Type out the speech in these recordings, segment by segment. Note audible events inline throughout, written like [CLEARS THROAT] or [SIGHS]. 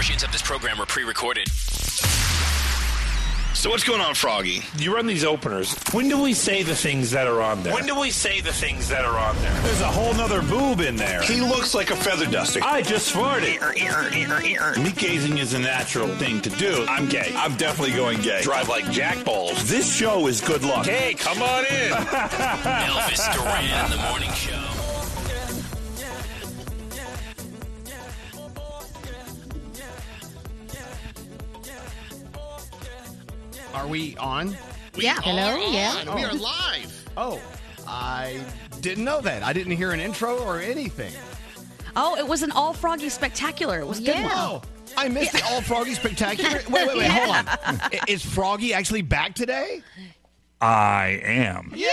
Portions of this program are pre-recorded. So what's going on, Froggy? You run these openers. When do we say the things that are on there? When do we say the things that are on there? There's a whole nother boob in there. He looks like a feather duster. I just farted. Meat gazing is a natural thing to do. I'm gay. I'm definitely going gay. Drive like jack balls. This show is good luck. Hey, come on in. [LAUGHS] Elvis Duran, the morning show. Are we on? Yeah. Hello? Yeah. We are oh. live. Oh, I didn't know that. I didn't hear an intro or anything. Oh, it was an all froggy spectacular. It was a good. one. Oh, I missed the All Froggy Spectacular. [LAUGHS] Wait, wait, wait. Hold on. Is Froggy actually back today? I am. Yeah.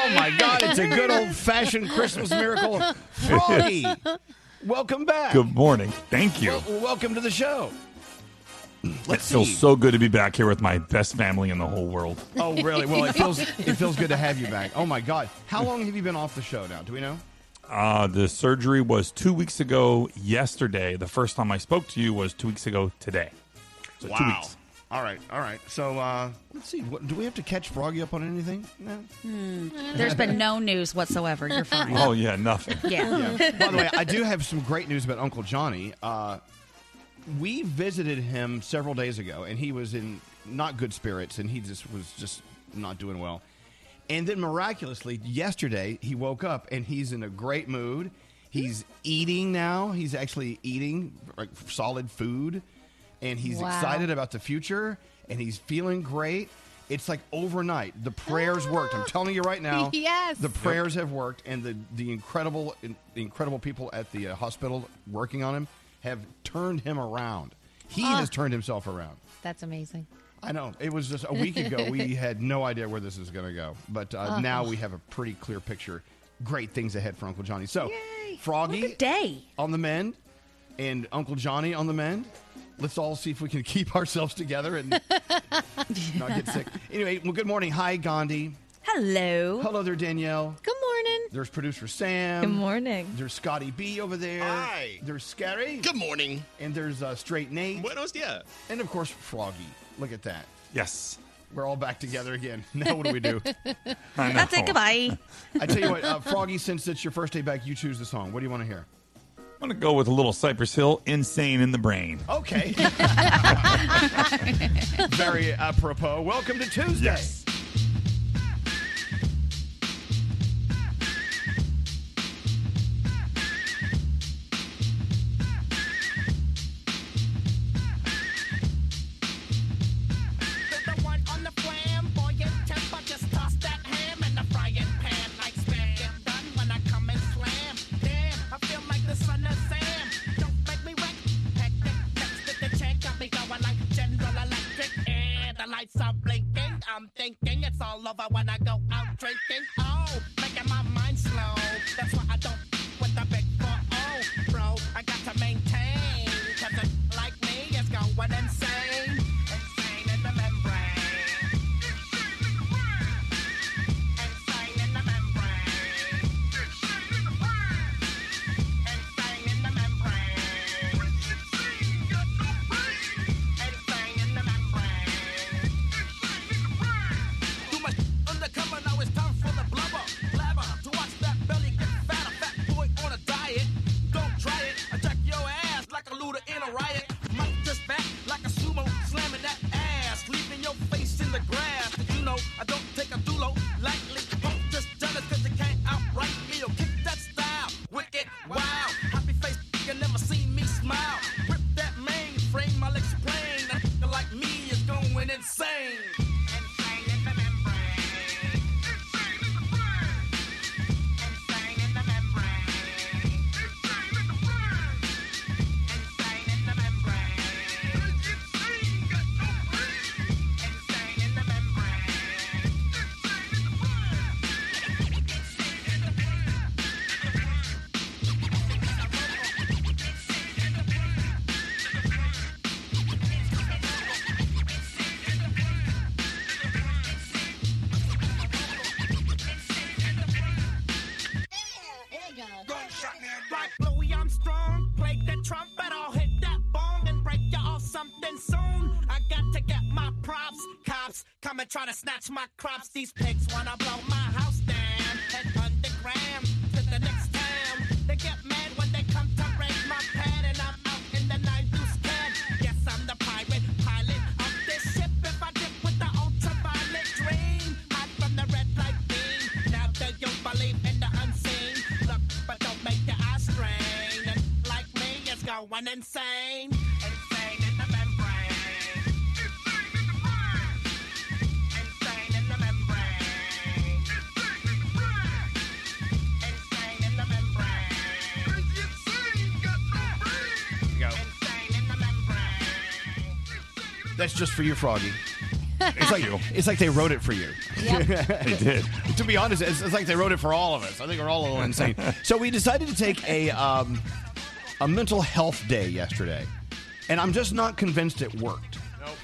oh my God! It's a good old fashioned Christmas miracle. Froggy, welcome back. Good morning. Thank you. Wel- welcome to the show. It Let's feels see. so good to be back here with my best family in the whole world. Oh, really? Well, it feels it feels good to have you back. Oh my God! How long have you been off the show now? Do we know? Uh, the surgery was two weeks ago yesterday. The first time I spoke to you was two weeks ago today. So two weeks. All right, all right. So uh, let's see. What, do we have to catch Froggy up on anything? No. There's been no news whatsoever. You're fine. Oh, yeah, nothing. Yeah. Yeah. By the way, I do have some great news about Uncle Johnny. Uh, we visited him several days ago, and he was in not good spirits, and he just was just not doing well. And then miraculously, yesterday he woke up and he's in a great mood. He's eating now. He's actually eating like solid food, and he's Wow. excited about the future, and he's feeling great. It's like overnight. The prayers worked. I'm telling you right now. [LAUGHS] Yes. The prayers have worked, and the the incredible the incredible people at the uh, hospital working on him have turned him around. He has turned himself around. That's amazing. I know. It was just a week ago. We [LAUGHS] had no idea where this is going to go, but uh, now we have a pretty clear picture. Great things ahead for Uncle Johnny. So, Froggy Good day. on the mend, and Uncle Johnny on the mend. Let's all see if we can [LAUGHS] keep ourselves together and [LAUGHS] not get sick. Anyway, well, good morning. Hi, Gandhi. Hello. Hello there, Danielle. Good morning. There's producer Sam. Good morning. There's Scotty B over there. Hi. There's Scary. Good morning. And there's uh, Straight Nate. Buenos dias. And of course, Froggy. Look at that. Yes. We're all back together again. [LAUGHS] Now what do we do? [LAUGHS] I know. That's it. Goodbye. I tell you what, uh, Froggy, since it's your first day back, you choose the song. What do you want to hear? I'm going to go with a little Cypress Hill, Insane in the Brain. Okay. [LAUGHS] Very apropos. Welcome to Tuesday. Yes. I go out drinking. These pigs just for you, Froggy. It's like you. it's like they wrote it for you. [LAUGHS] They did. to be honest, it's, it's like they wrote it for all of us. I think we're all a little insane. [LAUGHS] So we decided to take a um, a mental health day yesterday, and I'm just not convinced it worked.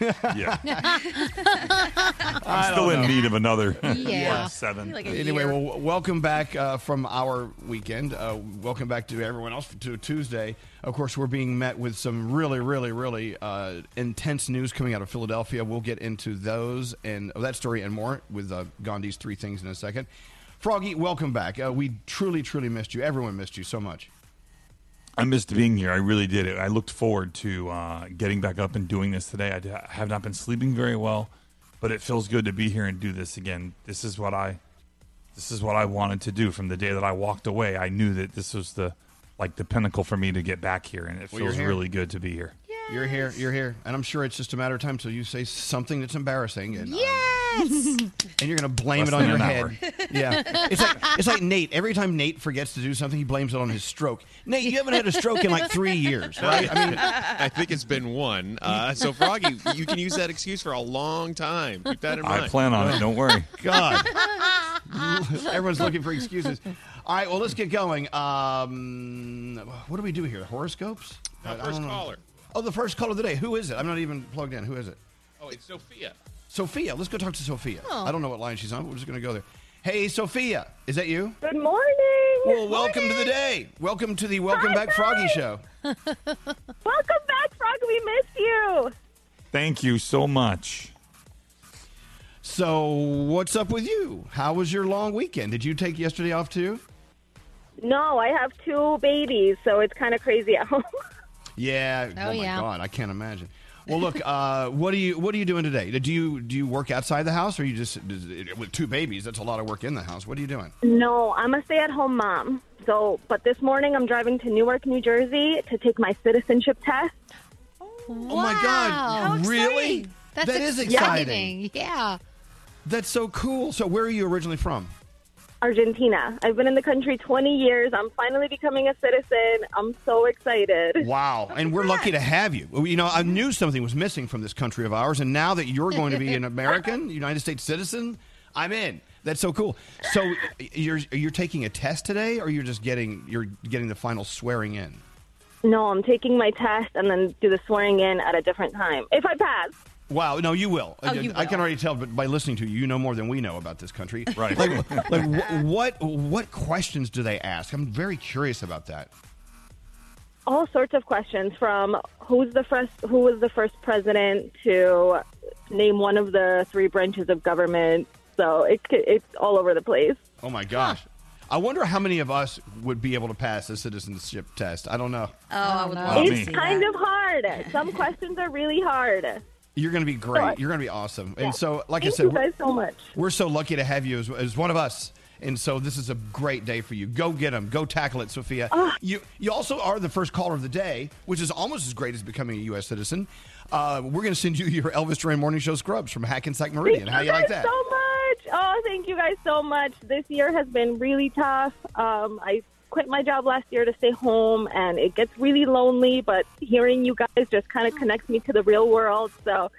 Yeah. [LAUGHS] [LAUGHS] I'm still in need of another Yeah. [LAUGHS] seven. Like Anyway, year. well, welcome back uh, from our weekend. Uh, welcome back to everyone else to Tuesday. Of course, we're being met with some really, really, really uh, intense news coming out of Philadelphia. We'll get into those and oh, that story and more with uh, Gandhi's three things in a second. Froggy, welcome back. Uh, we truly, truly missed you. Everyone missed you so much. I missed being here. I really did. I looked forward to uh, getting back up and doing this today. I d- I have not been sleeping very well, but it feels good to be here and do this again. This is what I, this is what I wanted to do from the day that I walked away. I knew that this was the, like the pinnacle for me to get back here, and it Well, feels really good to be here. You're here. You're here, and I'm sure it's just a matter of time till you say something that's embarrassing, and uh, Yes. [LAUGHS] and you're going to blame Less it on your an head. [LAUGHS] Yeah, it's like it's like Nate. Every time Nate forgets to do something, he blames it on his stroke. Nate, you haven't had a stroke in like three years, [LAUGHS] right? I mean, I think it's been one. Uh, so, Froggy, you can use that excuse for a long time. Keep that in mind. I plan on it. Don't worry. God, everyone's looking for excuses. All right, well, let's get going. Um, what do we do here? Horoscopes? I- I first don't know. caller. Oh, the first caller of the day. Who is it? I'm not even plugged in. Who is it? Oh, it's Sophia. Sophia. Let's go talk to Sophia. Oh. I don't know what line she's on. But we're just going to go there. Hey, Sophia, is that you? Good morning. Well, welcome to the day. Welcome to the Welcome Hi, [LAUGHS] Back Froggy guys. Show. Welcome back, Frog. We missed you. Thank you so much. So, what's up with you? How was your long weekend? Did you take yesterday off too? No, I have two babies, so it's kind of crazy at [LAUGHS] home. Yeah. Oh, my yeah. God, I can't imagine. Well, look, uh, [LAUGHS] what are you what are you doing today? Do you do you work outside the house, or you just does with two babies? That's a lot of work in the house. What are you doing? no, I'm a stay-at-home mom. So, but this morning I'm driving to Newark, New Jersey, to take my citizenship test. Oh my God! How really? exciting. That's That is exciting. exciting. Yeah. That's so cool. So, where are you originally from? Argentina. I've been in the country 20 years. I'm finally becoming a citizen. I'm so excited. Wow. And we're lucky to have you. You know, I knew something was missing from this country of ours, and now that you're going to be an [LAUGHS] American, United States citizen, I'm in. That's so cool. So you're you're taking a test today, or you're just getting you're getting the final swearing in? No, I'm taking my test and then do the swearing in at a different time. If I pass. Wow, no, you will. Oh, you I can already tell, but by listening to you, you know more than we know about this country. [LAUGHS] Right. Like, [LAUGHS] like wh- what what questions do they ask? I'm very curious about that. all sorts of questions from who's the first who was the first president to name one of the three branches of government so it, it's all over the place Oh my gosh. I wonder how many of us would be able to pass the citizenship test. I don't know. Oh, I would know. love Not to it's kind that. of hard some questions are really hard You're going to be great. You're going to be awesome. And so, like I said, you we're- guys so much We're so lucky to have you as, as one of us. And so this is a great day for you. Go get them. Go tackle it, Sophia. You you also are the first caller of the day, which is almost as great as becoming a U.S. citizen. Uh, we're going to send you [LAUGHS] your Elvis Duran Morning Show scrubs from Hackensack Meridian. thank How you you guys like that? so much oh thank you guys so much this year has been really tough um, i quit my job last year to stay home and it gets really lonely but hearing you guys just kind of connects me to the real world so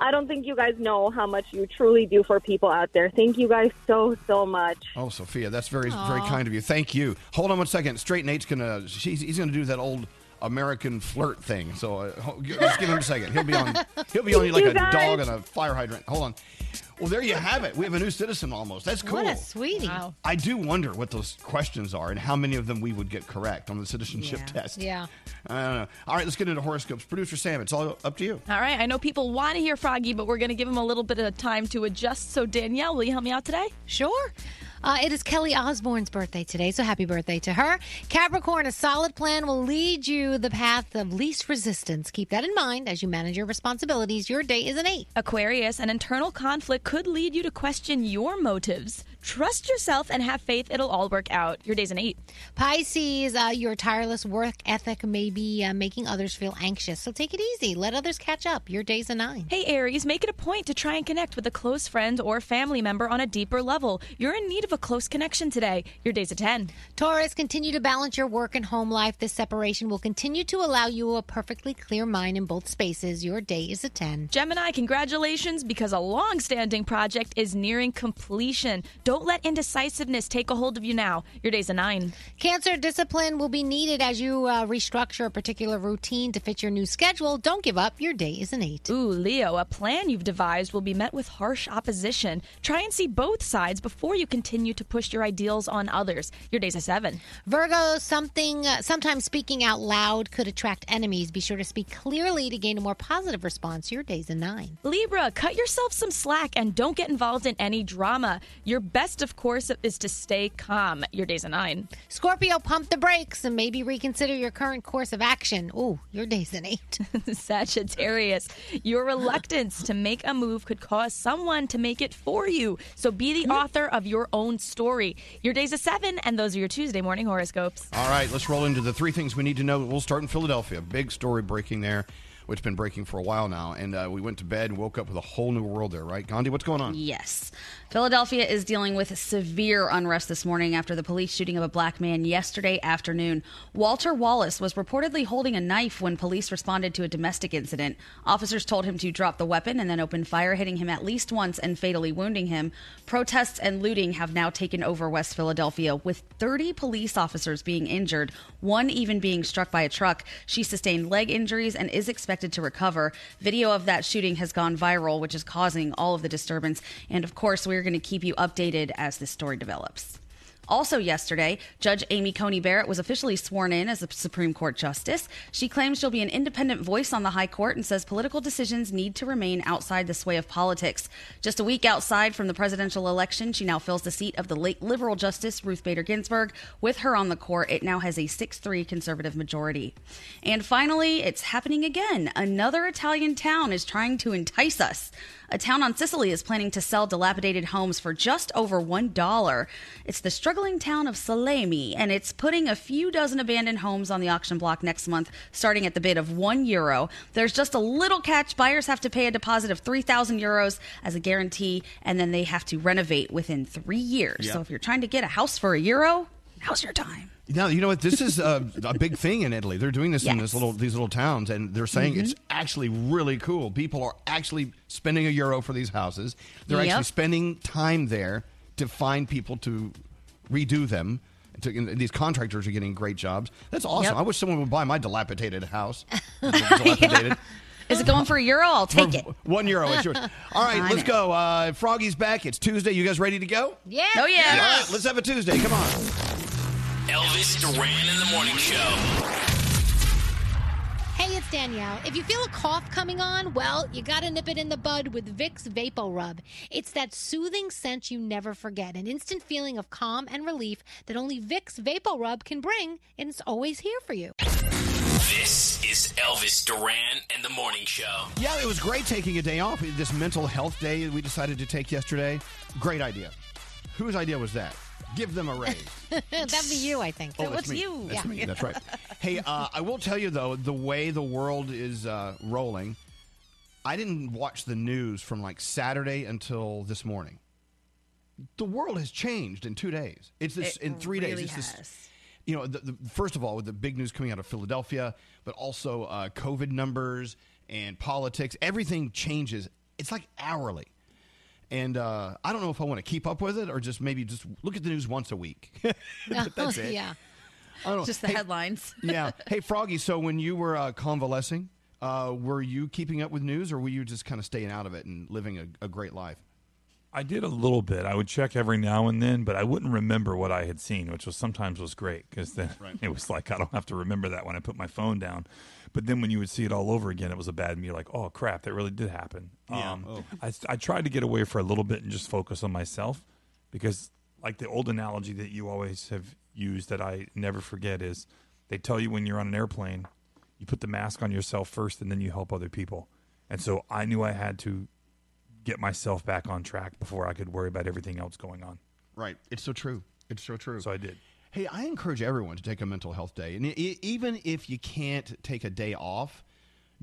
I don't think you guys know how much you truly do for people out there. Thank you guys so so much. Oh, Sophia, that's very very kind of you. Thank you. Hold on one second. Straight Nate's gonna she's, he's gonna do that old American flirt thing. So uh, ho- just give him a second. He'll be on [LAUGHS] he'll be on you like a guys. dog on a fire hydrant. Hold on. Well, there you have it. We have a new citizen almost. That's cool. What a sweetie. I do wonder what those questions are and how many of them we would get correct on the citizenship Yeah. test. Yeah. I don't know. All right, let's get into horoscopes. Producer Sam, it's all up to you. All right, I know people want to hear Froggy, but we're going to give him a little bit of time to adjust. So, Danielle, will you help me out today? Sure. Uh, it is Kelly Osbourne's birthday today, so happy birthday to her. Capricorn, a solid plan will lead you the path of least resistance. Keep that in mind as you manage your responsibilities. Your day is an eight. Aquarius, an internal conflict could lead you to question your motives. Trust yourself and have faith it'll all work out. Your day's an eight. Pisces, uh, your tireless work ethic may be uh, making others feel anxious, so take it easy. Let others catch up. Your day's a nine. Hey, Aries, make it a point to try and connect with a close friend or family member on a deeper level. You're in need of a close connection today. Your day's a 10. Taurus, continue to balance your work and home life. This separation will continue to allow you a perfectly clear mind in both spaces. Your day is a 10. Gemini, congratulations because a long standing project is nearing completion. Don't let indecisiveness take a hold of you now. Your day's a 9. Cancer, discipline will be needed as you uh, restructure a particular routine to fit your new schedule. Don't give up. Your day is an 8. Ooh, Leo, a plan you've devised will be met with harsh opposition. Try and see both sides before you continue to push your ideals on others. Your day's a 7. Virgo, something uh, sometimes speaking out loud could attract enemies. Be sure to speak clearly to gain a more positive response. Your day's a 9. Libra, cut yourself some slack and don't get involved in any drama. Your best, of course, is to stay calm. Your day's a 9. Scorpio, pump the brakes and maybe reconsider your current course of action. Ooh, your day's an 8. [LAUGHS] Sagittarius, your reluctance to make a move could cause someone to make it for you. So be the author of your own story. Your day's a 7, and those are your Tuesday morning horoscopes. All right, let's roll into the three things we need to know. We'll start in Philadelphia. Big story breaking there, which has been breaking for a while now. And uh, we went to bed and woke up with a whole new world there, right? Gandhi, what's going on? Yes. Philadelphia is dealing with severe unrest this morning after the police shooting of a black man yesterday afternoon. Walter Wallace was reportedly holding a knife when police responded to a domestic incident. Officers told him to drop the weapon and then opened fire, hitting him at least once and fatally wounding him. Protests and looting have now taken over West Philadelphia, with 30 police officers being injured, one even being struck by a truck. She sustained leg injuries and is expected to recover. Video of that shooting has gone viral, which is causing all of the disturbance. And of course, we're going to keep you updated as this story develops. Also, yesterday, Judge Amy Coney Barrett was officially sworn in as a Supreme Court justice. She claims she'll be an independent voice on the High Court and says political decisions need to remain outside the sway of politics. Just a week outside from the presidential election, she now fills the seat of the late liberal Justice Ruth Bader Ginsburg. With her on the court, it now has a 6 3 conservative majority. And finally, it's happening again. Another Italian town is trying to entice us. A town on Sicily is planning to sell dilapidated homes for just over $1. It's the struggling town of Salemi, and it's putting a few dozen abandoned homes on the auction block next month, starting at the bid of 1 euro. There's just a little catch. Buyers have to pay a deposit of 3,000 euros as a guarantee, and then they have to renovate within three years. Yeah. So if you're trying to get a house for a euro, now's your time. Now you know what this is a, a big thing in Italy. They're doing this in this little these little towns, and they're saying Mhm. it's actually really cool. People are actually spending a euro for these houses. They're Yep. actually spending time there to find people to redo them. To, and these contractors are getting great jobs. That's awesome. Yep. I wish someone would buy my dilapidated house. [LAUGHS] [LAUGHS] dilapidated. Is it going for a euro? I'll take it. One euro, it's yours. [LAUGHS] All right, let's know. go. Uh, Froggy's back. It's Tuesday. You guys ready to go? Yeah. Oh, yeah. All right, let's have a Tuesday. Come on. Elvis Duran in the morning show. Hey, it's Danielle. If you feel a cough coming on, well, you gotta nip it in the bud with Vicks VapoRub. It's that soothing scent you never forget, an instant feeling of calm and relief that only Vicks VapoRub can bring, and it's always here for you. This is Elvis Duran and the morning show. Yeah, it was great taking a day off. This mental health day we decided to take yesterday. Great idea. Whose idea was that? Give them a raise. [LAUGHS] That'd be you, I think. Oh, that's me. That's me. That's right. [LAUGHS] Hey, uh, I will tell you though, the way the world is uh, rolling, I didn't watch the news from like Saturday until this morning. The world has changed in two days. It's this It in three really days. It's has. this, you know, the, the, first of all, with the big news coming out of Philadelphia, but also uh, COVID numbers and politics, everything changes. It's like hourly. And uh, I don't know if I want to keep up with it or just maybe just look at the news once a week. [LAUGHS] That's it. yeah. I don't know. Just the Hey, headlines. [LAUGHS] yeah. Hey, Froggy. So when you were uh, convalescing, uh, were you keeping up with news, or were you just kind of staying out of it and living a, a great life? I did a little bit. I would check every now and then, but I wouldn't remember what I had seen, which was sometimes was great because then [LAUGHS] it was like I don't have to remember that when I put my phone down. But then when you would see it all over again, it was a bad. You're like, oh crap, that really did happen. Yeah. Um, Oh. I I tried to get away for a little bit and just focus on myself because, like the old analogy that you always have used that I never forget is, they tell you when you're on an airplane, you put the mask on yourself first and then you help other people. And so I knew I had to get myself back on track before I could worry about everything else going on. Right. It's so true. It's so true. So I did. Hey, I encourage everyone to take a mental health day. And e- even if you can't take a day off,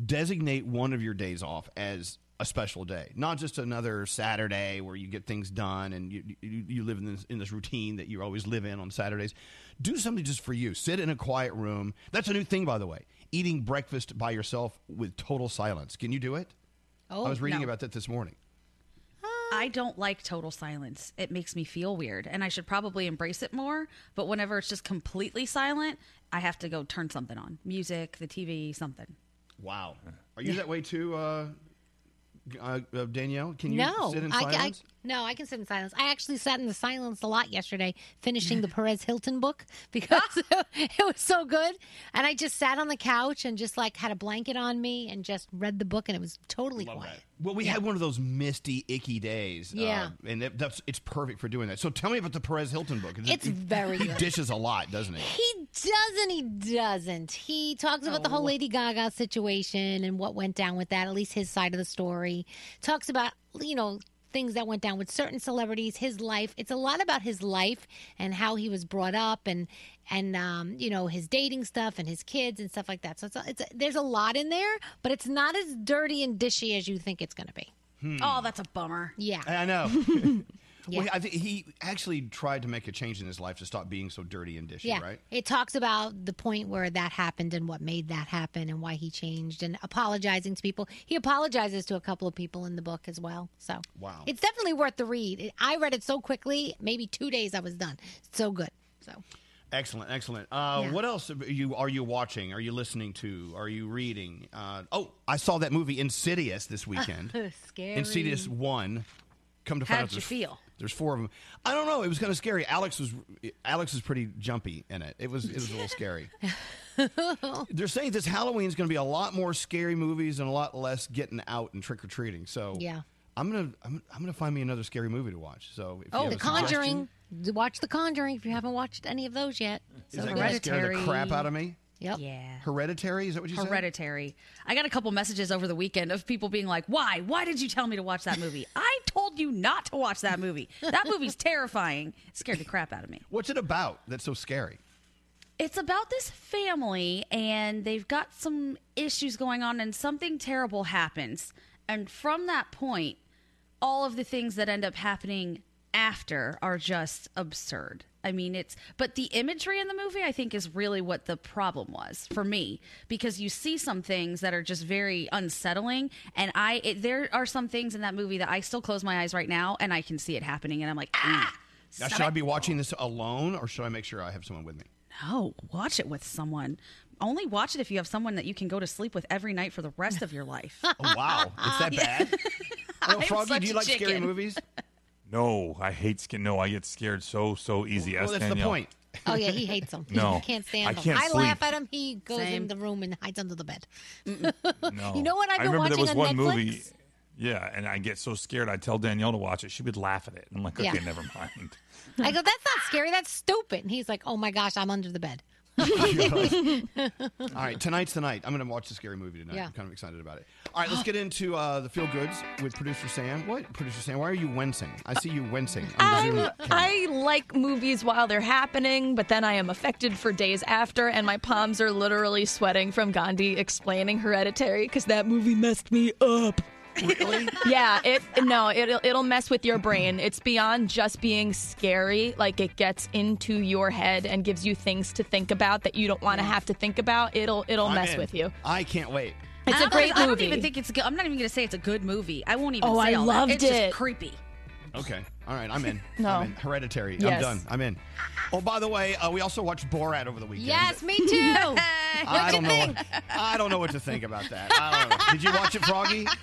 designate one of your days off as a special day, not just another Saturday where you get things done and you, you, you live in this, in this routine that you always live in on Saturdays. Do something just for you. Sit in a quiet room. That's a new thing, by the way. Eating breakfast by yourself with total silence. Can you do it? Oh, I was reading no. about that this morning. I don't like total silence. It makes me feel weird, and I should probably embrace it more. But whenever it's just completely silent, I have to go turn something on music, the TV, something. Wow. Are you that way too, uh, uh, uh, Danielle? Can you no, sit in I, I, silence? No, I can sit in silence. I actually sat in the silence a lot yesterday, finishing the [LAUGHS] Perez Hilton book [LAUGHS] because [LAUGHS] it was so good. And I just sat on the couch and just like had a blanket on me and just read the book, and it was totally quiet. Well, we had one of those misty, icky days. Yeah. uh, and it, that's it's perfect for doing that. So tell me about the Perez Hilton book. It's he, very He good. dishes a lot, doesn't he? He doesn't. He doesn't. He talks about the whole Lady Gaga situation and what went down with that. At least his side of the story. Talks about you know things that went down with certain celebrities. His life. It's a lot about his life and how he was brought up and and um, you know his dating stuff and his kids and stuff like that. So it's, a, it's a, there's a lot in there, but it's not as dirty and dishy as you think it's going to be. Oh, that's a bummer. Yeah. I know. [LAUGHS] Yeah. Well, I think he actually tried to make a change in his life to stop being so dirty and dishy, Yeah. right? It talks about the point where that happened and what made that happen and why he changed and apologizing to people. He apologizes to a couple of people in the book as well. So Wow. it's definitely worth the read. I read it so quickly, maybe two days I was done. It's so good. So Excellent, excellent. Uh, Yeah. What else are you are you watching? Are you listening to? Are you reading? Uh, oh, I saw that movie Insidious this weekend. [LAUGHS] Scary. Insidious one. Come to find How'd out, you feel? There's four of them. I don't know. It was kind of scary. Alex was Alex is pretty jumpy in it. It was it was a little scary. [LAUGHS] They're saying this Halloween is going to be a lot more scary movies and a lot less getting out and trick or treating. So Yeah. I'm gonna I'm, I'm gonna find me another scary movie to watch. So if Oh, The Conjuring. Watch The Conjuring if you haven't watched any of those yet. is So that to scare the crap out of me? Yep. Yeah. Hereditary? Is that what you said? Hereditary. I got a couple messages over the weekend of people being like, "Why? Why did you tell me to watch that movie? [LAUGHS] I told you not to watch that movie. That movie's terrifying. It scared the crap out of me." What's it about that's so scary? It's about this family, and they've got some issues going on, and something terrible happens. And from that point, all of the things that end up happening after are just absurd. I mean, it's, but the imagery in the movie, I think, is really what the problem was for me because you see some things that are just very unsettling. And I, it, there are some things in that movie that I still close my eyes right now and I can see it happening. And I'm like, ah, Now, should I be watching this alone, or should I make sure I have someone with me? No, watch it with someone. Only watch it if you have someone that you can go to sleep with every night for the rest of your life. [LAUGHS] Oh wow, it's that [LAUGHS] bad? [LAUGHS] Well, Froggy, do you like scary movies? No, I hate skin. No, I get scared so so easy. Well, Ask that's the point. Oh yeah, he hates them. No. [LAUGHS] he can't stand I them. can't I sleep. laugh at him. He goes Same. in the room and hides under the bed. [LAUGHS] No. You know what I've I been remember watching there was on one Netflix? movie. Yeah, and I get so scared. I tell Danielle to watch it. She would laugh at it. I'm like, okay, Yeah. never mind. [LAUGHS] I go, that's not scary. That's stupid. And he's like, oh my gosh, I'm under the bed. [LAUGHS] All right, tonight's the night. I'm going to watch the scary movie tonight. Yeah. I'm kind of excited about it. All right, let's get into uh, the feel goods with producer Sam. What, producer Sam? Why are you wincing? I see you wincing. On the Zoom I'm. I like movies while they're happening, but then I am affected for days after, and my palms are literally sweating from Gandhi explaining Hereditary because that movie messed me up. Really? Yeah, it no, it'll it'll mess with your brain. It's beyond just being scary. Like it gets into your head and gives you things to think about that you don't want to have to think about. It'll it'll I'm mess in. with you. I can't wait. It's a don't- great I don't even think it's good. I'm not even going to say it's a good movie. I won't even Oh, say I all loved that. It's it. just creepy. Okay. All right, I'm in. [LAUGHS] No. I'm in. Hereditary. I'm done. I'm in. Oh, by the way, uh, we also watched Borat over the weekend. Yes, me too. [LAUGHS] I don't know. What, I don't know what to think about that. I don't know. Did you watch it, Froggy? [LAUGHS]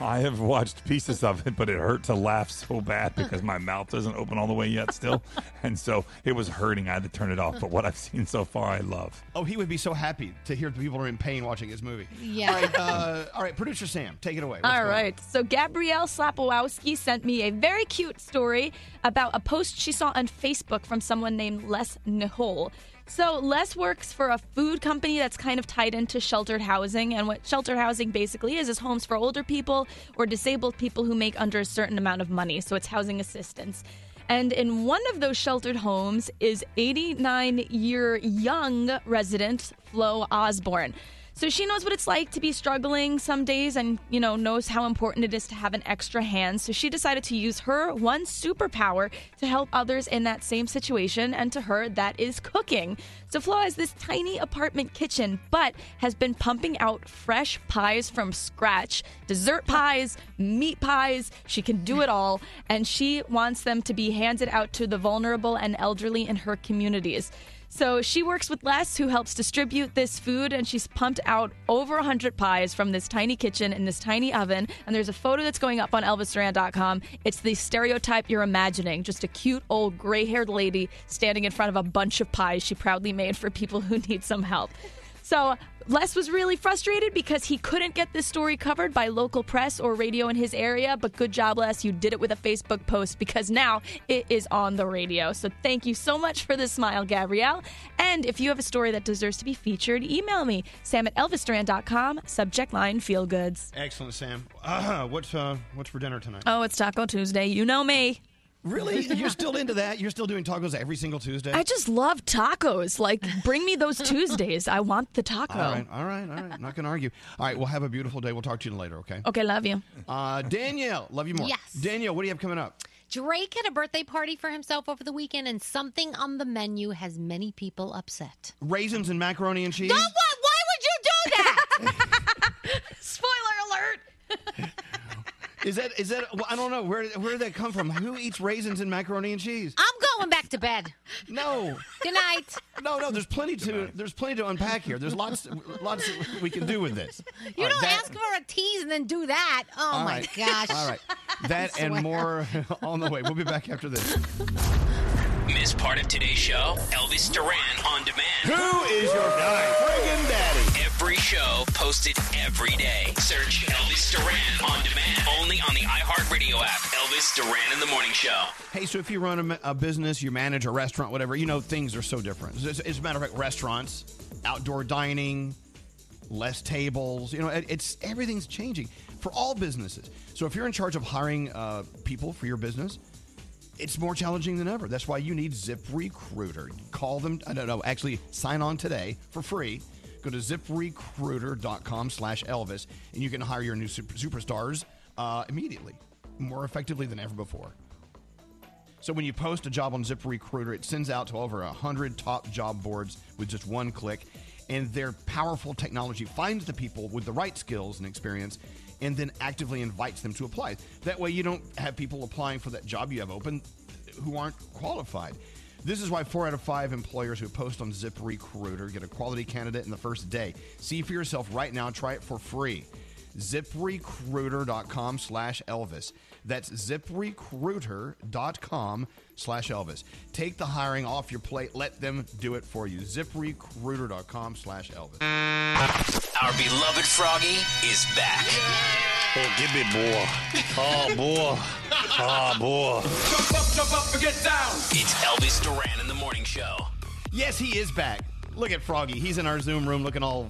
I have watched pieces of it, but it hurt to laugh so bad because my mouth doesn't open all the way yet still. [LAUGHS] And so it was hurting. I had to turn it off. But what I've seen so far, I love. Oh, he would be so happy to hear the people are in pain watching his movie. Yeah. All right, uh, all right producer Sam, take it away. What's All going on? So Gabrielle Slapowowski sent me a very cute story about a post she saw on Facebook from someone named Les Nihol. So Les works for a food company that's kind of tied into sheltered housing, and what sheltered housing basically is is homes for older people or disabled people who make under a certain amount of money. So it's housing assistance. And in one of those sheltered homes is 89 year young resident Flo Osborne. So she knows what it's like to be struggling some days and, you know, knows how important it is to have an extra hand. So she decided to use her one superpower to help others in that same situation. And to her, that is cooking. So Flo has this tiny apartment kitchen, but has been pumping out fresh pies from scratch dessert pies, meat pies. She can do it all. And she wants them to be handed out to the vulnerable and elderly in her communities. So she works with Les, who helps distribute this food, and she's pumped out over 100 pies from this tiny kitchen in this tiny oven. And there's a photo that's going up on ElvisDuran.com. It's the stereotype you're imagining just a cute old gray haired lady standing in front of a bunch of pies she proudly made for people who need some help. So Les was really frustrated because he couldn't get this story covered by local press or radio in his area. But good job, Les. You did it with a Facebook post because now it is on the radio. So thank you so much for this smile, Gabrielle. And if you have a story that deserves to be featured, email me, sam at elvisduran.com, subject line feel goods. Excellent, Sam. Uh, [CLEARS THROAT] what's uh, what's for dinner tonight? Oh, it's Taco Tuesday. You know me. Really? [LAUGHS] You're still into that? You're still doing tacos every single Tuesday? I just love tacos. Like, bring me those Tuesdays. I want the taco. All right, all right, all right. I'm not going to argue. All right, well, have a beautiful day. We'll talk to you later, okay? Okay, love you. Uh, Danielle, love you more. Yes. Danielle, what do you have coming up? Drake had a birthday party for himself over the weekend, and something on the menu has many people upset. Raisins and macaroni and cheese? No, what? Why would you do that? [LAUGHS] Spoiler alert. [LAUGHS] Is that is that? Well, I don't know where where did that come from. Who eats raisins and macaroni and cheese? I'm going back to bed. No. Good night. No, no. There's plenty to there's plenty to unpack here. There's lots lots we can do with this. You All don't that- ask for a tease and then do that. Oh my right. gosh. All right. [LAUGHS] That and more [LAUGHS] on the way. We'll be back after this. Miss part of today's show? Elvis Duran on demand. Who is your guy? friggin' daddy? Every show posted every day. Search Elvis Duran on demand. Only on the iHeartRadio app. Elvis Duran in the Morning Show. Hey, so if you run a, a business, you manage a restaurant, whatever, you know things are so different. As, as a matter of fact, restaurants, outdoor dining, less tables, you know, it, it's everything's changing for all businesses. So if you're in charge of hiring uh, people for your business, it's more challenging than ever. That's why you need ZipRecruiter. Call them. I don't know. Actually, sign on today for free. Go to ziprecruiter.com slash Elvis, and you can hire your new super, superstars uh, immediately, more effectively than ever before. So when you post a job on ZipRecruiter, it sends out to over 100 top job boards with just one click. And their powerful technology finds the people with the right skills and experience and then actively invites them to apply. That way you don't have people applying for that job you have open who aren't qualified. This is why four out of five employers who post on ZipRecruiter get a quality candidate in the first day. See for yourself right now. Try it for free. ZipRecruiter.com slash Elvis. That's ZipRecruiter.com slash Elvis. Take the hiring off your plate. Let them do it for you. ZipRecruiter.com slash Elvis. Our beloved Froggy is back. Oh, give me more. Oh, boy. Oh, boy. Jump up, jump up and get down. It's Elvis Duran in the Morning Show. Yes, he is back. Look at Froggy. He's in our Zoom room looking all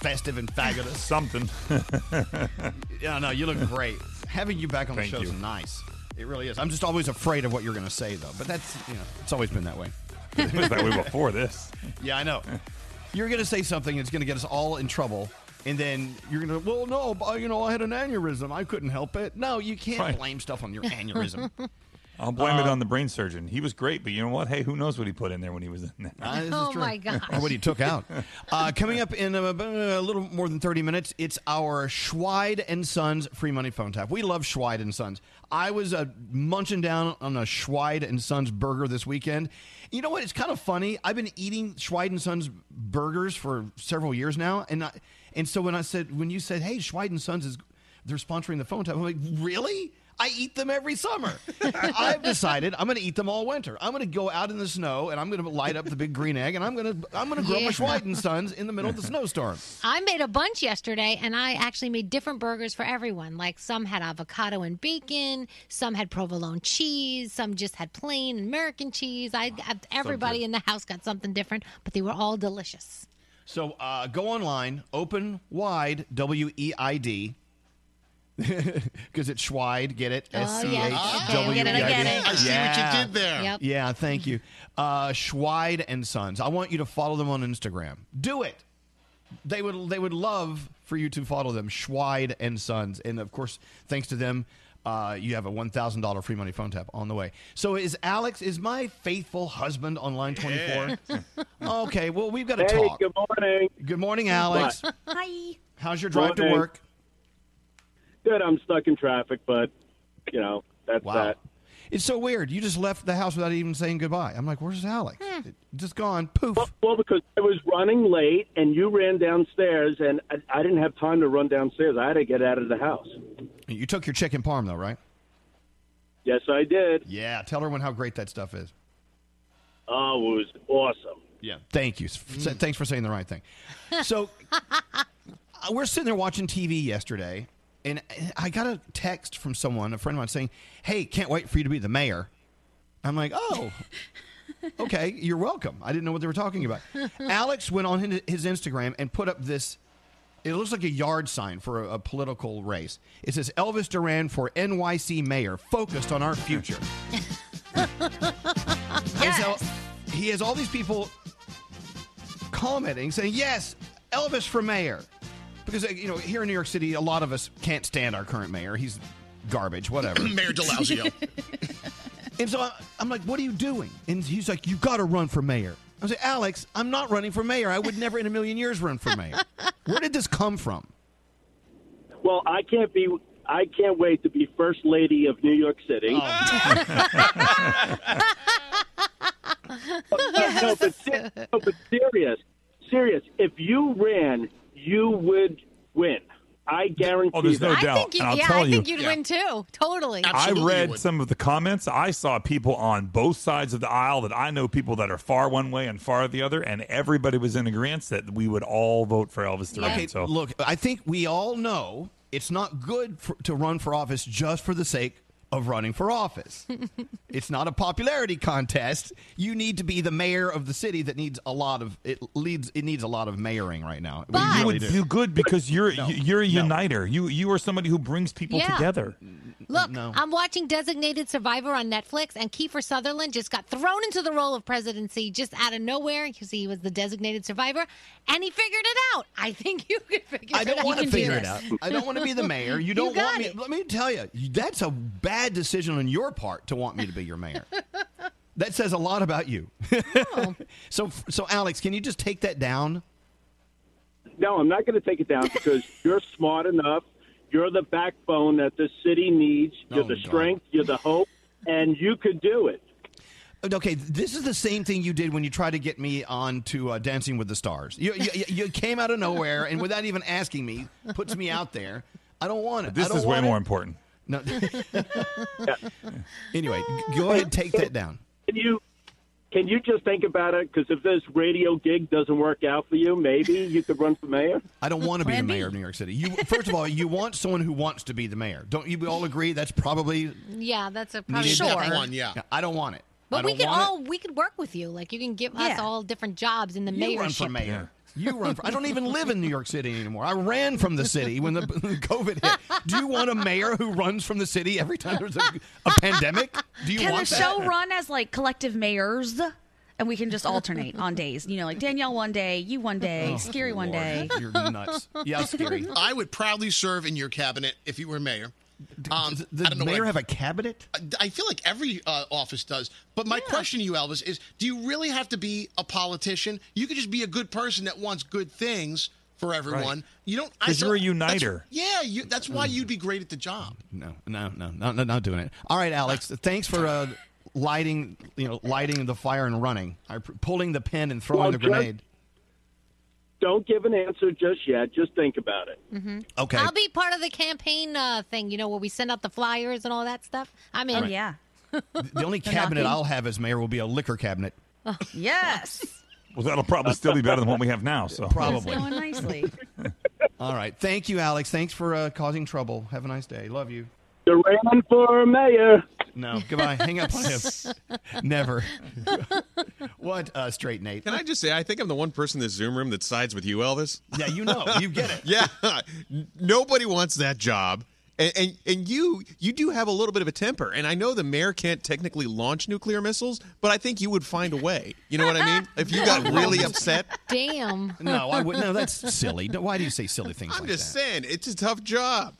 festive and fabulous. Something. [LAUGHS] yeah, no, you look great. Having you back on the Thank show is nice. It really is. I'm just always afraid of what you're going to say, though. But that's, you know, it's always been that way. [LAUGHS] It was that way before this. Yeah, I know. You're going to say something that's going to get us all in trouble. And then you're going to, well, no, but, you know, I had an aneurysm. I couldn't help it. No, you can't Right. blame stuff on your aneurysm. [LAUGHS] I'll blame it Uh, on the brain surgeon. He was great, but you know what? Hey, who knows what he put in there when he was in there? [LAUGHS] Ah, this is Oh, true. my gosh. Or what he took out. [LAUGHS] Uh, coming up in a, a little more than 30 minutes, it's our Schweid and Sons free money phone tap. We love Schweid and Sons. I was uh, munching down on a Schweid and Sons burger this weekend. You know what? It's kind of funny. I've been eating Schweid and Sons burgers for several years now, and I, and so when I said when you said, "Hey, Schweid and Sons is they're sponsoring the phone tap. I'm like, really? I eat them every summer. [LAUGHS] I've decided I'm going to eat them all winter. I'm going to go out in the snow and I'm going to light up the big green egg and I'm going to I'm going to grill Yeah. my Schweid Sons in the middle of the [LAUGHS] snowstorm. I made a bunch yesterday, and I actually made different burgers for everyone. Like some had avocado and bacon, some had provolone cheese, some just had plain American cheese. I everybody in the house got something different, but they were all delicious. So uh, go online, open wide, W E I D. [LAUGHS] Because it's Schweid, get it? Oh, S C yeah. H Okay, W I get it, I E I D. get it. I see what you did there. Yep. Yeah, thank you. Uh, Schweid and Sons. I want you to follow them on Instagram. Do it. They would they would love for you to follow them, Schweid and Sons, and of course, thanks to them, uh, you have a one thousand dollar free money phone tap on the way. So is Alex is my faithful husband on line twenty four? okay, well we've got to Hey, talk. good morning. Good morning, Alex. Hi. How's your drive to Morning. work? Good. I'm stuck in traffic, but you know that's Wow. that. It's so weird. You just left the house without even saying goodbye. I'm like, where's Alex? It- Just gone. Poof. Well, well, because I was running late and you ran downstairs, and I, I didn't have time to run downstairs. I had to get out of the house. You took your chicken parm though, right? Yes, I did. Yeah. Tell everyone how great that stuff is. Oh, it was awesome. Yeah. Thank you. S- Thanks for saying the right thing. So [LAUGHS] uh, we're sitting there watching TV yesterday, and I got a text from someone, a friend of mine, saying, "Hey, can't wait for you to be the mayor." I'm like, "Oh, [LAUGHS] okay, you're welcome." I didn't know what they were talking about. [LAUGHS] Alex went on his Instagram and put up this. It looks like a yard sign for a, a political race. It says Elvis Duran for NYC mayor, focused on our future. [LAUGHS] And so he has all these people commenting, saying, "Yes, Elvis for mayor," because uh, you know here in New York City, a lot of us can't stand our current mayor. He's garbage, whatever. [CLEARS THROAT] Mayor DeLauzio. [LAUGHS] and so I, I'm like, "What are you doing?" And he's like, "You got to run for mayor." I say, "Alex, I'm not running for mayor. I would never in a million years run for mayor." [LAUGHS] Where did this come from? Well, I can't be. I can't wait to be first lady of New York City. [LAUGHS] no, but, se- no, but serious, serious. If you ran, you would win. I guarantee. Oh, there's no that. doubt. I think you, and I'll yeah, tell I you, think you'd win too. Totally. I read some of the comments. I saw people on both sides of the aisle that I know people that are far one way and far the other, and everybody was in agreement that we would all vote for Elvis Duran. Okay, So look, I think we all know it's not good for, to run for office just for the sake of running for office. [LAUGHS] it's not a popularity contest. You need to be the mayor of the city that needs a lot of it leads it needs a lot of mayoring right now. We you really would do. do good because you're No. you- you're a No. uniter. You you are somebody who brings people Yeah. together. Look, No. I'm watching Designated Survivor on Netflix, and Kiefer Sutherland just got thrown into the role of presidency just out of nowhere because he was the designated survivor, and he figured it out. I think you could figure I it don't out. want to You do figure it out. I don't want to be the mayor. You [LAUGHS] don't got want me. it. Let me tell you, that's a bad decision on your part to want me to be your mayor. [LAUGHS] that says a lot about you. [LAUGHS] so, so Alex, can you just take that down? No, I'm not going to take it down because [LAUGHS] you're smart enough. You're the backbone that the city needs. You're Oh, the God. strength. You're the hope, and you could do it. Okay, this is the same thing you did when you tried to get me on to uh, Dancing with the Stars. You, you, you came out of nowhere and without even asking me, puts me out there. I don't want it. This I don't is way want more important. No. [LAUGHS] anyway, go ahead, and take that down. Can you can you just think about it? Because if this radio gig doesn't work out for you, maybe you could run for mayor. I don't want to be the mayor of New York City. You first of all, you want someone who wants to be the mayor. Don't you all agree? That's probably Yeah, that's a probably needed sure. there? I don't want it. But we don't could want it. all we could work with you. Like you can give us all different jobs in the You run for mayor. You run for. I don't even live in New York City anymore. I ran from the city when the [LAUGHS] COVID hit. Do you want a mayor who runs from the city every time there's a, a pandemic? Do you Can the want that? show run as like collective mayors? And we can just alternate on days. You know, like Danielle one day, you one day, Oh, Scary one day. You're nuts. Yeah, scary. I would proudly serve in your cabinet if you were mayor. Um, the I don't know mayor what- have a cabinet? I feel like every uh, office does. But my question to you, Elvis, is: Do you really have to be a politician? You could just be a good person that wants good things for everyone. Right. You don't. I 'Cause feel- you're a that's- uniter. Yeah, you, that's why you'd be great at the job. No, no, no, not, not, not doing it. All right, Alex. Thanks for uh, lighting, you know, lighting the fire and running. I, pulling the pin and throwing Well, the just- grenade. Don't give an answer just yet. Just think about it. Mm-hmm. Okay. I'll be part of the campaign uh, thing, you know, where we send out the flyers and all that stuff. I'm in. Oh, yeah. [LAUGHS] The only cabinet. I'll have as mayor will be a liquor cabinet. [LAUGHS] Yes. Well, that'll probably still be better than what we have now. So Probably. Going nicely. [LAUGHS] All right. Thank you, Alex. Thanks for uh, causing trouble. Have a nice day. Love you. Duran for mayor. No, goodbye. Hang up on him. [LAUGHS] Never. what, uh, straight Nate? Can I just say, I think I'm the one person in this Zoom room that sides with you, Elvis. Yeah, you know, you get it. [LAUGHS] yeah, nobody wants that job. And, and and you you do have a little bit of a temper, and I know the mayor can't technically launch nuclear missiles, but I think you would find a way. You know what I mean? If you got [LAUGHS] really upset, Damn. No, I would. No, that's silly. No, Why do you say silly things I'm like just that? saying it's a tough job.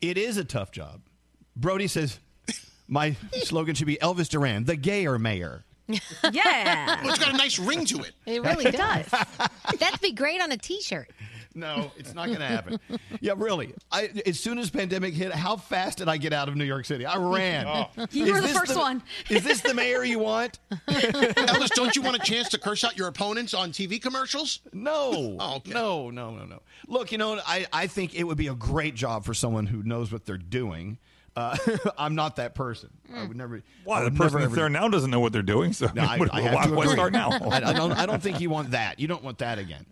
It is a tough job. Brody says, my slogan should be Elvis Duran, the gayer mayor. [LAUGHS] Yeah. Well, it's got a nice ring to it. It really [LAUGHS] does. That'd be great on a T-shirt. No, it's not going to happen. [LAUGHS] Yeah, really. I, as soon as pandemic hit, how fast did I get out of New York City? I ran. Oh. You Is were the this first one. Is this the mayor you want? Elvis, don't you want a chance to curse out your opponents on TV commercials? No. Oh, okay. No, no, no, no. Look, you know, I, I think it would be a great job for someone who knows what they're doing. Uh, [LAUGHS] I'm not that person. I would never. Why I the person never, that's there now doesn't know what they're doing? So [LAUGHS] No, [LAUGHS] I, what- I have why, why start now? I, I don't. I don't think you want that. You don't want that again.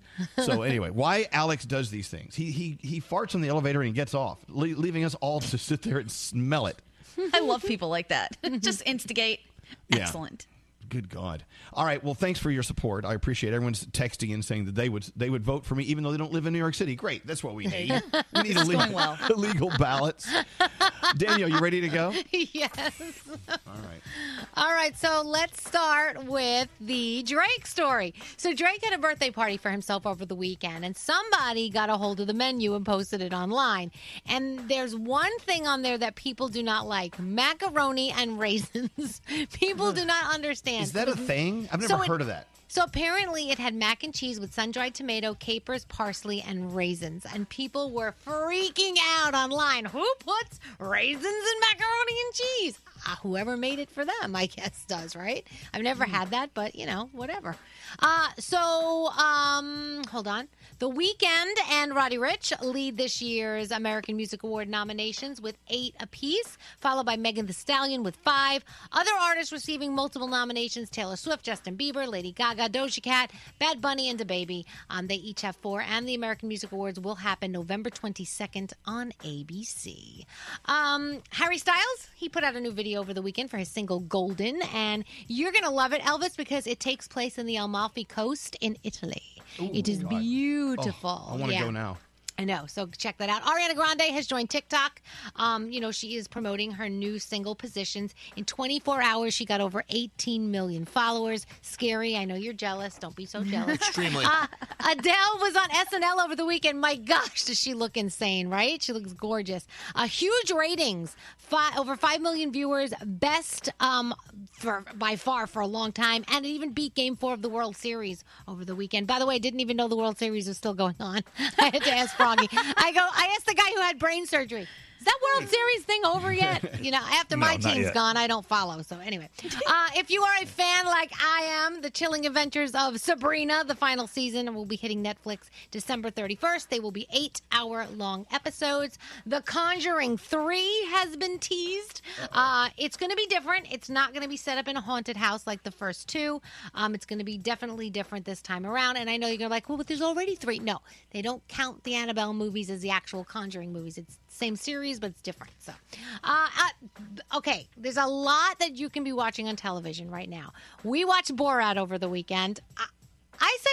So anyway, why Alex does these things? He he he farts in the elevator and he gets off, le- leaving us all to sit there and smell it. I love people like that. Just instigate. Yeah. Excellent. Good God! All right. Well, thanks for your support. I appreciate everyone's texting and saying that they would they would vote for me, even though they don't live in New York City. Great. That's what we need. We need illegal, well. [LAUGHS] illegal ballots. Daniel, you ready to go? [LAUGHS] yes. All right. All right, so let's start with the Drake story. So Drake had a birthday party for himself over the weekend, and somebody got a hold of the menu and posted it online. And there's one thing on there that people do not like: macaroni and raisins. [LAUGHS] people do not understand. Is that a mm-hmm. thing? I've never So it- heard of that. So apparently, it had mac and cheese with sun-dried tomato, capers, parsley, and raisins, and people were freaking out online. Who puts raisins in macaroni and cheese? Uh, whoever made it for them, I [LAUGHS] guess, does right. I've never had that, but you know, whatever. Uh, so, um, hold on. The Weeknd and Roddy Ricch lead this year's American Music Award nominations with eight apiece, followed by Megan Thee Stallion with five. Other artists receiving multiple nominations: Taylor Swift, Justin Bieber, Lady Gaga, Doja Cat, Bad Bunny, and DaBaby. Um, they each have four, and the American Music Awards will happen November 22nd on ABC. Um, Harry Styles, he put out a new video over the weekend for his single Golden, and you're going to love it, Elvis, because it takes place in the Amalfi Coast in Italy. it is God. beautiful. Oh, I want to Yeah. go now. I know. So check that out. Ariana Grande has joined TikTok. Um, you know, she is promoting her new single positions. In 24 hours, she got over 18 million followers. Scary. I know you're jealous. Don't be so jealous. [LAUGHS] Extremely. Uh, Adele was on SNL over the weekend. My gosh, does she look insane, right? She looks gorgeous. Uh, huge ratings. Fi over 5 million viewers. Best um, for by far for a long time. And it even beat Game 4 of the World Series over the weekend. By the way, I didn't even know the World Series was still going on. [LAUGHS] I had to ask I go, I asked the guy who had brain surgery. Is that World Series thing over yet? [LAUGHS] You know, after No, my team's yet. gone, I don't follow. So anyway, uh, if you are a fan like I am, the chilling adventures of Sabrina, the final season will be hitting Netflix December 31st. They will be eight-hour-long episodes. The Conjuring Three has been teased. Uh, it's going to be different. It's not going to be set up in a haunted house like the first two. Um, it's going to be definitely different this time around. And I know you're going to be like, well, but there's already three. No, they don't count the Annabelle movies as the actual Conjuring movies. It's same series, but it's different. So, uh, uh, okay, there's a lot that you can be watching on television right now. We watched Borat over the weekend. I, I say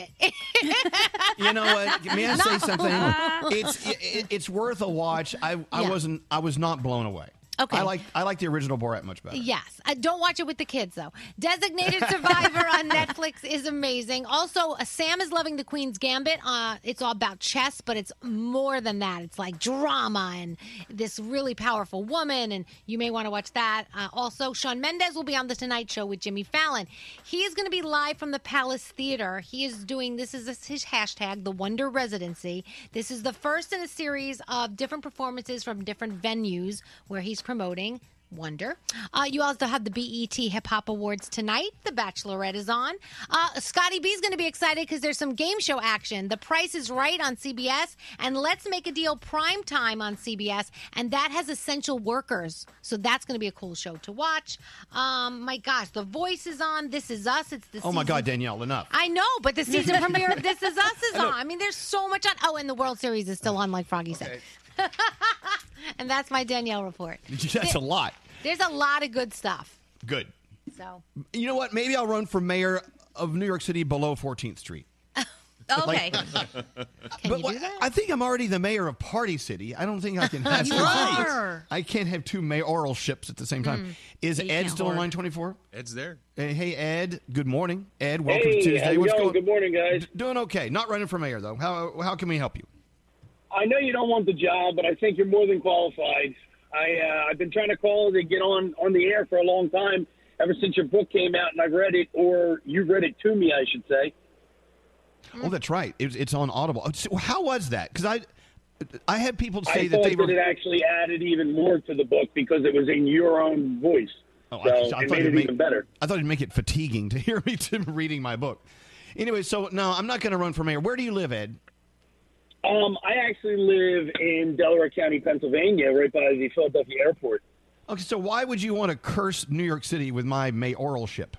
watch it. [LAUGHS] You know what? May I [LAUGHS] say something? [LAUGHS] It's it, it's worth a watch. I I Yeah. wasn't I was not blown away. Okay. I like I like the original Borat much better. Yes. Uh, don't watch it with the kids, though. Designated Survivor on [LAUGHS] Netflix is amazing. Also, uh, Sam is loving The Queen's Gambit. Uh, it's all about chess, but it's more than that. It's like drama and this really powerful woman, and you may want to watch that. Uh, also, Shawn Mendes will be on The Tonight Show with Jimmy Fallon. He is going to be live from the Palace Theater. He is doing, this is his hashtag, The Wonder Residency. This is the first in a series of different performances from different venues where he's promoting Wonder. Uh, you also have the BET Hip Hop Awards tonight. The Bachelorette is on. Uh, Scotty B is going to be excited because there's some game show action. The Price is Right on CBS and Let's Make a Deal Prime Time on CBS, and that has essential workers. So that's going to be a cool show to watch. Um, my gosh, The Voice is on. This is Us. It's the Oh my season- God, Danielle, enough. I know, but the season [LAUGHS] premiere of This Is Us is on. I mean, there's so much on. Oh, and the World Series is still on, like Froggy said. [LAUGHS] and that's my Danielle report. [LAUGHS] That's a lot. There's a lot of good stuff. Good. So You know what? Maybe I'll run for mayor of New York City below 14th Street. [LAUGHS] Okay. but what- I think I'm already the mayor of Party City. I don't think I can have You two are. I can't have two mayoral ships at the same time. Mm. Is Yeah, Ed can't still on line 24? Ed's there. Hey, hey, Ed. Good morning, Ed. Welcome Hey, to Tuesday. how's What's going? going? Good morning, guys. D- Doing okay. Not running for mayor though. How how can we help you? I know you don't want the job, but I think you're more than qualified. I uh, I've been trying to call to get on on the air for a long time, ever since your book came out, and I've read it, or you read it to me, I should say. Oh, that's right. It's, it's on Audible. Oh, How was that? Because I I had people say I that thought they were. that it actually added even more to the book because it was in your own voice. Oh, so I, I it thought made it'd it make, even better. I thought it'd make it fatiguing to [LAUGHS] hear me to reading my book. Anyway, so no, I'm not going to run for mayor. Where do you live, Ed? Um, I actually live in Delaware County, Pennsylvania, right by the Philadelphia airport. Okay, so why would you want to curse New York City with my mayoralship?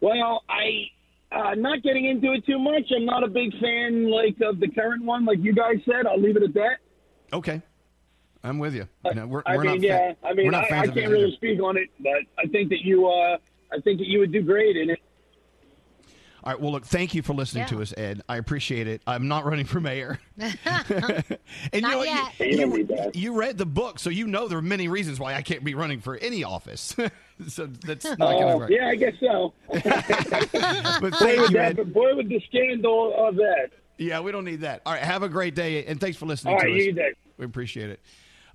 Well, I uh, not getting into it too much. I'm not a big fan like of the current one, like you guys said. I'll leave it at that. Okay, I'm with you. No, we're, I we're mean, not yeah. fa- I mean, I, I can't really either. speak on it, but I think that you, uh, I think that you would do great in it. All right. Well, look. Thank you for listening Yeah. to us, Ed. I appreciate it. I'm not running for mayor. [LAUGHS] [LAUGHS] and you know yet. You, You you- need that. you read the book, so you know there are many reasons why I can't be running for any office. [LAUGHS] so that's not Oh, going to work. yeah, I guess so. But boy, thank would you, that, Ed. but boy, would the scandal of that. Yeah, we don't need that. All right. Have a great day, and thanks for listening All to right, us. you day. We appreciate it.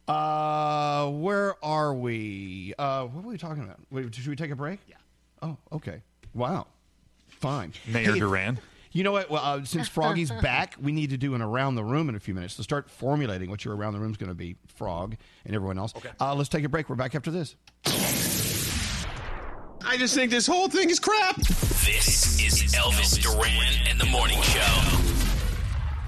Uh, where are we? Uh, what were we talking about? Wait, should we take a break? Yeah. Oh, okay. Wow. Fine. Mayor [LAUGHS] Hey, Duran. You know what? Well, uh, since Froggy's [LAUGHS] back, we need to do an around the room in a few minutes. to start formulating what your around the room's going to be, Frog and everyone else. Okay. Uh, let's take a break. We're back after this. I just think this whole thing is crap. This is Elvis Duran and the Morning Show.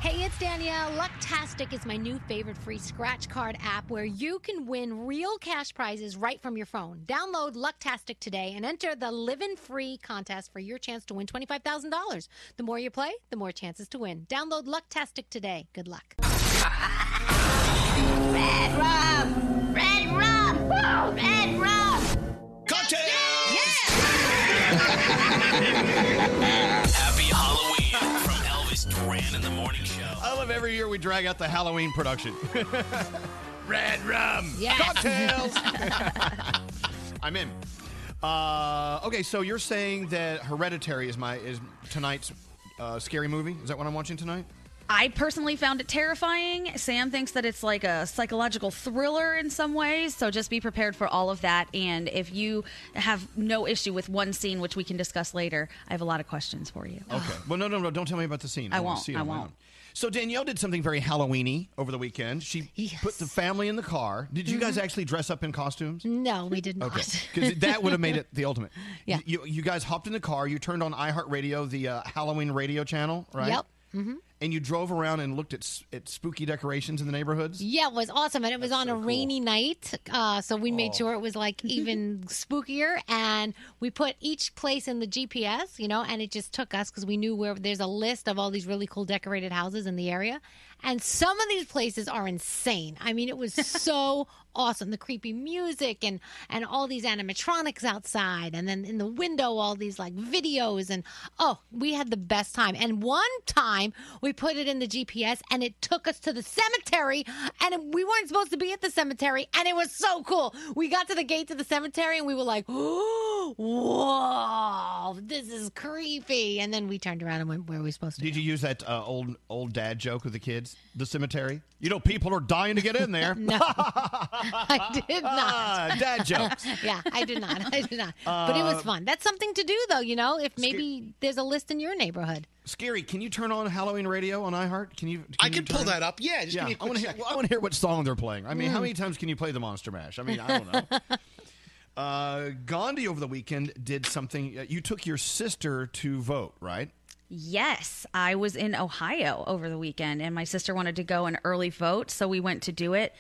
Hey, it's Danielle. Lucktastic is my new favorite free scratch card app where you can win real cash prizes right from your phone. Download Lucktastic today and enter the Live in Free contest for your chance to win $25,000. The more you play, the more chances to win. Download Lucktastic today. Good luck. Red rum! Red rum! Red rum! Happy Halloween from Elvis Duran and the Morning Show. I love every year we drag out the Halloween production. [LAUGHS] Red rum. Yes. Cocktails. [LAUGHS] [LAUGHS] I'm in. Uh, okay, so you're saying that Hereditary is my is tonight's uh, scary movie? Is that what I'm watching tonight? I personally found it terrifying. Sam thinks that it's like a psychological thriller in some ways, so just be prepared for all of that. And if you have no issue with one scene, which we can discuss later, I have a lot of questions for you. Okay. [SIGHS] Well, no, no, no. Don't tell me about the scene. I wanna won't, See it I won't. own. So Danielle did something very Halloweeny over the weekend. She put the family in the car. Did you guys Mhm. actually dress up in costumes? No, we did not. Okay, because that would have made it the ultimate. [LAUGHS] Yeah. You, you guys hopped in the car. You turned on iHeartRadio, the uh, Halloween radio channel, right? Yep. hmm And you drove around and looked at at spooky decorations in the neighborhoods. Yeah, it was awesome. And it was on a rainy night. Uh, so we made Oh. sure it was like [LAUGHS] even spookier. And we put each place in the GPS, you know, and it just took us because we knew where there's a list of all these really cool decorated houses in the area. And some of these places are insane. I mean, it was [LAUGHS] so awesome. The creepy music and, and all these animatronics outside. And then in the window, all these like videos. And oh, we had the best time. And one time we put it in the GPS and it took us to the cemetery. And we weren't supposed to be at the cemetery. And it was so cool. We got to the gate to the cemetery and we were like, [GASPS] oh, whoa, this is creepy. And then we turned around and went where are we supposed to Did you use that uh, old old dad joke with the kids? The cemetery. You know, people are dying to get in there. [LAUGHS] No, I did not. Ah, dad [LAUGHS] jokes. yeah, I did not. I did not. but it was Uh, fun. That's something to do, though. You know, if maybe there's a list in your neighborhood. Scary, can you turn on Halloween radio on iHeart? Can you? I you can pull that up. Yeah, just give me a I quick want to hear. second. I want to hear what song they're playing. I mean, how Mm. many times can you play the Monster Mash? I mean, I don't know. [LAUGHS] uh, Gandhi over the weekend did something. uh, You took your sister to vote, right? Yes, I was in Ohio over the weekend and my sister wanted to go and early vote, so we went to do it.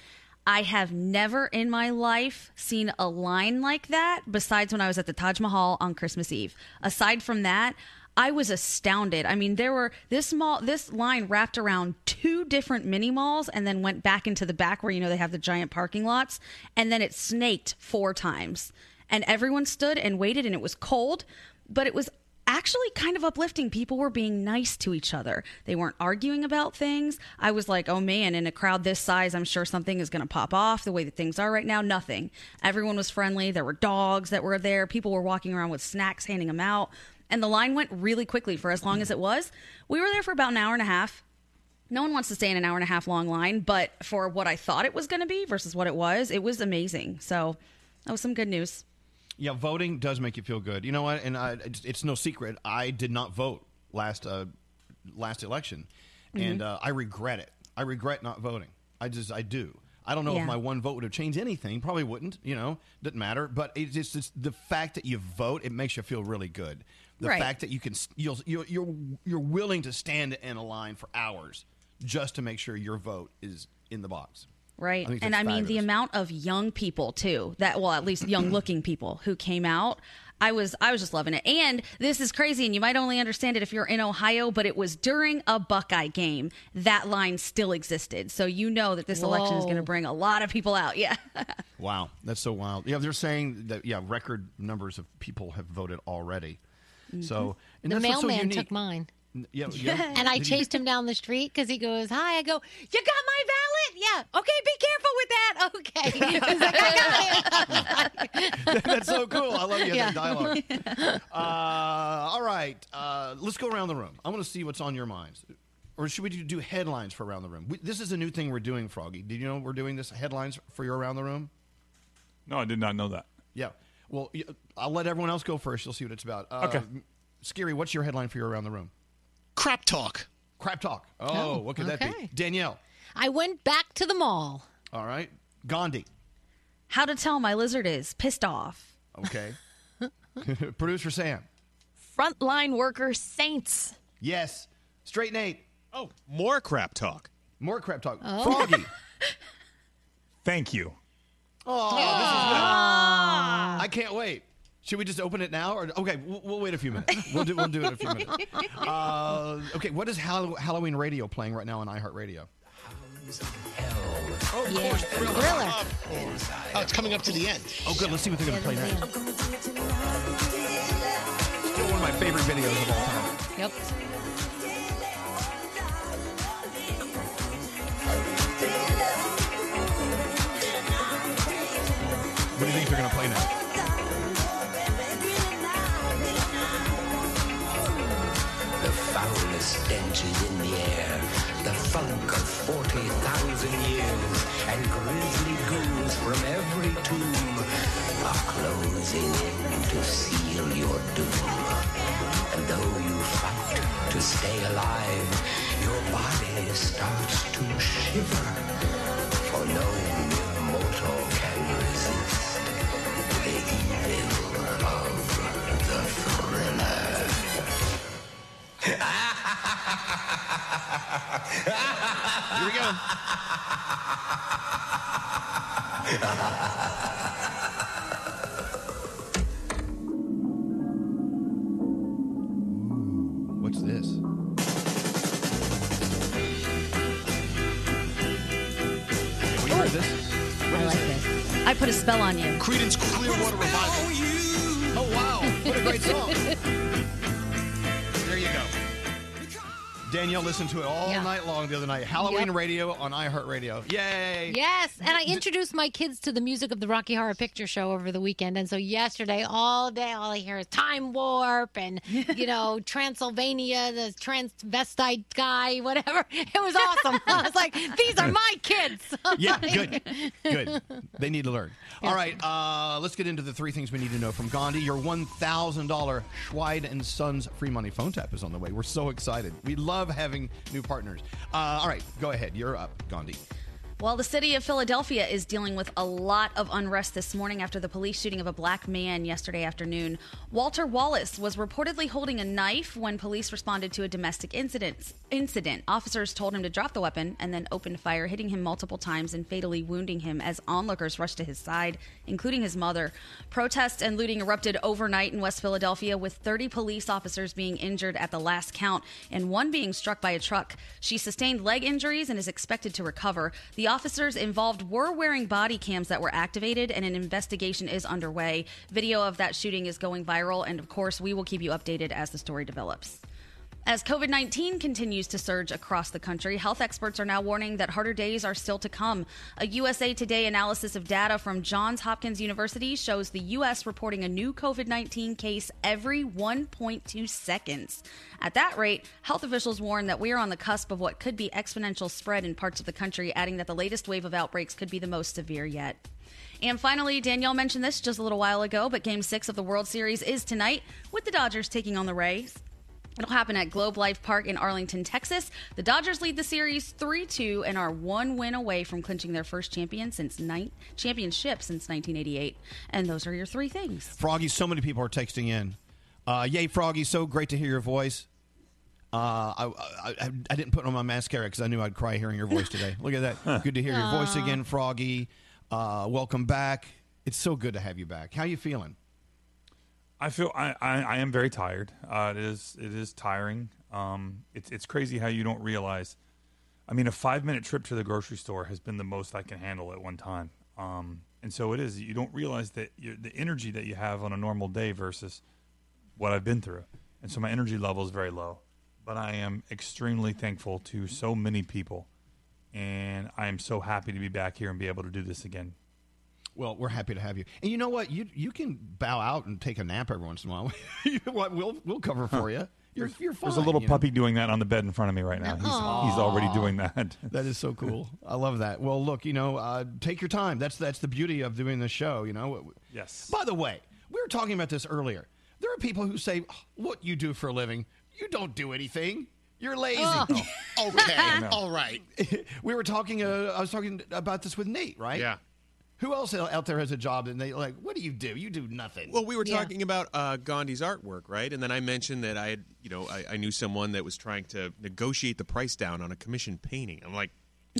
I have never in my life seen a line like that besides when I was at the Taj Mahal on Christmas Eve. Aside from that, I was astounded. I mean, there were this mall this line wrapped around two different mini malls and then went back into the back where you know they have the giant parking lots and then it snaked four times. And everyone stood and waited and it was cold, but it was actually kind of uplifting. People were being nice to each other. They weren't arguing about things. I was like, oh man, in a crowd this size, I'm sure something is going to pop off the way that things are right now. Nothing. Everyone was friendly. There were dogs that were there. People were walking around with snacks, handing them out. And the line went really quickly for as long as it was. We were there for about an hour and a half. No one wants to stay in an hour and a half long line, but for what I thought it was going to be versus what it was, it was amazing. So that was some good news. Yeah, voting does make you feel good. You know what? And I, it's, it's no secret. I did not vote last uh, last election, and Mhm. uh, I regret it. I regret not voting. I just I do. I don't know Yeah. if my one vote would have changed anything. Probably wouldn't. You know, doesn't matter. But it's just it's the fact that you vote. It makes you feel really good. The Right. fact that you can you'll, you're you're you're willing to stand in a line for hours just to make sure your vote is in the box. Right. I and I mean, the amount of young people, too, that, well, at least young looking [CLEARS THROAT] people who came out. I was I was just loving it. And this is crazy and you might only understand it if you're in Ohio, but it was during a Buckeye game. That line still existed. So you know that this election is going to bring a lot of people out. [LAUGHS] Yeah. Wow, that's so wild. Yeah, they're saying that yeah, record numbers of people have voted already. So and the that's what's so mailman took mine. Yeah, [LAUGHS] yeah. and I chased him down the street because he goes, "Hi." I go, "You got my ballot? Yeah. Okay, be careful with that. [LAUGHS] Okay." [LAUGHS] Like, "I got it." That's so cool. I love you Yeah. that dialogue. Uh, all right, uh, let's go around the room. I want to see what's on your minds. Or should we do, do headlines for around the room? We, this is a new thing we're doing, Froggy. Did you know we're doing this headlines for your around the room? No, I did not know that. Yeah. Well, I'll let everyone else go first. You'll see what it's about. Uh, Okay. Scary, what's your headline for your around the room? Crap talk. Crap talk. Oh, Oh, what could that be? Danielle. I went back to the mall. All right. Gandhi. How to tell my lizard is pissed off. Okay. [LAUGHS] Producer Sam. Frontline worker saints. Yes. Straight Nate. Oh, more crap talk. More crap talk. Oh. Froggy. [LAUGHS] Thank you. Oh, this is Ah. good. I can't wait. Should we just open it now, or okay? We'll, we'll wait a few minutes. We'll do. We'll do it in a few minutes. [LAUGHS] Uh, okay. What is Hall- Halloween radio playing right now on iHeartRadio? Oh, of Yeah. course, Thriller. Thriller. Oh, it's coming up to the end. Oh, good. Let's see what they're going to play next. Still one of my favorite videos of all time. Yep. They're going to play now. The in the air. The funk of 40,000 years. And grisly from every tomb are closing in to seal your doom. And though you fight to stay alive, your body starts to shiver. For no Here we go. What's this? Have you heard this? I like this. I put a spell on you. Creedence Clearwater Revival. Oh wow! What a great song. [LAUGHS] There you go. Danielle listened to it all Yeah. night long the other night. Halloween Yep. radio on iHeartRadio. Yay! Yes, and I introduced my kids to the music of the Rocky Horror Picture Show over the weekend, and so yesterday, all day, all I hear is Time Warp and [LAUGHS] you know Transylvania, the transvestite guy, whatever. [LAUGHS] It was [LAUGHS] awesome. I was like, these are my kids. Yeah, good. Good. They need to learn. All right, uh, let's get into the three things we need to know from Gandhi. Your $1,000 Schweid and Sons free money phone tap is on the way. We're so excited. We love having new partners. Uh, all right, go ahead. You're up, Gandhi. Well, the city of Philadelphia is dealing with a lot of unrest this morning after the police shooting of a black man yesterday afternoon. Walter Wallace was reportedly holding a knife when police responded to a domestic incident. Incident. Officers told him to drop the weapon and then opened fire, hitting him multiple times and fatally wounding him as onlookers rushed to his side, including his mother. Protests and looting erupted overnight in West Philadelphia, with 30 police officers being injured at the last count and one being struck by a truck. She sustained leg injuries and is expected to recover. The officers involved were wearing body cams that were activated, and an investigation is underway. Video of that shooting is going viral, and of course, we will keep you updated as the story develops. As COVID 19 continues to surge across the country, health experts are now warning that harder days are still to come. A USA Today analysis of data from Johns Hopkins University shows the U.S. reporting a new COVID 19 case every 1.2 seconds. At that rate, health officials warn that we are on the cusp of what could be exponential spread in parts of the country, adding that the latest wave of outbreaks could be the most severe yet. And finally, Danielle mentioned this just a little while ago, but Game 6 of the World Series is tonight with the Dodgers taking on the Rays. It'll happen at Globe Life Park in Arlington, Texas. The Dodgers lead the series 3 2 and are one win away from clinching their first champion since nine, championship since 1988. And those are your three things. Froggy, so many people are texting in. Uh, yay, Froggy, so great to hear your voice. Uh, I, I, I, I didn't put on my mascara because I knew I'd cry hearing your voice today. Look at that. Good to hear your voice again, Froggy. Uh, welcome back. It's so good to have you back. How you feeling? I feel I, I, I am very tired. Uh, it is it is tiring. Um, it's it's crazy how you don't realize. I mean, a five minute trip to the grocery store has been the most I can handle at one time. Um, and so it is. You don't realize that the energy that you have on a normal day versus what I've been through. And so my energy level is very low. But I am extremely thankful to so many people. And I am so happy to be back here and be able to do this again. Well, we're happy to have you. And you know what? You you can bow out and take a nap every once in a while. [LAUGHS] you know what? We'll we'll cover for you. You're you're fine. There's a little you know? puppy doing that on the bed in front of me right now. He's, he's already doing that. [LAUGHS] That is so cool. I love that. Well, look, you know, uh, take your time. That's that's the beauty of doing the show. You know. Yes. By the way, we were talking about this earlier. There are people who say, "What you do for a living? You don't do anything. You're lazy." Oh, [LAUGHS] okay. All right. we were talking. Uh, I was talking about this with Nate, right? Yeah. Who else out there has a job and they like? What do you do? You do nothing. Well, we were talking about uh, Gandhi's artwork, right? And then I mentioned that I had, you know, I, I knew someone that was trying to negotiate the price down on a commissioned painting. I'm like,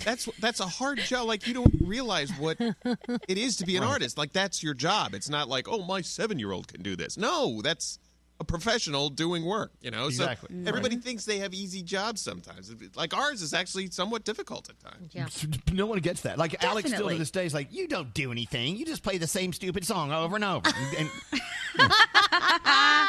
that's that's a hard job. Like you don't realize what it is to be an Right. artist. Like that's your job. It's not like, oh, my seven year old can do this. No, that's a professional doing work. You know, Exactly. so everybody thinks they have easy jobs sometimes. Like ours is actually somewhat difficult at times. Yeah. [LAUGHS] No one gets that. Like Alex still to this day is like, you don't do anything. You just play the same stupid song over and over. And, and- [LAUGHS]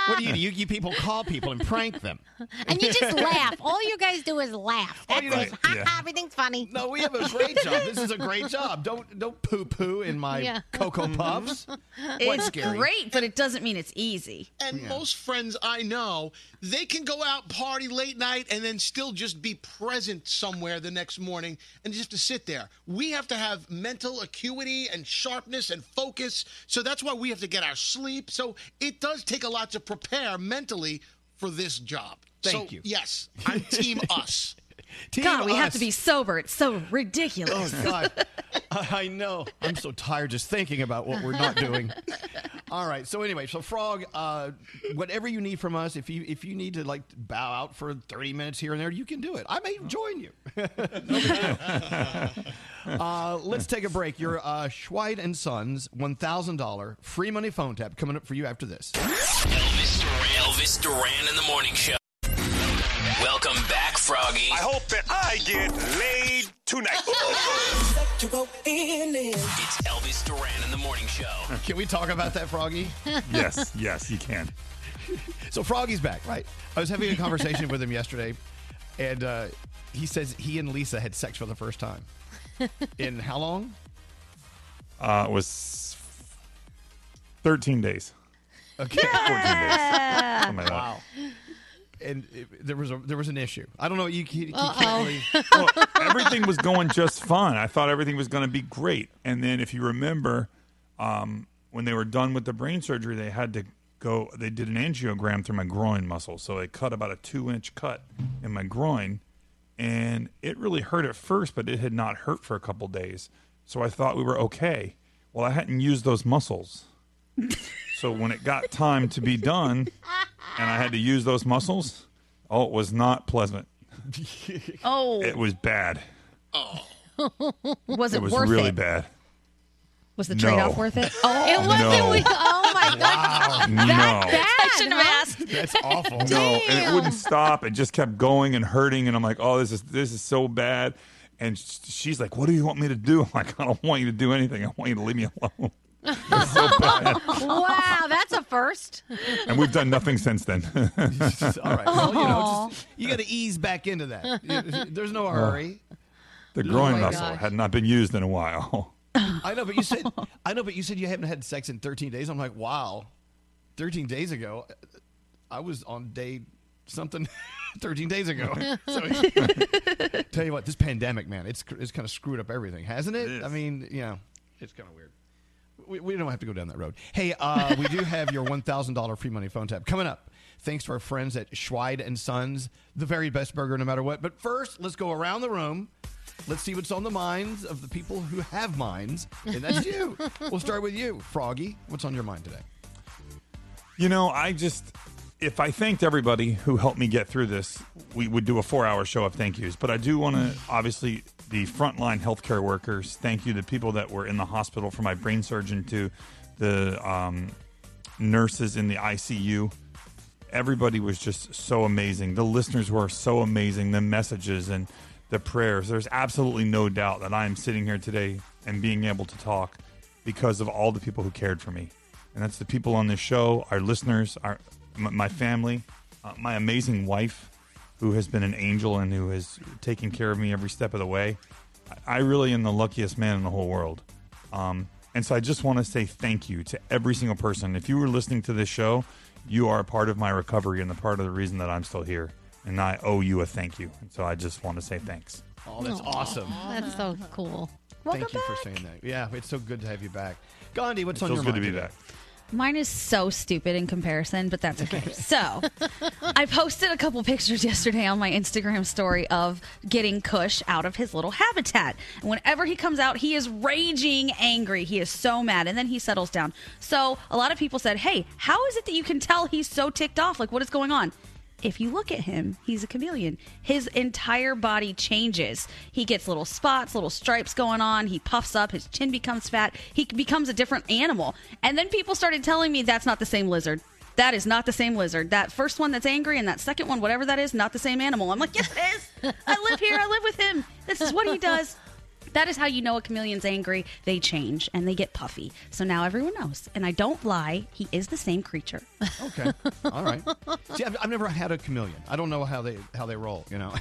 what do you do? You, you people call people and prank them. [LAUGHS] And you just laugh. All you guys do is laugh. That's you know- it. Ha, Yeah. ha, Everything's funny. No, we have a great job. This is a great job. Don't don't poo poo in my Yeah. cocoa puffs. What's It's scary? great, but it doesn't mean it's easy. And most friends I know, they can go out party late night and then still just be present somewhere the next morning and just to sit there. We have to have mental acuity and sharpness and focus. So that's why we have to get our sleep. So it does take a lot to prepare mentally for this job. Thank So, you. Yes, I'm team [LAUGHS] us. Team God, we have to be sober. It's so ridiculous. Oh God, [LAUGHS] I I know. I'm so tired just thinking about what we're not doing. [LAUGHS] All right. So anyway, so Frog, uh, whatever you need from us, if you if you need to like bow out for 30 minutes here and there, you can do it. I may join you. No [LAUGHS] uh, let's take a break. Your uh, Schweid and Sons $1,000 free money phone tap coming up for you after this. Elvis Duran, Elvis Duran in the morning show. Welcome back, Froggy. I hope that I get laid tonight. [LAUGHS] It's Elvis Duran in the morning show. Can we talk about that, Froggy? [LAUGHS] yes, yes, you can. So Froggy's back, right? I was having a conversation with him yesterday, and uh, he says he and Lisa had sex for the first time. In how long? Uh, it was 13 days. Okay, 14 days. [LAUGHS] Something like that. Wow. And it, there was a there was an issue. I don't know. You, you, you Uh-oh. can't really. [LAUGHS] Well, everything was going just fine. I thought everything was going to be great. And then, if you remember, um, when they were done with the brain surgery, they had to go. They did an angiogram through my groin muscle, so they cut about a two-inch cut in my groin, and it really hurt at first, but it had not hurt for a couple days. So I thought we were okay. Well, I hadn't used those muscles. [LAUGHS] So when it got time to be done, and I had to use those muscles, oh, it was not pleasant. [LAUGHS] Oh. It was bad. Oh, [LAUGHS] was it, it was worth really it? bad. Was the trade off worth it? Oh, It wasn't. No. We, oh my god. No. I shouldn't have asked. That's awful. No, and it wouldn't stop. It just kept going and hurting, and I'm like, "Oh, this is this is so bad." And she's like, "What do you want me to do?" [LAUGHS] I'm like, "I don't want you to do anything. I want you to leave me alone." It's so bad. wow, that's a first. And we've done nothing since then. [LAUGHS] All right. Well, you know, just, you got to ease back into that. [LAUGHS] There's no hurry. The Oh groin my muscle gosh. had not been used in a while. I know, but you said I know, but you said you haven't had sex in 13 days. I'm like, wow, 13 days ago, I was on day something [LAUGHS] 13 days ago. so, tell you what, this pandemic, man, it's it's kind of screwed up everything, hasn't it? I mean, yeah, it's kind of weird. We, we don't have to go down that road. Hey, uh, we do have your $1,000 free money phone tap coming up. Thanks to our friends at Schweid and Sons, the very best burger no matter what. But first, let's go around the room. Let's see what's on the minds of the people who have minds, and that's [LAUGHS] you. we'll start with you, Froggy. What's on your mind today? You know, I just if I thanked everybody who helped me get through this, we would do a four-hour show of thank yous. But I do want to obviously the frontline healthcare workers. Thank you the people that were in the hospital, from my brain surgeon to the um, nurses in the ICU. Everybody was just so amazing. The listeners were so amazing. The messages and the prayers. There's absolutely no doubt that I am sitting here today and being able to talk because of all the people who cared for me. And that's the people on this show, our listeners, our my family, uh, my amazing wife, who has been an angel and who has taken care of me every step of the way. I I really am the luckiest man in the whole world. Um, and so I just want to say thank you to every single person. If you were listening to this show, you are a part of my recovery and the part of the reason that I'm still here. And I owe you a thank you. And so I just want to say thanks. Oh, that's awesome. That's so cool. Thank you for saying that. Yeah, it's so good to have you back. Gandhi, what's It on feels your good to mind be today? back. Mine is so stupid in comparison, but that's okay. so, [LAUGHS] I posted a couple pictures yesterday on my Instagram story of getting Kush out of his little habitat. And whenever he comes out, he is raging angry. He is so mad. And then he settles down. So, a lot of people said, Hey, how is it that you can tell he's so ticked off? Like, what is going on? If you look at him, he's a chameleon. His entire body changes. He gets little spots, little stripes going on. He puffs up. His chin becomes fat. He becomes a different animal. And then people started telling me that's not the same lizard. That is not the same lizard. That first one that's angry and that second one, whatever that is, not the same animal. I'm like, yes, it is. I live here. I live with him. This is what he does. That is how you know a chameleon's angry. They change and they get puffy. So now everyone knows. And I don't lie. He is the same creature. [LAUGHS] Okay. All right. See, I've, I've never had a chameleon. I don't know how they how they roll. You know.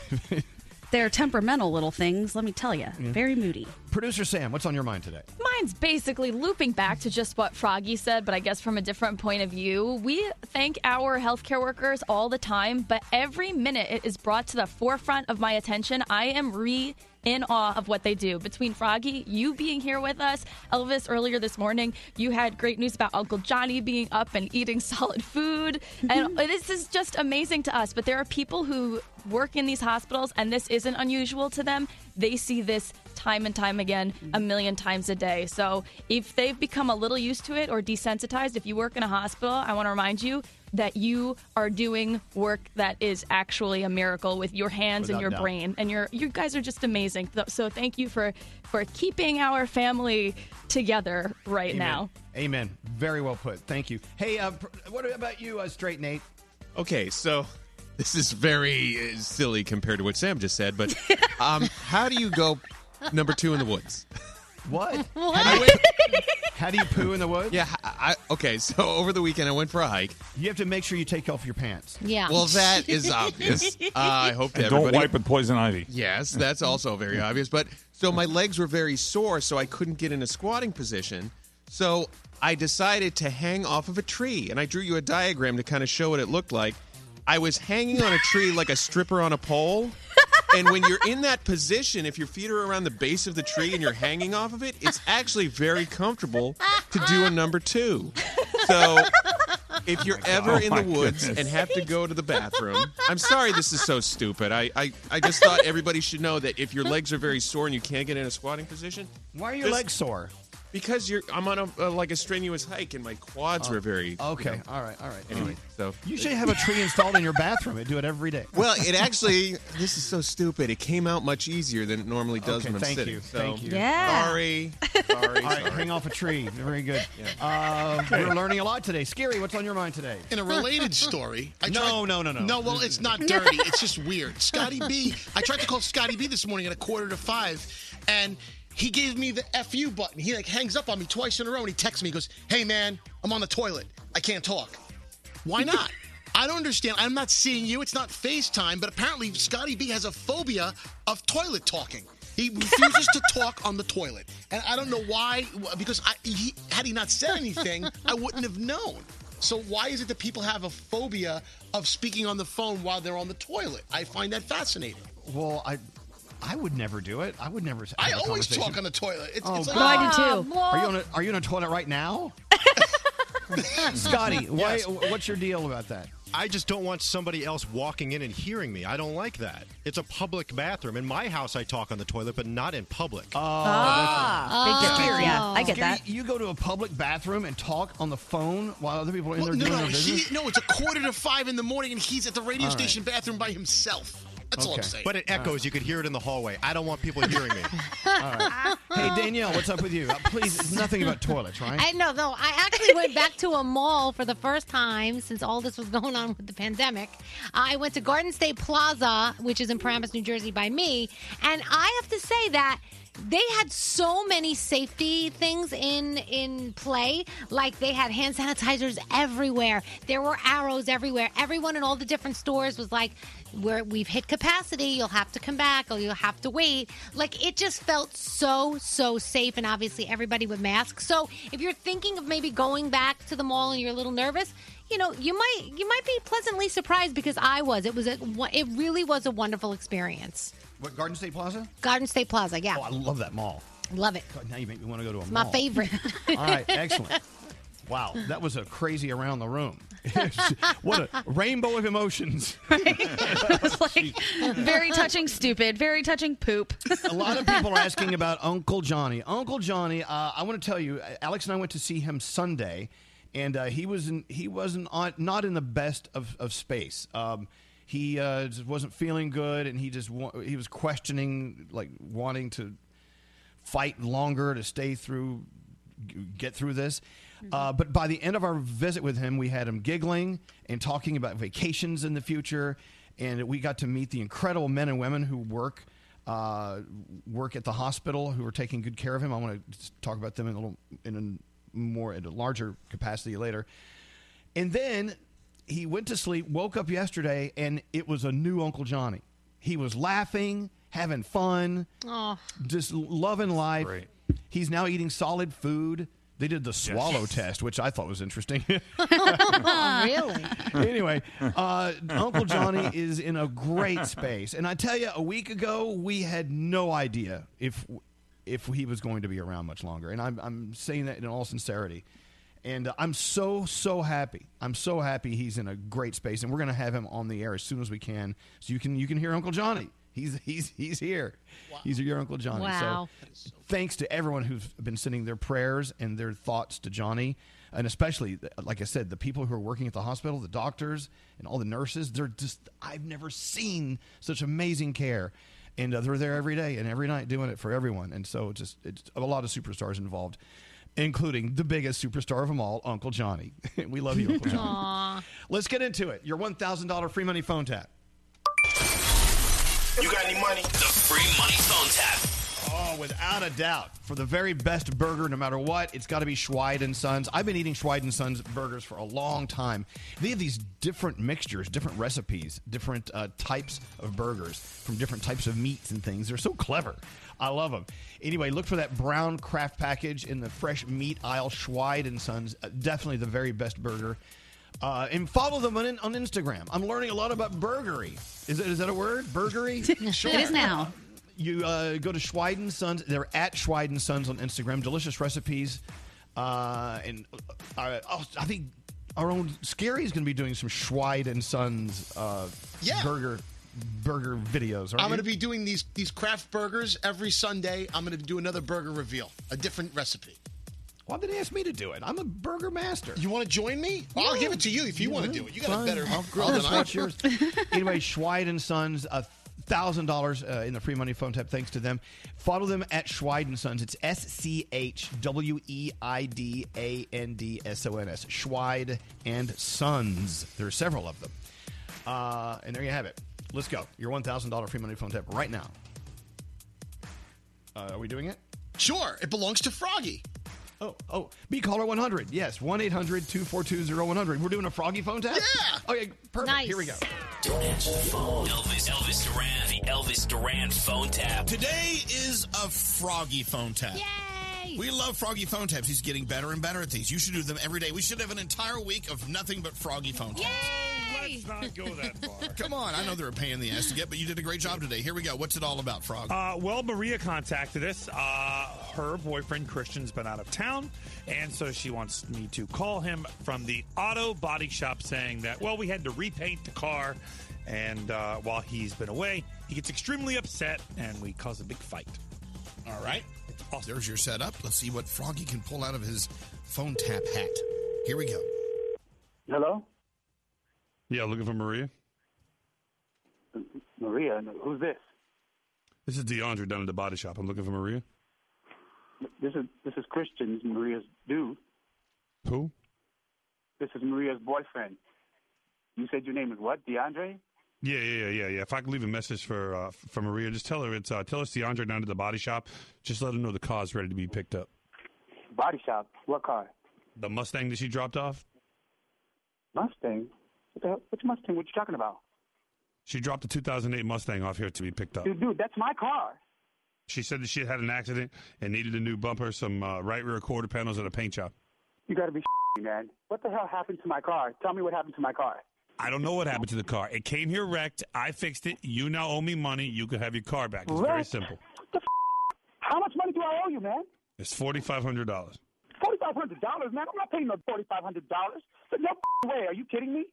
[LAUGHS] They're temperamental little things, let me tell you. Very moody. Producer Sam, what's on your mind today? Mine's basically looping back to just what Froggy said, but I guess from a different point of view. We thank our healthcare workers all the time, but every minute it is brought to the forefront of my attention. I am re in awe of what they do. Between Froggy, you being here with us, Elvis earlier this morning, you had great news about Uncle Johnny being up and eating [LAUGHS] solid food. And mm-hmm. this is just amazing to us. But there are people who work in these hospitals, and this isn't unusual to them. They see this time and time again, a mm-hmm. million times a day. So if they've become a little used to it or desensitized, if you work in a hospital, I want to remind you that you are doing work that is actually a miracle with your hands and your doubt. brain and you're you guys are just amazing so thank you for for keeping our family together right Amen. now Amen. Very well put. Thank you. Hey, uh, what about you, uh, Straight Nate? Okay, so [LAUGHS] this is very uh, silly compared to what Sam just said, but [LAUGHS] um, how do you go number two in the woods? [LAUGHS] What? [LAUGHS] I went- How do you poo in the woods? Yeah. I, I- okay. So [LAUGHS] over the weekend, I went for a hike. You have to make sure you take off your pants. Yeah. Well, that [LAUGHS] is obvious. Uh, I hope And don't wipe with poison ivy. Yes, that's also very obvious. But so my legs were very sore, so I couldn't get in a squatting position. So I decided to hang off of a tree, and I drew you a diagram to kind of show what it looked like. I was hanging on a tree like a stripper on a pole. And when you're in that position, if your feet are around the base of the tree and you're hanging off of it, it's actually very comfortable to do a number two. So if you're ever Oh in the woods goodness. and have to go to the bathroom, I'm sorry this is so stupid. I, I, I just thought everybody should know that if your legs are very sore and you can't get in a squatting position, Why are your just- legs sore? Because you're I'm on a uh, like a strenuous hike and my quads Oh, are very Okay, you know. all right, all right. Anyway, so You should have a tree installed in your bathroom and do it every day. well, it actually this is so stupid. It came out much easier than it normally does Okay, when I'm thank sitting. you, So, thank you. Yeah. Sorry, sorry, All right, sorry. hang off a tree. Very good. Uh, we're learning a lot today. Scary, what's on your mind today? In a related story, I No, tried, no, no, no. No, well, it's not dirty. It's just weird. Scotty B. I tried to call Scotty B this morning at a quarter to five, and he gave me the FU button. He like hangs up on me twice in a row, and he texts me. He goes, "Hey man, I'm on the toilet. I can't talk. Why [LAUGHS] not?" I don't understand. I'm not seeing you. It's not FaceTime, but apparently Scotty B has a phobia of toilet talking. He refuses to [LAUGHS] talk on the toilet, and I don't know why. Because I, he, had he not said anything, I wouldn't have known. So why is it that people have a phobia of speaking on the phone while they're on the toilet? I find that fascinating. Well, I I would never do it. I would never. I always talk on the toilet. It's, Oh, it's like, God. I do too. Are you on a Are you in a toilet right now? [LAUGHS] Scotty, why, Yes. what's your deal about that? I just don't want somebody else walking in and hearing me. I don't like that. It's a public bathroom. In my house, I talk on the toilet, but not in public. Oh, Ah, big difference. Scary. Yeah, I get Scary, that. You go to a public bathroom and talk on the phone while other people are in Well, there no, doing no, their business. he, no. It's a quarter to five in the morning, and he's at the radio All right. station bathroom by himself. That's all I'm saying. But it echoes. You could hear it in the hallway. I don't want people hearing me. [LAUGHS] Hey Danielle, what's up with you? Uh, please, it's nothing about toilets, right? I know, no. I actually went back to a mall for the first time since all this was going on with the pandemic. I went to Garden State Plaza, which is in Paramus, New Jersey, by me, and I have to say that they had so many safety things in in play. Like they had hand sanitizers everywhere. There were arrows everywhere. Everyone in all the different stores was like, "Where we've hit capacity, you'll have to come back, or you'll have to wait." Like it just felt so so safe, and obviously everybody with masks. So if you're thinking of maybe going back to the mall and you're a little nervous. You know, you might you might be pleasantly surprised because I was. It was a it really was a wonderful experience. What Garden State Plaza? Garden State Plaza, yeah, Oh, I love that mall. love it. God, now you make me want to go to a My mall. favorite. [LAUGHS] All right, excellent. Wow, that was a crazy around the room. [LAUGHS] what a rainbow of emotions. [LAUGHS] It's like very touching, stupid, very touching poop. a lot of people are asking about Uncle Johnny. Uncle Johnny, uh, I want to tell you, Alex and I went to see him Sunday, and uh, he was in, he wasn't on, not in the best of, of space. Um, he uh, just wasn't feeling good, and he just wa- he was questioning, like wanting to fight longer to stay through, get through this. Uh, but by the end of our visit with him, we had him giggling and talking about vacations in the future, and we got to meet the incredible men and women who work uh, work at the hospital who are taking good care of him. I want to talk about them in a little in a more in a larger capacity later. And then he went to sleep, woke up yesterday, and it was a new Uncle Johnny. He was laughing, having fun, just loving life. He's now eating solid food. They did the swallow test, which I thought was interesting. [LAUGHS] [LAUGHS] really? anyway, uh, Uncle Johnny is in a great space, and I tell you, a week ago we had no idea if if he was going to be around much longer, and I'm I'm saying that in all sincerity. And uh, I'm so so happy. I'm so happy he's in a great space, and we're going to have him on the air as soon as we can, so you can you can hear Uncle Johnny. He's he's he's here. He's your Uncle Johnny. Wow. So thanks to everyone who's been sending their prayers and their thoughts to Johnny, and especially, like I said, the people who are working at the hospital, the doctors and all the nurses. They're just I've never seen such amazing care, and uh, they're there every day and every night doing it for everyone. And so just it's a lot of superstars involved. Including the biggest superstar of them all, Uncle Johnny. [LAUGHS] we love you, Uncle Johnny. Aw. Let's get into it. Your $1,000 free money phone tap. You got any money? The free money phone tap. Oh, without a doubt, for the very best burger, no matter what, it's got to be Schweid and Sons. I've been eating Schweid and Sons burgers for a long time. They have these different mixtures, different recipes, different uh, types of burgers from different types of meats and things. They're so clever. I love them. Anyway, look for that brown craft package in the fresh meat aisle. Schweid and Sons, uh, definitely the very best burger. Uh, and follow them on, on Instagram. I'm learning a lot about burgery. Is, it, is that a word? Burgery? [LAUGHS] It is now. You uh, go to Schweid and Sons. They're at Schweid and Sons on Instagram. Delicious recipes. Uh, and uh, oh, I think our own Scary is going to be doing some Schweid and Sons uh, Yeah. burger burger videos. I'm going to be doing these these craft burgers every Sunday. I'm going to do another burger reveal, a different recipe. Why did they ask me to do it? I'm a burger master. You want to join me? I'll give it to you if you want to do it. You got a better I'll, grill I'll than I do. yours. anyway, [LAUGHS] Schweid and Sons, a thousand dollars uh, in the free money phone tap. Thanks to them. Follow them at Schweid and Sons. It's S C H W E I D A N D S O N S. Schweid and Sons. There are several of them. Uh, and there you have it. Let's go. Your one thousand dollar free money phone tap right now. Uh, are we doing it? Sure. It belongs to Froggy. Oh, oh, be caller 100. Yes, 1 800 242 0100. We're doing a froggy phone tap? Yeah. Okay, perfect. Nice. Here we go. Don't answer the phone. Elvis, Elvis Duran, the Elvis Duran phone tap. Today is a Froggy phone tap. Yay! We love Froggy phone taps. He's getting better and better at these. You should do them every day. We should have an entire week of nothing but Froggy phone taps. Let's not go that [LAUGHS] far. Come on, I know they're a pain in the ass to get, but you did a great job today. Here we go. What's it all about, Frog? Uh, well, Maria contacted us. Uh, her boyfriend Christian's been out of town, and so she wants me to call him from the auto body shop, saying that well, we had to repaint the car, and uh, while he's been away, he gets extremely upset, and we cause a big fight. All right. There's your setup. Let's see what Froggy can pull out of his phone tap hat. Here we go. Hello, Yeah, looking for Maria. Maria. Who's this? This is DeAndre down at the body shop. I'm looking for Maria. This is this is Christian, Maria's dude. Who? This is Maria's boyfriend. You said your name is what? DeAndre? Yeah, yeah, yeah, yeah, yeah. If I could leave a message for uh, for Maria, just tell her it's uh, tell us DeAndre down at the body shop. Just let her know the car's ready to be picked up. Body shop. What car? The Mustang that she dropped off. Mustang. What the hell? Which Mustang? What you talking about? She dropped a 2008 Mustang off here to be picked up. Dude, dude, that's my car. She said that she had had an accident and needed a new bumper, some uh, right rear quarter panels, and a paint job. You got to be [LAUGHS] man. What the hell happened to my car? Tell me what happened to my car. I don't know what happened to the car. It came here wrecked. I fixed it. You now owe me money. You could have your car back. It's very Wrecked? simple. How much money do I owe you, man? It's forty five hundred dollars. Forty five hundred dollars, man. I'm not paying no forty five hundred dollars. No way. Are you kidding me?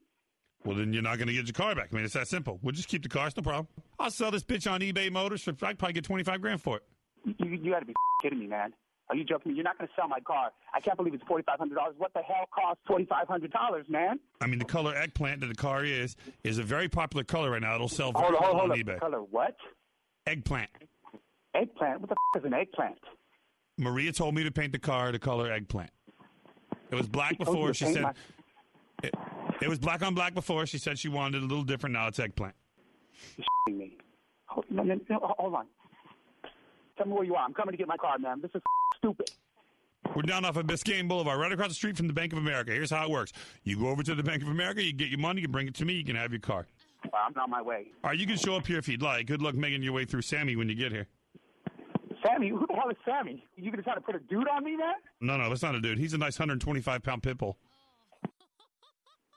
Well, then you're not going to get your car back. I mean, it's that simple. We'll just keep the car. It's no problem. I'll sell this bitch on eBay Motors for. I would probably get twenty five grand for it. You, you got to be kidding me, man. Are you joking me? You're not going to sell my car. I can't believe it's forty five hundred dollars. What the hell costs forty five hundred dollars, man? I mean, the color eggplant that the car is is a very popular color right now. It'll sell very Hold on, hold on, hold on. eBay. Color what? Eggplant. Eggplant. What the f- is an eggplant? Maria told me to paint the car the color eggplant. It was black before. She said my- it, it was black on black before. She said she wanted it a little different. Now it's eggplant. You're me. Hold, no, no, no, hold on. Tell me where you are. I'm coming to get my car, man. This is stupid. We're down off of Biscayne Boulevard, right across the street from the Bank of America. Here's how it works: you go over to the Bank of America, you get your money, you bring it to me, you can have your car. Well, I'm on my way. All right, you can show up here if you'd like. Good luck making your way through Sammy when you get here. Sammy, who the hell is Sammy? You gonna try to put a dude on me, man? No, no, that's not a dude. He's a nice 125 pound pit bull.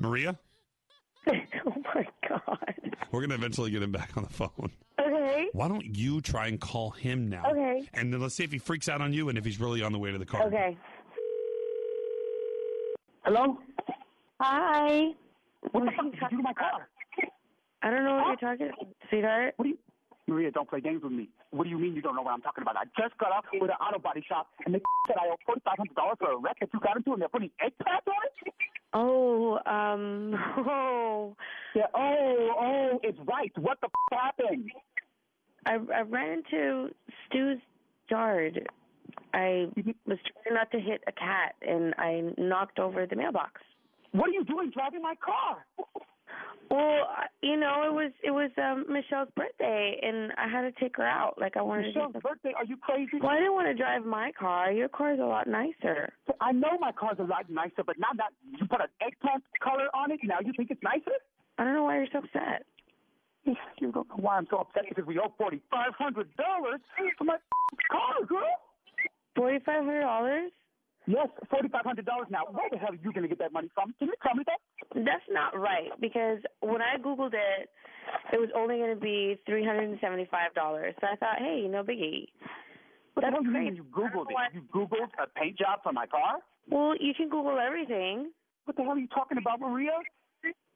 Maria, [LAUGHS] oh my god. we're gonna eventually get him back on the phone. Okay. Why don't you try and call him now? Okay. And then let's see if he freaks out on you and if he's really on the way to the car. Okay. Hello? Hi. What the fuck did you do to my car? I don't know what you're talking about, sweetheart. What do you Maria, don't play games with me. What do you mean you don't know what I'm talking about? I just got off with an auto body shop and they said I owe forty five hundred dollars for a wreck that you got into and they're putting eggplant on it? Oh, um, [LAUGHS] oh. Yeah, oh, oh, it's right. What the f- happened? I, I ran into Stu's yard. I was trying not to hit a cat, and I knocked over the mailbox. What are you doing driving my car? [LAUGHS] Well, you know, it was it was um, Michelle's birthday, and I had to take her out. Like I wanted Michelle's to. birthday? Are you crazy? Well, I didn't want to drive my car. Your car's a lot nicer. I know my car's a lot nicer, but now that you put an eggplant color on it, now you think it's nicer? I don't know why you're so upset. You don't know why I'm so upset because we owe forty five hundred dollars for my car, girl. Forty five hundred dollars? Yes, forty five hundred dollars. Now, where the hell are you going to get that money from? Can you tell me that? That's not right because when I googled it, it was only going to be three hundred and seventy five dollars. So I thought, hey, no biggie. What That's do you crazy. mean you Googled it? You Googled a paint job for my car? Well, you can Google everything. What the hell are you talking about, Maria?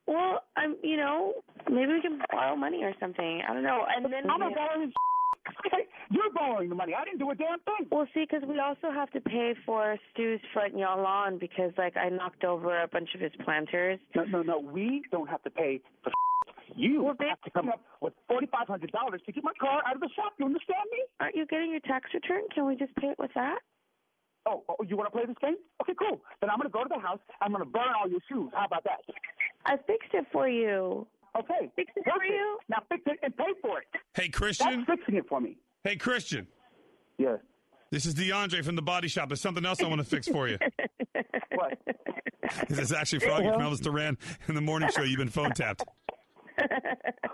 Well, I'm, you know, maybe we can borrow money or something. I don't know. And then I'm not borrowing. You're borrowing the money. I didn't do a damn thing. Well, see, because we also have to pay for Stu's front yard lawn because, like, I knocked over a bunch of his planters. No, no, no. We don't have to pay for. [LAUGHS] You have to come up with forty five hundred dollars to get my car out of the shop. You understand me? Aren't you getting your tax return? Can we just pay it with that? Oh, oh you want to play this game? Okay, cool. Then I'm going to go to the house. I'm going to burn all your shoes. How about that? I fixed it for you. Okay. Fix it for you. Now fix it and pay for it. Hey, Christian. That's fixing it for me. Hey, Christian. Yes. This is DeAndre from the Body Shop. There's something else I want to fix for you. [LAUGHS] what? This is actually Froggy from Elvis Duran in the morning show. You've been phone tapped. [LAUGHS]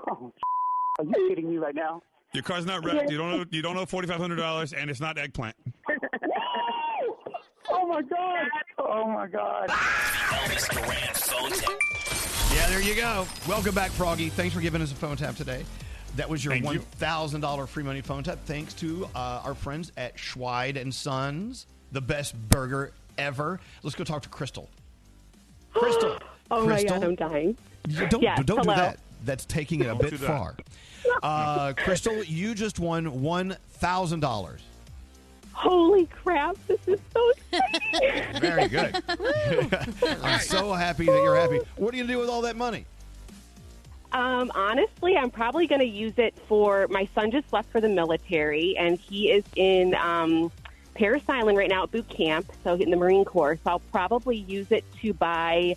Oh, [LAUGHS] are you kidding me right now? Your car's not wrecked. You don't owe, you don't owe forty five hundred dollars, and it's not eggplant. Oh my god! Oh my god! Elvis Duran phone tap. Yeah, there you go. Welcome back, Froggy. Thanks for giving us a phone tap today. That was your Thank thousand dollar free money phone tap. Thanks to uh, our friends at Schweid and Sons, the best burger ever. Let's go talk to Crystal. Crystal. [GASPS] Oh my Crystal. God, I'm dying. You Don't Yes, don't hello. do that. That's taking it a Don't bit do that. far. Uh, Crystal, you just won one thousand dollars. Holy crap, this is so [LAUGHS] exciting. Very good. [LAUGHS] I'm so happy that you're happy. What are you gonna do with all that money? Um, honestly, I'm probably going to use it for my son just left for the military, and he is in um, Parris Island right now at boot camp, so in the Marine Corps. So I'll probably use it to buy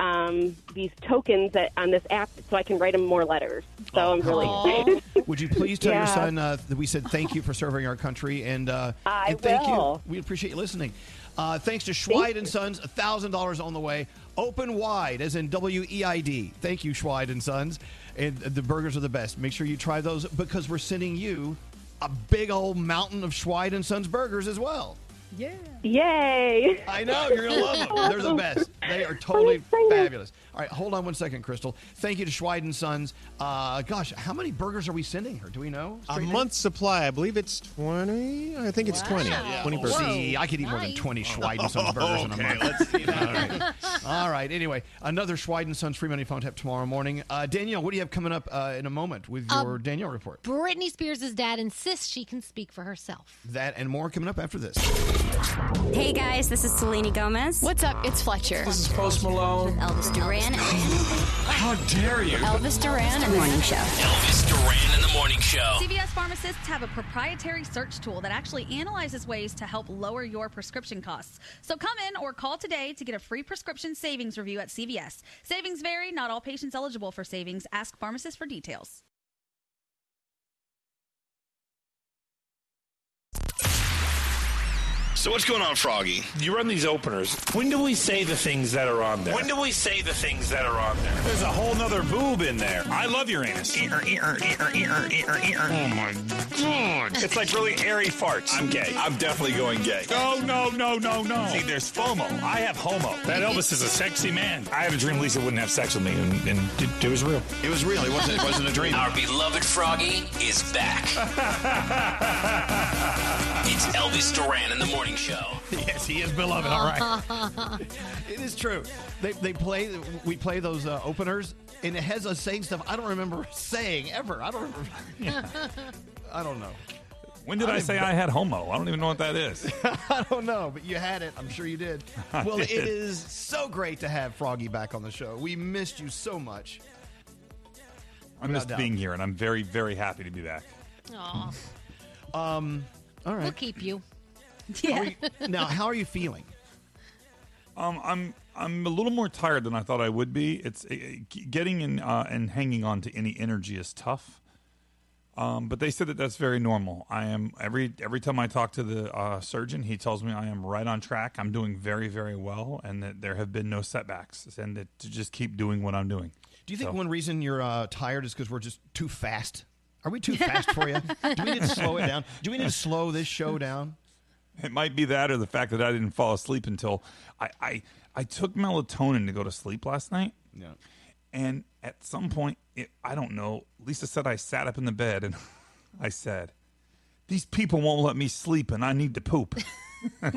um, these tokens that, on this app so I can write him more letters. So I'm really excited. Would you please tell your son uh, that we said thank you for serving our country and uh, I and thank will. you. We appreciate you listening. Uh, thanks to Schweid and Sons, thousand dollars on the way. Open wide, as in W E I D. Thank you, Schweid and Sons. And the burgers are the best. Make sure you try those because we're sending you a big old mountain of Schweid and Sons burgers as well. Yeah. Yay. I know you're gonna love them. They're the best. They are totally fabulous. All right, hold on one second, Crystal. Thank you to Schweid and Sons. Uh, gosh, how many burgers are we sending her? Do we know? A Straight name? month's supply. I believe it's 20. I think it's 20. 20 burgers. See, I could eat more than 20 Schweid and Sons burgers in a Okay, month. let's see All right. All right. Anyway, another Schweid and Sons free money phone tap tomorrow morning. Uh, Danielle, what do you have coming up uh, in a moment with your Danielle report? Britney Spears' dad insists she can speak for herself. That and more coming up after this. Hey guys, this is Selena Gomez. What's up? It's Fletcher. This is Post Malone. Elvis Duran. How dare you? Elvis Duran and the Morning Show. Elvis Duran in the morning show. CVS pharmacists have a proprietary search tool that actually analyzes ways to help lower your prescription costs. So come in or call today to get a free prescription savings review at CVS. Savings vary, not all patients eligible for savings. Ask pharmacist for details. So what's going on, Froggy? You run these openers. When do we say the things that are on there? When do we say the things that are on there? There's a whole nother boob in there. I love your Uranus. Oh my god. It's like really airy farts. I'm gay. I'm definitely going gay. No, no, no, no, no. See, there's FOMO. I have homo. That Elvis is a sexy man. I have a dream Lisa wouldn't have sex with me, and, and it, it was real. It was real. It wasn't. It wasn't a dream. Our beloved Froggy is back. [LAUGHS] it's Elvis Duran in the morning show. [LAUGHS] Yes, he is beloved. All right. [LAUGHS] it is true. They, they play. We play those uh, openers, and it has us saying stuff I don't remember [LAUGHS] saying ever. I don't remember. I don't know. When did I, say I had homo? I don't even know what that is. I don't know, but you had it. I'm sure you did. I Well, it did. is so great to have Froggy back on the show. We missed you so much. I missed doubt. being here, and I'm very, very happy to be back. Aw. Um. All right. We'll keep you. [LAUGHS] Are we- now, how are you feeling? Um, I'm I'm a little more tired than I thought I would be. It's uh, getting in uh, and hanging on to any energy is tough. Um, but they said that that's very normal. I am every every time I talk to the uh, surgeon, he tells me I am right on track. I'm doing very very well, and that there have been no setbacks, and that to just keep doing what I'm doing. Do you think So- one reason you're uh, tired is because we're just too fast? Are we too [LAUGHS] fast for you? Do we need to slow it down? Do we need to [LAUGHS] slow this show down? [LAUGHS] It might be that, or the fact that I didn't fall asleep until I I, I took melatonin to go to sleep last night. Yeah. And at some point, it, I don't know. Lisa said I sat up in the bed and [LAUGHS] I said, "These people won't let me sleep, and I need to poop." [LAUGHS]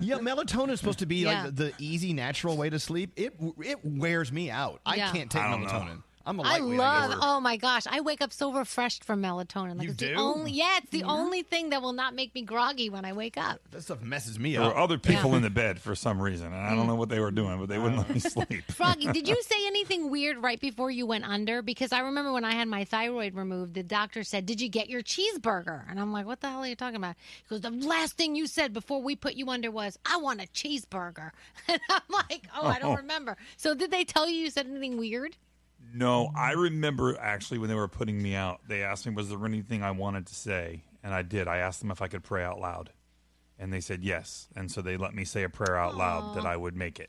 Yeah, melatonin is supposed to be Yeah. like the easy, natural way to sleep. It it wears me out. I Yeah. can't take I don't know. melatonin. I'm a I love. guess. Oh my gosh, I wake up so refreshed from melatonin. Like You it's do? the only. Yeah, it's the only thing that will not make me groggy when I wake up. That stuff messes me up. There up. were other people Yeah. in the bed for some reason, and I don't mm. know what they were doing, but they wouldn't let me sleep. [LAUGHS] Froggy, did you [LAUGHS] say anything weird right before you went under? Because I remember when I had my thyroid removed, the doctor said, "Did you get your cheeseburger?" And I'm like, "What the hell are you talking about?" He goes, "The last thing you said before we put you under was, I want a cheeseburger." [LAUGHS] And I'm like, "Oh, I don't Oh. remember." So did they tell you you said anything weird? No, I remember actually when they were putting me out, they asked me, was there anything I wanted to say? And I did. I asked them if I could pray out loud. And they said yes. And so they let me say a prayer out loud that I would make it.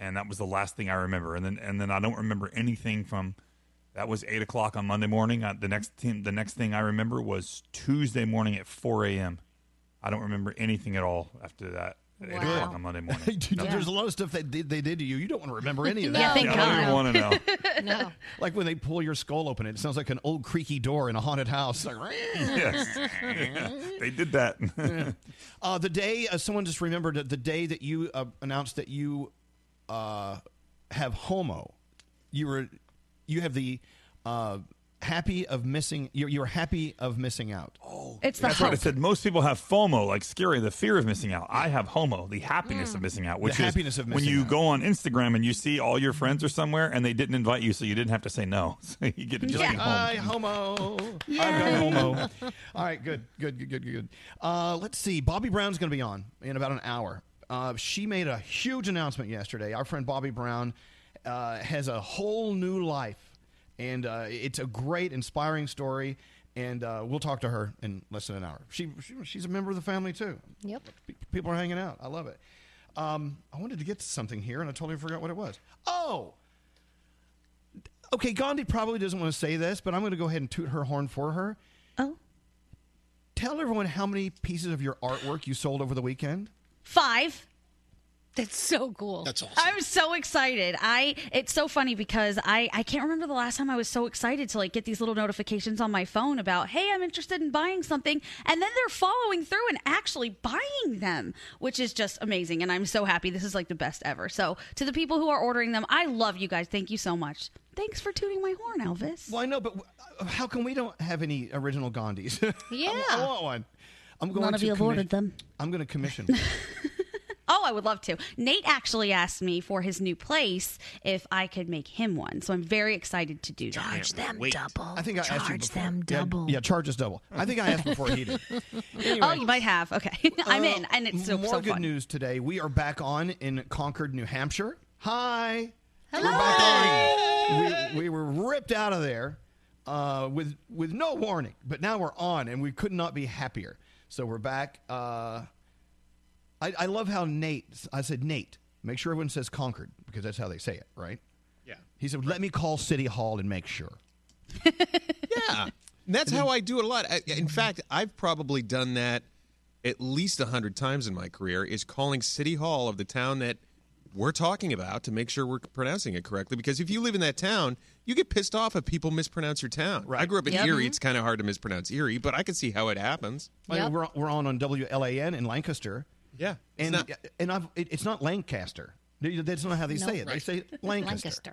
And that was the last thing I remember. And then and then I don't remember anything from that was eight o'clock on Monday morning. Uh, the next thing the next thing I remember was Tuesday morning at four AM. I don't remember anything at all after that at eight Wow. o'clock on Monday morning. [LAUGHS] Dude, There's a lot of stuff that they, they did to you. You don't want to remember any of [LAUGHS] that. Yeah, thank I don't even wanna know. [LAUGHS] no. Like when they pull your skull open, it sounds like an old creaky door in a haunted house. Like, Yes. Yeah, they did that. Yeah. Uh, the day uh, someone just remembered the day that you uh, announced that you uh, have homo, you were you have the uh, happy of missing. You're, you're happy of missing out. Oh, It's That's what I said. Most people have FOMO, like scary, the fear of missing out. I have HOMO, the happiness of missing out, The which happiness is of when you out. go on Instagram and you see all your friends are somewhere and they didn't invite you, so you didn't have to say no. [LAUGHS] So you get to just be home. Hi, homo. I've got homo. [LAUGHS] All right, good, good, good, good, good. Uh, let's see. Bobbi Brown's going to be on in about an hour. Uh, she made a huge announcement yesterday. Our friend Bobbi Brown uh, has a whole new life, and uh, it's a great, inspiring story. And uh, we'll talk to her in less than an hour. She, she she's a member of the family too. Yep. People are hanging out. I love it. Um, I wanted to get to something here, and I totally forgot what it was. Oh, okay. Gandhi probably doesn't want to say this, but I'm going to go ahead and toot her horn for her. Oh. Tell everyone how many pieces of your artwork you sold over the weekend. Five. That's so cool. That's awesome. I'm so excited. I it's so funny because I I can't remember the last time I was so excited to like get these little notifications on my phone about hey I'm interested in buying something and then they're following through and actually buying them, which is just amazing and I'm so happy. This is like the best ever. So to the people who are ordering them, I love you guys. Thank you so much. Thanks for tooting my horn, Elvis. Well, I know, but uh, how come we don't have any original Gandhis? [LAUGHS] Yeah. I, I want one. I'm going None of to you have commi- ordered them. I'm going to commission. [LAUGHS] Oh, I would love to. Nate actually asked me for his new place if I could make him one. So I'm very excited to do that. Charge them double. I think I asked you Charge before. them double. Yeah, charge us double. I think I asked before he did. [LAUGHS] Oh, you might have. Okay. [LAUGHS] I'm Uh, in. And it's so, more so good fun. news today. We are back on in Concord, New Hampshire. Hi. Hello. We, we were ripped out of there uh, with with no warning, but now we're on, and we could not be happier. So we're back. Uh, I, I love how Nate. I said Nate. Make sure everyone says Concord because that's how they say it, right? Yeah. He said, "Let me call City Hall and make sure." [LAUGHS] Yeah. And that's how I do it a lot. I- In fact, I've probably done that at least a hundred times in my career. Is calling City Hall of the town that we're talking about to make sure we're pronouncing it correctly. Because if you live in that town, you get pissed off if people mispronounce your town. I grew up in Yep. Erie. Mm-hmm. It's kind of hard to mispronounce Erie, but I can see how it happens. Like, We're, we're on on WLAN in Lancaster. Yeah, it's and not- and I've, it, it's not Lancaster. That's not how they No. say it. They say [LAUGHS] Lancaster. Lancaster.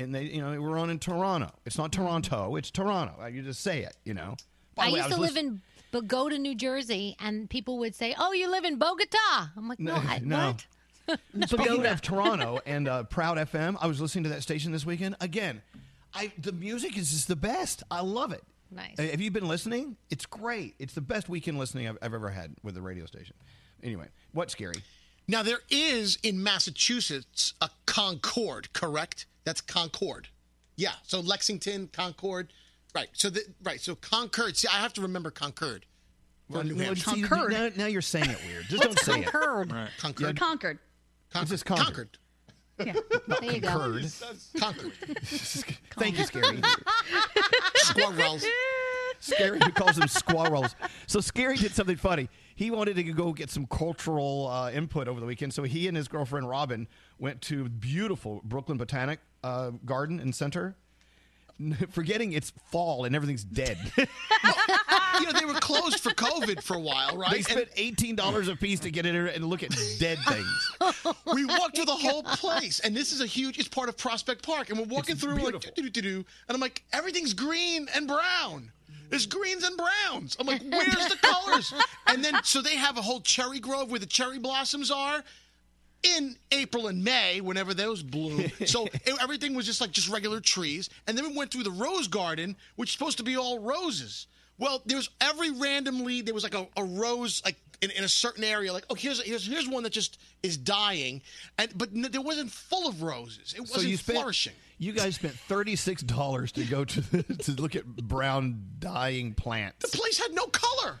And they, you know, we're on in Toronto. It's not Toronto. It's Toronto. You just say it. You know. By I way, used was to live listen- in Bogota, New Jersey, and people would say, "Oh, you live in Bogota." I'm like, "No, I, no. what?" [LAUGHS] Speaking of Toronto and uh, Proud FM, I was listening to that station this weekend. Again, I the music is just the best. I love it. Nice. Uh, Have you been listening? It's great. It's the best weekend listening I've, I've ever had with the radio station. Anyway, what's scary? Now there is in Massachusetts a Concord, correct? That's Concord. Yeah. So Lexington, Concord. Right. So the, right. So Concord. See, I have to remember Concord. Well, New well, Hampshire. see, Now, now you're saying it weird. Just don't say it. Concord? Right. Concord. Concord. It's just Concord. Concord. Yeah. Not There you go. Concord. Concord. Thank you, Scary. Squirrels. Scary who calls them squirrels. So Scary did something funny. He wanted to go get some cultural uh, input over the weekend. So he and his girlfriend Robin went to beautiful Brooklyn Botanic uh, Garden and Center, [LAUGHS] forgetting it's fall and everything's dead. [LAUGHS] you know, they were closed for COVID for a while, right? They spent eighteen dollars a piece to get in there and look at dead things. [LAUGHS] we walked through the whole place, and this is a huge. It's part of Prospect Park, and we're walking through like and I'm like, everything's green and brown. There's greens and browns. I'm like, [LAUGHS] where's the colors? And then so they have a whole cherry grove where the cherry blossoms are. In April and May, whenever those bloom, [LAUGHS] so it- everything was just like just regular trees, and then we went through the rose garden, which is supposed to be all roses. Well, there's every randomly there was like a, a rose like in, in a certain area, like oh here's here's here's one that just is dying, and but there wasn't full of roses. It wasn't so spent, flourishing. You guys spent thirty six dollars to go to to look at brown dying plants. The place had no color.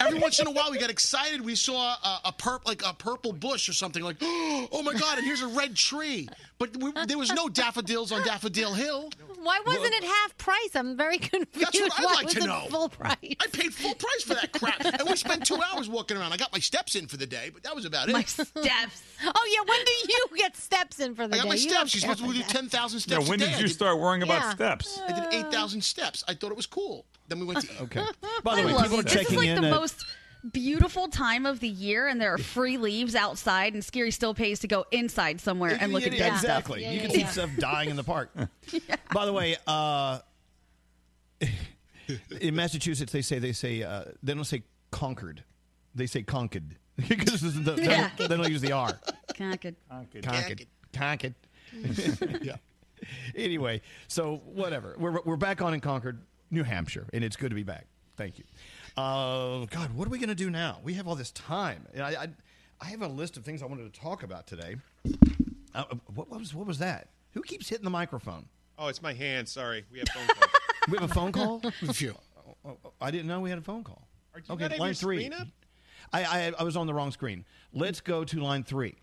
Every once in a while, we got excited. We saw a, a perp like a purple bush or something. Like, [GASPS] oh my god! And here's a red tree. But we, there was no daffodils on Daffodil Hill. Why wasn't it half price? I'm very confused. That's what I'd Why like to wasn't know. Full price. I paid full price for that crap, and we spent two hours walking around. I got my steps in for the day, but that was about it. My steps. Oh yeah, when do you get steps in for the I got day? my steps. She's supposed to do ten 7,000 steps when did you did, start worrying yeah. about steps? I did 8,000 steps. I thought it was cool. Then we went to eat. okay. [LAUGHS] By the way, people are this is like The most- beautiful time of the year and there are free leaves outside and Scary still pays to go inside somewhere and look yeah, at yeah, exactly. Stuff. you can see stuff dying in the park. [LAUGHS] By the way, uh, [LAUGHS] in Massachusetts they say they say uh, they don't say conquered. They say conquered because the, they, don't, they, don't, use the R. Conquered. Conquered. Conquered. conquered. [LAUGHS] yeah. Anyway, so whatever. We're, we're back on in Concord, New Hampshire, and it's good to be back. Thank you. Uh, God, what are we going to do now? We have all this time. I, I, I have a list of things I wanted to talk about today. Uh, what, what was what was that? Who keeps hitting the microphone? Oh, it's my hand. Sorry, we have phone calls. [LAUGHS] We have a phone call. a few. I didn't know we had a phone call. Are you okay, line three. I, I I was on the wrong screen. Let's go to line three.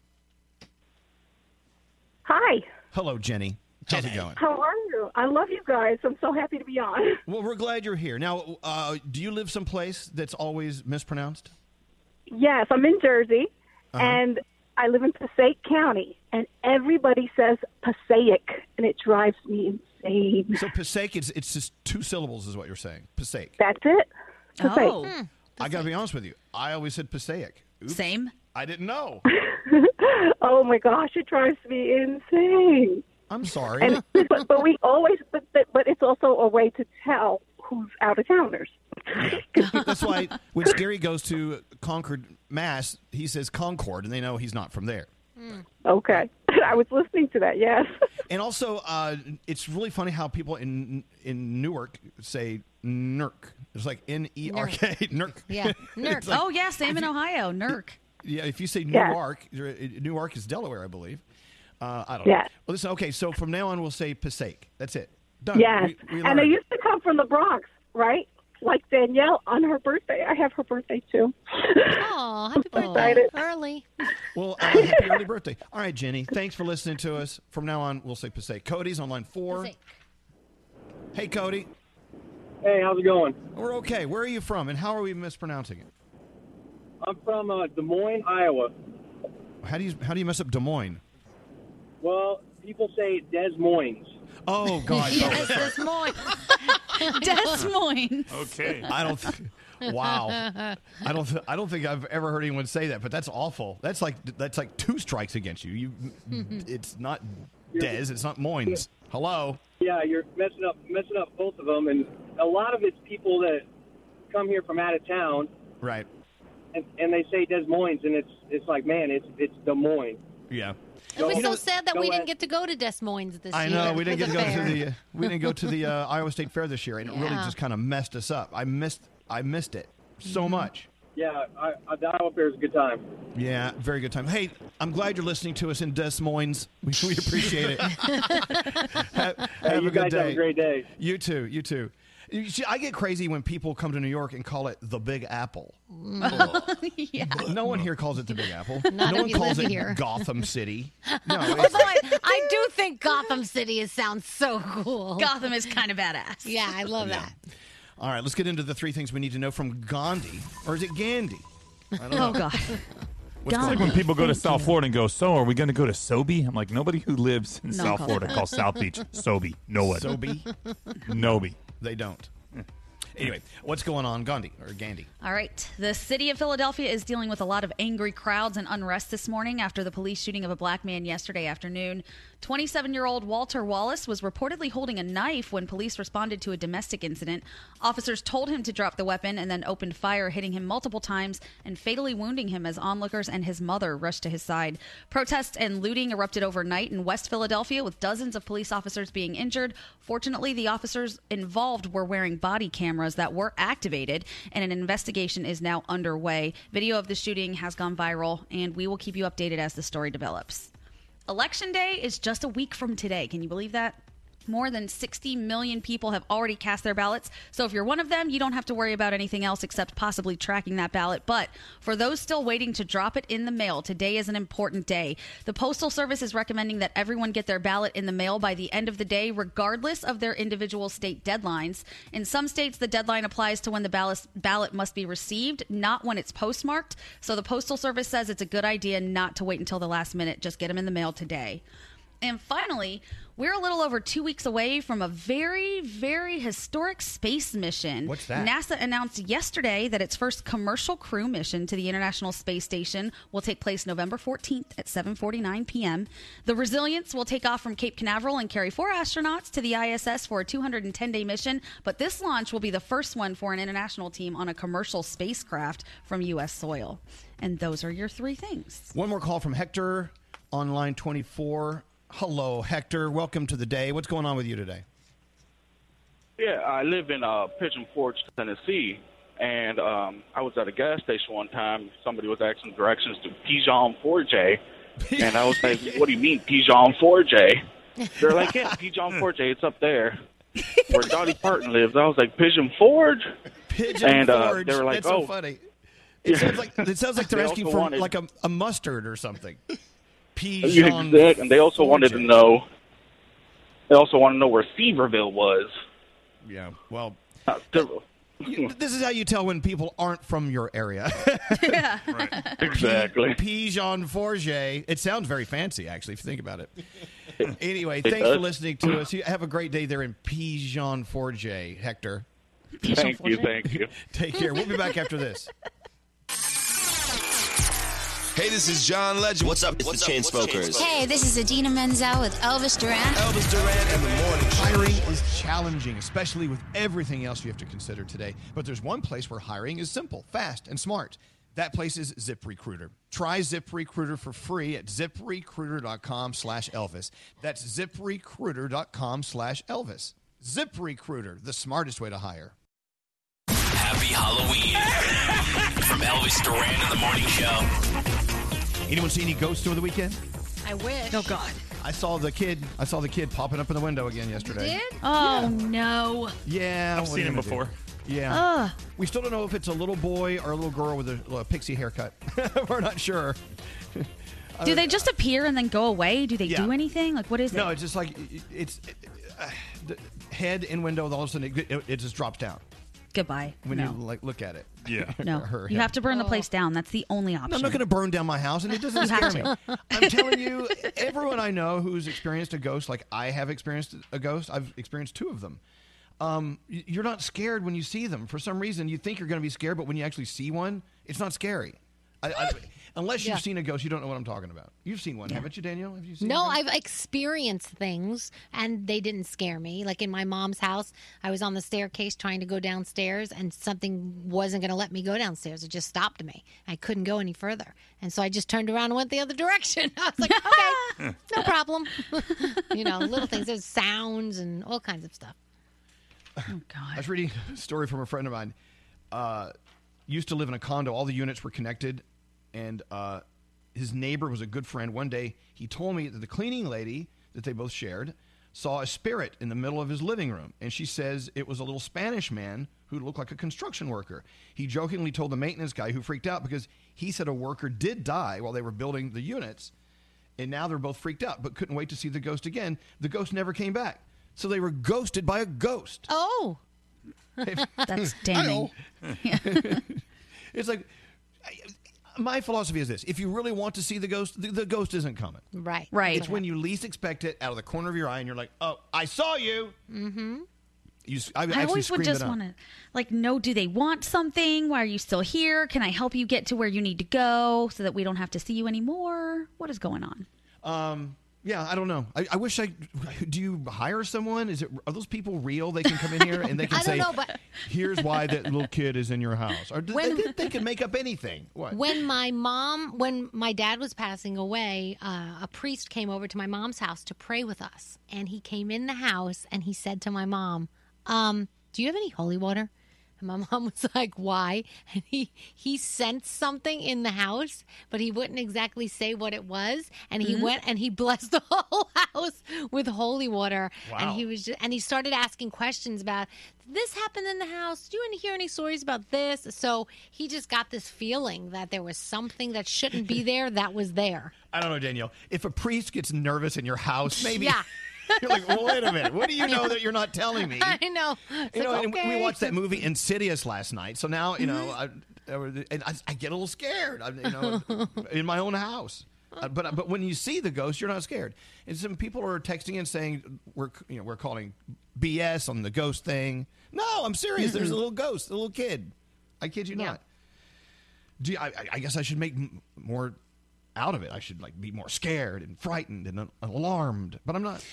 Hi. Hello, Jenny. How's it going? How are you? I love you guys. I'm so happy to be on. [LAUGHS] Well, we're glad you're here. Now, uh, do you live someplace that's always mispronounced? Yes, I'm in Jersey, Uh-huh. and I live in Passaic County, and everybody says Passaic, and it drives me insane. So Passaic, it's it's just two syllables, is what you're saying. Passaic. That's it. Passaic. Oh. I got to be honest with you. I always said Passaic. Oops. Same. I didn't know. [LAUGHS] oh my gosh, it drives me insane. I'm sorry. And but, but we always but but but it's also a way to tell who's out of towners. [LAUGHS] That's why when Scary goes to Concord, Mass, he says Concord, and they know he's not from there. Okay, [LAUGHS] I was listening to that. Yes. And also, uh, it's really funny how people in in Newark say Nurk. It's like N E R K. Nurk. Yeah, It's like- oh yeah, same in Ohio. Nurk. Yeah, if you say Newark, you're- Newark is Delaware, I believe. Uh, I don't know. Yes. Well, listen, okay, so from now on, we'll say Passaic. That's it. Done. Yes, We- we and they used to come from the Bronx, right? Like Danielle on her birthday. I have her birthday too. Oh, happy [LAUGHS] birthday early. [LAUGHS] Well, uh, happy early birthday. All right, Jenny. Thanks for listening to us. From now on, we'll say Passaic. Cody's on line four. Hey, Cody. Hey, how's it going? We're okay. Where are you from, and how are we mispronouncing it? I'm from uh, Des Moines, Iowa. How do you how do you mess up Des Moines? Well, people say Des Moines. Oh [LAUGHS] God! Yes, Des Moines. [LAUGHS] Des Moines. Okay. I don't. Th- wow. I don't. Th- I don't think I've ever heard anyone say that. But that's awful. That's like that's like two strikes against you. You. It's not Des. It's not Moines. Hello. Yeah, you're messing up messing up both of them, and a lot of it's people that come here from out of town, Right. And, and they say Des Moines, and it's it's like, man, it's it's Des Moines. Yeah. It was You so know- sad that go we ahead. didn't get to go to Des Moines this I year. I know we didn't get to go fair. to the uh, we didn't go to the [LAUGHS] uh, Iowa State Fair this year, and it really just kind of messed us up. I missed I missed it so Mm-hmm. much. yeah, I, I, the Iowa Fair is a good time. Yeah, very good time. Hey, I'm glad you're listening to us in Des Moines. [LAUGHS] We, we appreciate it. [LAUGHS] have Hey, have you a good guys day. have a great day. You too. You too. You see, I get crazy when people come to New York and call it the Big Apple. [LAUGHS] yeah. No one here calls it the Big Apple. [LAUGHS] Not no one calls it here. Gotham City. [LAUGHS] No, Although I, I do think Gotham City is, sounds so cool. Gotham is kind of badass. Yeah, I love Yeah. that. all right. Let's get into the three things we need to know from Gandhi, or is it Gandhi? I don't know. Oh God. What's It's like when people go to South you. Florida and go, "So, are we going to go to Sobe?" I'm like, nobody who lives in No South calls Florida calls South Beach Sobe. No one. Sobe? Nobe. They don't. Anyway, what's going on, Gandhi or Gandhi? All right. The city of Philadelphia is dealing with a lot of angry crowds and unrest this morning after the police shooting of a black man yesterday afternoon. 27 year old Walter Wallace was reportedly holding a knife when police responded to a domestic incident. Officers told him to drop the weapon and then opened fire, hitting him multiple times and fatally wounding him as onlookers and his mother rushed to his side. Protests and looting erupted overnight in West Philadelphia with dozens of police officers being injured. Fortunately, the officers involved were wearing body cameras that were activated, and an investigation is now underway. Video of the shooting has gone viral, and we will keep you updated as the story develops. Election Day is just a week from today. Can you believe that? More than 60 million people have already cast their ballots. So if you're one of them, you don't have to worry about anything else except possibly tracking that ballot. But for those still waiting to drop it in the mail, today is an important day. The Postal Service is recommending that everyone get their ballot in the mail by the end of the day, regardless of their individual state deadlines. In some states, the deadline applies to when the ballot, ballot must be received, not when it's postmarked. So the Postal Service says it's a good idea not to wait until the last minute. Just get them in the mail today. And finally, we're a little over two weeks away from a very, very historic space mission. What's that? NASA announced yesterday that its first commercial crew mission to the International Space Station will take place November 14th at 7:49 p.m. The Resilience will take off from Cape Canaveral and carry four astronauts to the ISS for a 210-day mission. But this launch will be the first one for an international team on a commercial spacecraft from U.S. soil. And those are your three things. One more call from Hector on line 24. Hello, Hector. Welcome to the day. What's going on with you today? Yeah, I live in uh, Pigeon Forge, Tennessee, and um, I was at a gas station one time. Somebody was asking directions to Pigeon Forge, and I was like, [LAUGHS] "What do you mean Pigeon Forge?" They're like, "Yeah, Pigeon [LAUGHS] Forge. It's up there where Dolly Parton lives." I was like, "Pigeon Forge." Pigeon and uh, Forge. they were like, That's "Oh, so funny. It sounds like it sounds like they're They asking for wanted- like a, a mustard or something. Yeah, Pigeon. exact- and they also wanted to know. They also want to know where Sevierville was. Yeah, well, uh, You- this is how you tell when people aren't from your area. [LAUGHS] yeah. [LAUGHS] Exactly. Pigeon Forge. It sounds very fancy, actually, if you think about it. Anyway, It thanks for listening to us. You have a great day there in Pigeon Forge, Hector. Thank you, thank you. [LAUGHS] Take care. We'll be back after this. Hey, this is John Legend. What's up? It's the Chainsmokers. Hey, this is Idina Menzel with Elvis Duran. Elvis Duran and the Morning Hiring is challenging, especially with everything else you have to consider today. But there's one place where hiring is simple, fast, and smart. That place is ZipRecruiter. Try ZipRecruiter for free at ziprecruiter.com slash Elvis. That's ziprecruiter.com slash Elvis. ZipRecruiter, the smartest way to hire. Happy Halloween [LAUGHS] from Elvis Duran in the Morning Show. Anyone see any ghosts over the weekend? I wish. Oh God. I saw the kid. I saw the kid popping up in the window again yesterday. Did? Oh no. Yeah, I've seen him gonna do? before. Yeah. Ugh. We still don't know if it's a little boy or a little girl with a, a pixie haircut. [LAUGHS] We're not sure. Do they just appear and then go away? Do they Yeah. do anything? Like what is No, it? it's just like it's uh, the head in window. All of a sudden, it, it just drops down Goodbye. when no. you like look at it. Yeah. [LAUGHS] no. Her You head. have to burn the place down. That's the only option. No, I'm not going to burn down my house, and it doesn't [LAUGHS] You have scare me. to. I'm telling you, everyone I know who's experienced a ghost, like I have experienced a ghost, I've experienced two of them. Um, you're not scared when you see them. For some reason, you think you're going to be scared, but when you actually see one, it's not scary. I, I, unless you've Yeah. seen a ghost, you don't know what I'm talking about. You've seen one, haven't you, Danielle? Have you seen? No, one? I've experienced things and they didn't scare me. Like in my mom's house, I was on the staircase trying to go downstairs and something wasn't going to let me go downstairs. It just stopped me. I couldn't go any further. And so I just turned around and went the other [LAUGHS] direction. I was like, okay, no [LAUGHS] problem. [LAUGHS] you know, little things. There's sounds and all kinds of stuff. Oh God! I was reading a story from a friend of mine. Uh, used to live in a condo. All the units were connected, and uh, his neighbor was a good friend. One day, he told me that the cleaning lady that they both shared saw a spirit in the middle of his living room, and she says it was a little Spanish man who looked like a construction worker. He jokingly told the maintenance guy, who freaked out because he said a worker did die while they were building the units, and now they're both freaked out, but couldn't wait to see the ghost again. The ghost never came back, so they were ghosted by a ghost. Oh. [LAUGHS] That's damning. [LAUGHS] it's like my philosophy is this: if you really want to see the ghost, the, the ghost isn't coming. Right. Right. It's when you least expect it, out of the corner of your eye, and you're like, "Oh, I saw you." Mm-hmm. You, s- I, I actually always would just want to, like, know do they want something? Why are you still here? Can I help you get to where you need to go so that we don't have to see you anymore? What is going on? Um, yeah, I don't know. I, I wish I. Do you hire someone? Is it are those people real? They can come in here and they [LAUGHS] can I don't say, know, but- "Here's why that little kid is in your house." Or When- they, they can make up anything. What? When my mom, when my dad was passing away, uh, a priest came over to my mom's house to pray with us. And he came in the house and he said to my mom, um, Do you have any holy water? And my [LAUGHS] mom was like, Why? And he, he sensed something in the house, but he wouldn't exactly say what it was. And he Mhm. went and he [LAUGHS] blessed the whole house with holy water. And he was just, and he started asking questions about this happened in the house. Do you want to hear any stories about this? So he just got this feeling that there was something that shouldn't be [LAUGHS] there that was there. I don't know, Danielle. If a priest gets nervous in your house, maybe Yeah. You're like, well, "Wait a minute. What do you know that you're not telling me?" [LAUGHS] I know. It's You know, like, and we- watched that movie Insidious last night, so now you know, Mm-hmm. I, I, and I, get a little scared. I, you know, [LAUGHS] in my own house. Uh, but but when you see the ghost, you're not scared. And some people are texting and saying we're you know we're calling BS on the ghost thing. No, I'm serious. There's a Mm-hmm. Little ghost, a little kid. I kid you Yeah. not. Do you, I, I- I guess I should make m- more out of it. I should like be more scared and frightened and uh, alarmed, but I'm not.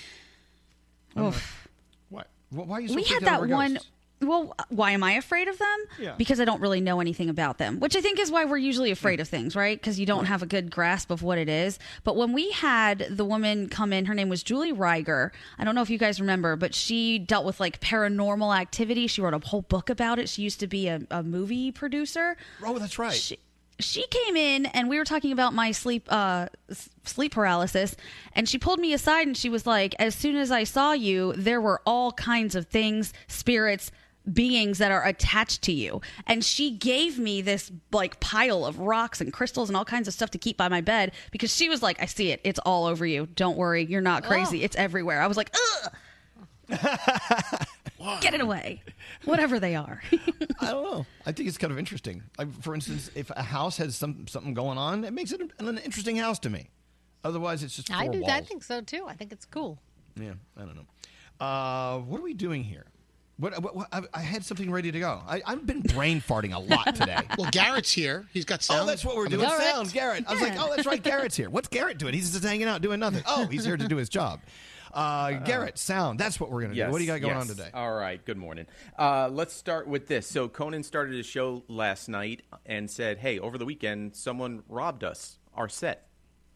Why are you so we had that one. ghosts? Well, why am I afraid of them? Yeah. Because I don't really know anything about them, which I think is why we're usually afraid of things, right? Because you don't have a good grasp of what it is. But when we had the woman come in, her name was Julie Rieger. I don't know if you guys remember, but she dealt with like paranormal activity. She wrote a whole book about it. She used to be a, a movie producer. Oh, that's right. She, she came in and we were talking about my sleep uh sleep paralysis and she pulled me aside and she was like as soon as i saw you there were all kinds of things spirits beings that are attached to you. And she gave me this like pile of rocks and crystals and all kinds of stuff to keep by my bed because she was like i see it. It's all over you. Don't worry. You're not crazy. It's everywhere. I was like ugh [LAUGHS] get it away whatever they are [LAUGHS] [LAUGHS] I don't know. I think it's kind of interesting. Like, for instance, if a house has some something going on, it makes it an, an interesting house to me. Otherwise, it's just four I do. walls. I think so too. I think it's cool. Yeah, I don't know. Uh, what are we doing here? What, what, what I, I had something ready to go. I, I've been brain farting a lot today. [LAUGHS] Well, Garrett's here. He's got sound. Oh, that's what we're coming doing. up. Sound, Garrett. I was like, oh, that's right. Garrett's here. What's Garrett doing? He's just hanging out doing nothing. Oh, he's here to do his job. Uh, Garrett, sound. That's what we're going to do. What do you got going on today? All right. Good morning. Uh, let's start with this. So Conan started his show last night and said, "Hey, over the weekend, someone robbed us, our set."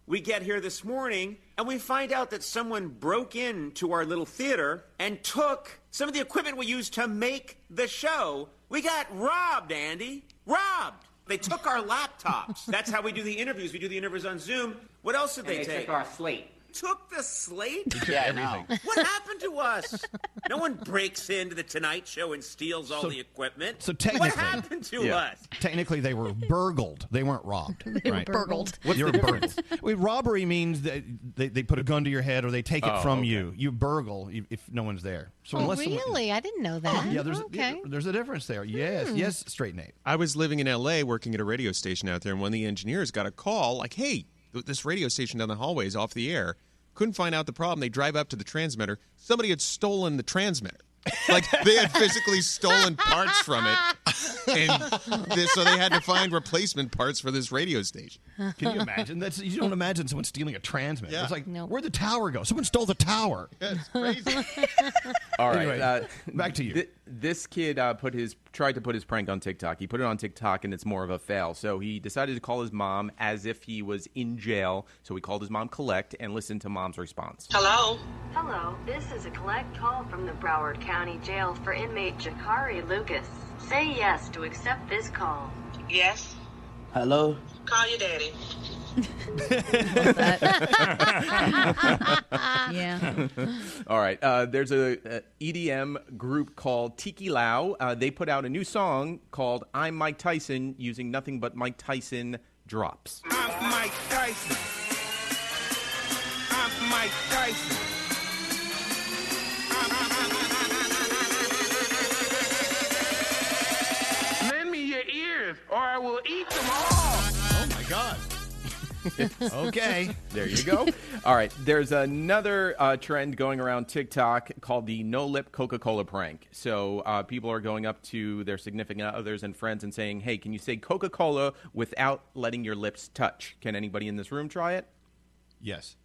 We get here this morning and we find out that someone broke into our little theater and took some of the equipment we used to make the show. We got robbed, Andy. Robbed. They took our laptops. [LAUGHS] That's how we do the interviews. We do the interviews on Zoom. What else did And they, they take? took our slate. Took the slate? Yeah, I know. [LAUGHS] What happened to us? No one breaks into the Tonight Show and steals all So- the equipment. So technically, what happened to Yeah. us? Technically, they were burgled. They weren't robbed. [LAUGHS] They were right? burgled. What's They the were difference? Well, robbery means that they, they put a gun to your head or they take it Oh, from okay. you. You burgle if if no one's there. So oh, unless someone- really? I didn't know that. yeah, there's okay. there's a difference there. Yes, Hmm. yes, straight Nate. I was living in LA working at a radio station out there, and one of the engineers got a call like, hey, th- this radio station down the hallway is off the air. Couldn't find out the problem. They drive up to the transmitter. Somebody had stolen the transmitter. Like they had physically stolen parts from it, [LAUGHS] and this, so they had to find replacement parts for this radio station. Can you imagine? That's you don't imagine someone stealing a transmitter. Yeah. It's like where'd the tower go? Someone stole the tower. That's crazy. All right. [LAUGHS] Anyway, uh, back to you. Th- this kid uh, put his tried to put his prank on TikTok. He put it on TikTok, and it's more of a fail. So he decided to call his mom as if he was in jail. So he called his mom collect and listened to mom's response. Hello? Hello, this is a collect call from the Broward County Jail for inmate Jakari Lucas. Say yes to accept this call. Yes. Hello. Call your daddy. [LAUGHS] yeah. All right. Uh, there's a, a EDM group called Tiki Lau. Uh, they put out a new song called "I'm Mike Tyson" using nothing but Mike Tyson drops. I'm Mike Tyson. I'm Mike Tyson. Lend me your ears, or I will eat them all. Oh my God. [LAUGHS] okay. There you go. [LAUGHS] All right. There's another uh, trend going around TikTok called the no lip Coca Cola prank. So uh, people are going up to their significant others and friends and saying, hey, can you say Coca Cola without letting your lips touch? Can anybody in this room try it? Yes.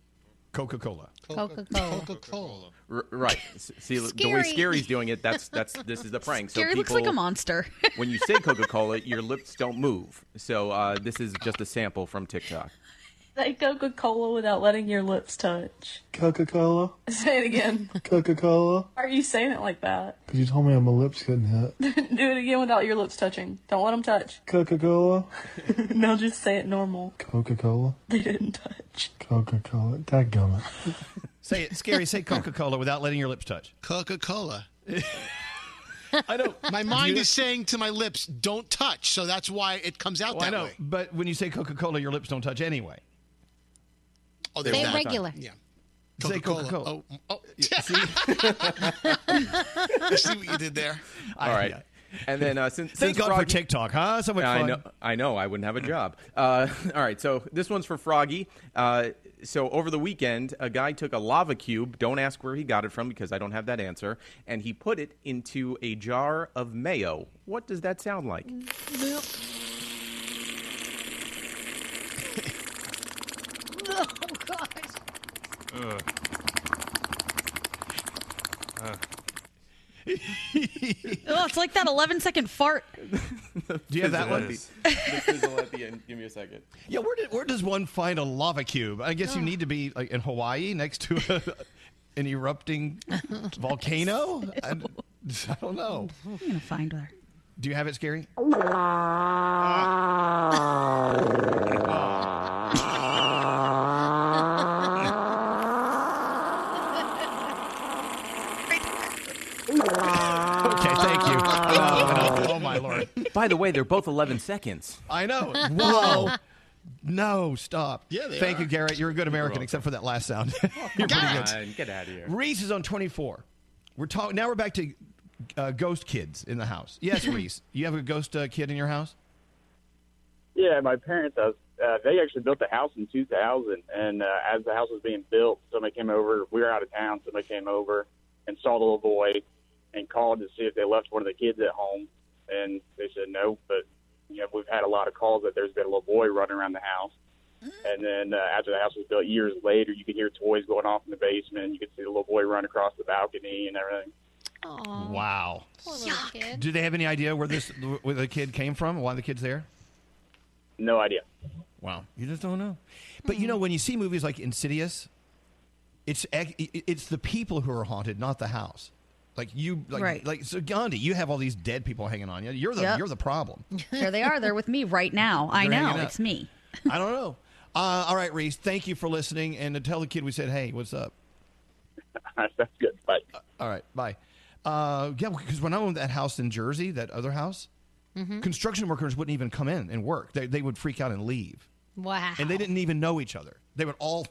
Coca Cola. Coca-Cola. Coca-Cola. R- right. S- See the way Scary's doing it. That's that's this is the [LAUGHS] prank. Scary so looks people, like a monster. when you say Coca Cola, your lips don't move. So uh, this is just a sample from TikTok. Say Coca Cola without letting your lips touch. Coca Cola. Say it again. Coca Cola. Why are you saying it like that? Because you told me my lips couldn't hit. [LAUGHS] Do it again without your lips touching. Don't let them touch. Coca Cola. [LAUGHS] no, just say it normal. Coca Cola. They didn't touch. Coca Cola. Dadgummit. [LAUGHS] Say it, scary. Say Coca Cola without letting your lips touch. Coca Cola. I know. My mind You- is saying to my lips, "Don't touch," so that's why it comes out Well, I that know, way. but when you say Coca Cola, your lips don't touch anyway. Oh, Say it regular. Yeah. Say Coca-Cola. Coca-Cola. Oh, oh. [LAUGHS] See? See what you did there. [LAUGHS] All right. And then uh, since Thank since God for TikTok, huh? So much I fun. know, I know. I wouldn't have a job. Uh, [LAUGHS] all right, so this one's for Froggy. Uh, so over the weekend, a guy took a lava cube. Don't ask where he got it from because I don't have that answer. And he put it into a jar of mayo. What does that sound like? Oh, gosh. Ugh. Oh, it's like that 11 second fart. [LAUGHS] Do you have that one? The fizzle at the end. Give me a second. Yeah, where, did, where does one find a lava cube? I guess you oh. need to be like in Hawaii next to a, an erupting [LAUGHS] volcano. I, I don't know. I'm going to find her. Do you have it, Scary? [LAUGHS] Ah. Okay, thank you. Oh, oh, my lord. By the way, they're both 11 seconds. I know. [LAUGHS] Whoa. No, stop. Yeah, they Thank are. you, Garrett. You're a good American, except for that last sound. [LAUGHS] You're pretty Come good. on, get out of here. Reese is on 24. We're talking now. We're back to uh, ghost kids in the house. Yes, [LAUGHS] Reese. You have a ghost uh, kid in your house? Yeah, my parents. Uh, uh, they actually built the house in 2000, and uh, as the house was being built, somebody came over. We were out of town. Somebody came over and saw the little boy, and called to see if they left one of the kids at home, and they said no. But you know, we've had a lot of calls that there's been a little boy running around the house. And then uh, after the house was built years later, you could hear toys going off in the basement. You could see the little boy run across the balcony and everything. Wow. Poor little kid. Do they have any idea where this where the kid came from? Why the kid's there? No idea. Wow. You just don't know. But you know, when you see movies like Insidious, it's it's the people who are haunted, not the house. Like you, like, Right. like so Gandhi, you have all these dead people hanging on you. You're the Yep. you're the problem. There they are. They're with me right [LAUGHS] now. I They're know. It's me. I don't know. Uh, all right, Reese. Thank you for listening, and to tell the kid we said, "Hey, what's up?" [LAUGHS] That's good. Bye. All right, bye. Uh, yeah, because when I owned that house in Jersey, that other house, Mhm. construction workers wouldn't even come in and work. They they would freak out and leave, Wow. and they didn't even know each other. They would all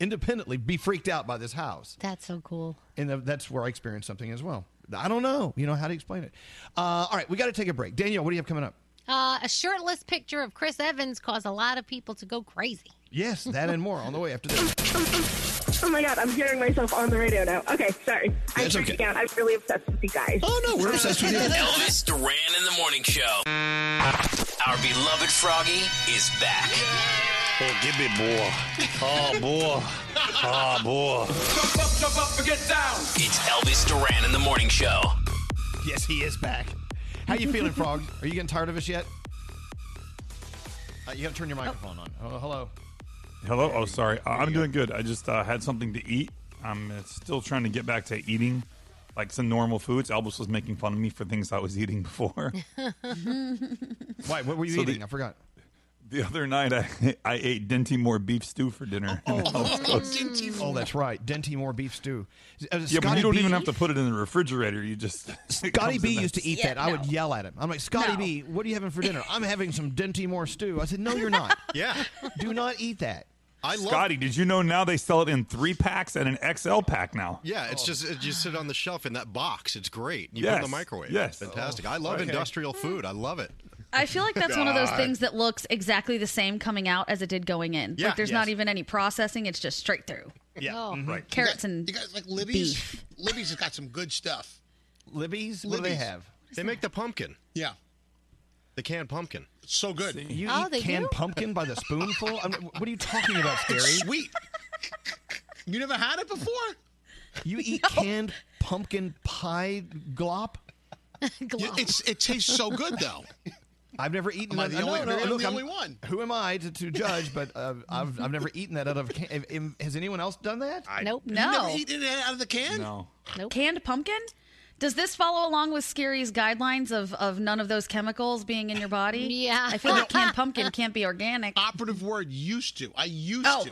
independently be freaked out by this house, That's so cool. and that's where I experienced something as well. I don't know, you know, how to explain it. Uh, all right, we got to take a break. Danielle, what do you have coming up? Uh, a shirtless picture of Chris Evans caused a lot of people to go crazy. Yes, that and more on the way after this. Oh my god, I'm hearing myself on the radio now. Okay, sorry. I'm That's okay. freaking out. I'm really obsessed with you guys. Oh no, we're obsessed with you. Elvis Duran in the morning show. Our beloved Froggy is back. Oh, give me boy. Oh, boy. Oh, boy. Jump up, jump up, and get down. It's Elvis Duran in the morning show. Yes, he is back. How you feeling, Frog? Are you getting tired of us yet? Uh, you have to turn your microphone on. Oh, hello. Hello. Oh, sorry. Uh, I'm doing good. I just uh, had something to eat. I'm uh, still trying to get back to eating like some normal foods. Elvis was making fun of me for things I was eating [LAUGHS] before. Why? What were you So the- eating? I forgot. The other night, I, [LAUGHS] I ate Dinty Moore beef stew for dinner. [LAUGHS] Oh, that's right. Dinty Moore beef stew. Uh, yeah, but you don't B- even have to put it in the refrigerator. You just [LAUGHS] Scotty B used to that- eat that. I would yell at him. I'm like, Scotty B, what are you having for dinner? I'm having some Dinty Moore stew. I said, No, you're not. yeah. Do not eat that. I love. Scotty, did you know now they sell it in three packs and an XL pack now? Yeah, Oh. it's just it just sit on the shelf in that box. It's great. You put it in the microwave. yes. fantastic. Oh, I love okay. industrial food. I love it. I feel like that's one of those things that looks exactly the same coming out as it did going in. Yeah, like there's yes. not even any processing; it's just straight through. Yeah, Oh. right. Carrots you and got, you guys like Libby's. Libby's has got some good stuff. Libby's? What do they have? They make the pumpkin, Yeah, the canned pumpkin. it's so good. You Oh, eat they canned do? pumpkin by the spoonful? I'm, what are you talking about, Scary? It's sweet. You never had it before? You eat canned pumpkin pie glop? [LAUGHS] You- It's it tastes so good though. I've never eaten Am I that. the only- no, no, maybe I'm look, the I'm- only one? Who am I to, to judge? But uh, I've, I've never eaten that out of. a Can- have- has anyone else done that? Nope. You no never eaten it out of the can? No. canned pumpkin. Does this follow along with Scary's guidelines of, of none of those chemicals being in your body? [LAUGHS] Yeah. I feel like canned [LAUGHS] pumpkin can't be organic. Operative word used to. I used Oh. to.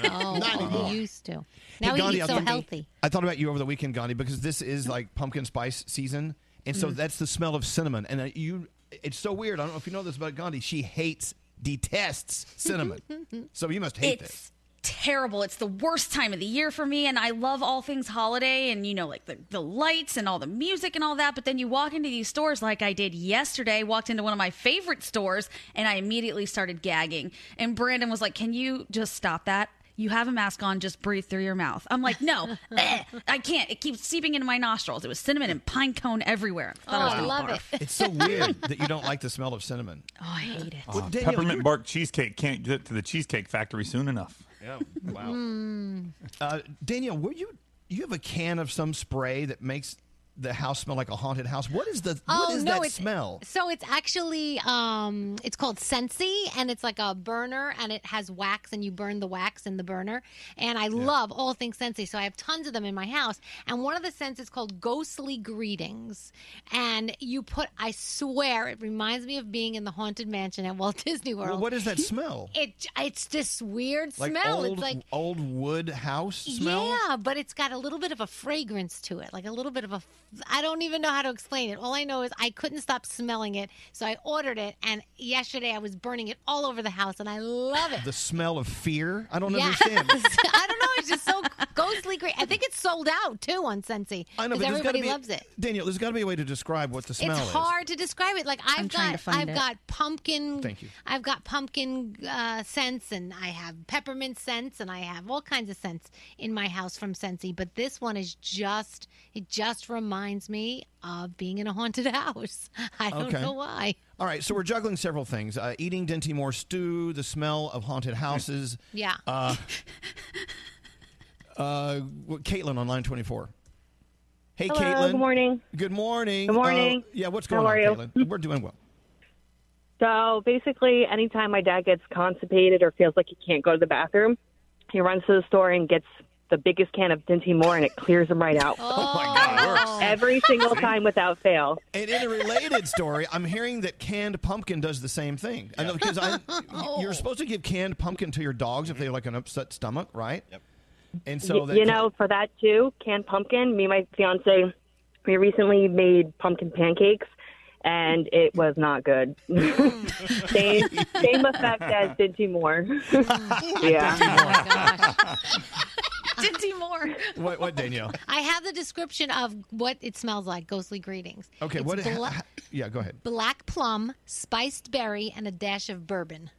[LAUGHS] Oh, Not anymore. used to. Now Hey, Gandhi, he I eats so thought- healthy. I thought about you over the weekend, Gandhi, because this is like pumpkin spice season, and so that's the smell of cinnamon. And uh, you, it's so weird. I don't know if you know this about Gandhi. She hates, detests cinnamon. [LAUGHS] so you must hate it's this. terrible. It's the worst time of the year for me, and I love all things holiday and you know, like the, the lights and all the music and all that. But then you walk into these stores like I did yesterday, walked into one of my favorite stores, and I immediately started gagging. And Brandon was like, Can you just stop that? You have a mask on, just breathe through your mouth. I'm like, no, [LAUGHS] eh, I can't. It keeps seeping into my nostrils. It was cinnamon and pine cone everywhere. I Oh, I love barf. it. It's so weird [LAUGHS] that you don't like the smell of cinnamon. Oh, I hate it. Well, Uh, Danielle, peppermint you- bark cheesecake can't get to the cheesecake factory soon enough. Yeah. Wow. Mm. Uh, Danielle, were you you have a can of some spray that makes the house smell like a haunted house? What is the what Oh is no! that smell? So it's actually um, it's called Scentsy, and it's like a burner, and it has wax, and you burn the wax in the burner. And I love all things Scentsy, so I have tons of them in my house. And one of the scents is called Ghostly Greetings, and you put, I swear, it reminds me of being in the haunted mansion at Walt [LAUGHS] Disney World. Well, what is that smell? [LAUGHS] It it's this weird Like smell. old it's like old wood house smell. yeah, but it's got a little bit of a fragrance to it, like a little bit of a. I don't even know how to explain it. All I know is I couldn't stop smelling it, so I ordered it, and yesterday I was burning it all over the house, and I love it. The smell of fear. I don't Yes. understand. [LAUGHS] I don't know. It's just so ghostly great. I think it's sold out too on Scentsy I know, because but there's gotta everybody be, loves it. Daniel, there's got to be a way to describe what the smell it's is. It's hard to describe it. Like I've I'm got, to find I've it. got pumpkin. Thank you. I've got pumpkin uh, scents, and I have peppermint scents, and I have all kinds of scents in my house from Scentsy. But this one is just, it just reminds me of being in a haunted [LAUGHS] house. I don't Okay. know why. All right, so we're juggling several things: uh, eating Dinty Moore stew, the smell of haunted houses. Yeah. Uh, uh, Caitlin on line twenty-four. Hey, Hello, Caitlin. good morning. Good morning. Good morning. Uh, yeah, what's How going are on, you? Caitlin? We're doing well. So basically, anytime my dad gets constipated or feels like he can't go to the bathroom, he runs to the store and gets the biggest can of Dinty Moore, and it clears them right out. Oh my God, it works. Oh. Every single time without fail. And in a related story, I'm hearing that canned pumpkin does the same thing. I know because I, [LAUGHS] you're oh. supposed to give canned pumpkin to your dogs if they have like an upset stomach, right? Yep. And so Y- that you know, for that too, canned pumpkin. Me and my fiance, we recently made pumpkin pancakes, and it was not good. [LAUGHS] Mm. same same effect as Dinty Moore. [LAUGHS] yeah. Oh, Dinty Moore. [LAUGHS] what, what Danielle? I have the description of what it smells like. Ghostly greetings. Okay, It's what? bla- ha- yeah, go ahead. black plum, spiced berry, and a dash of bourbon.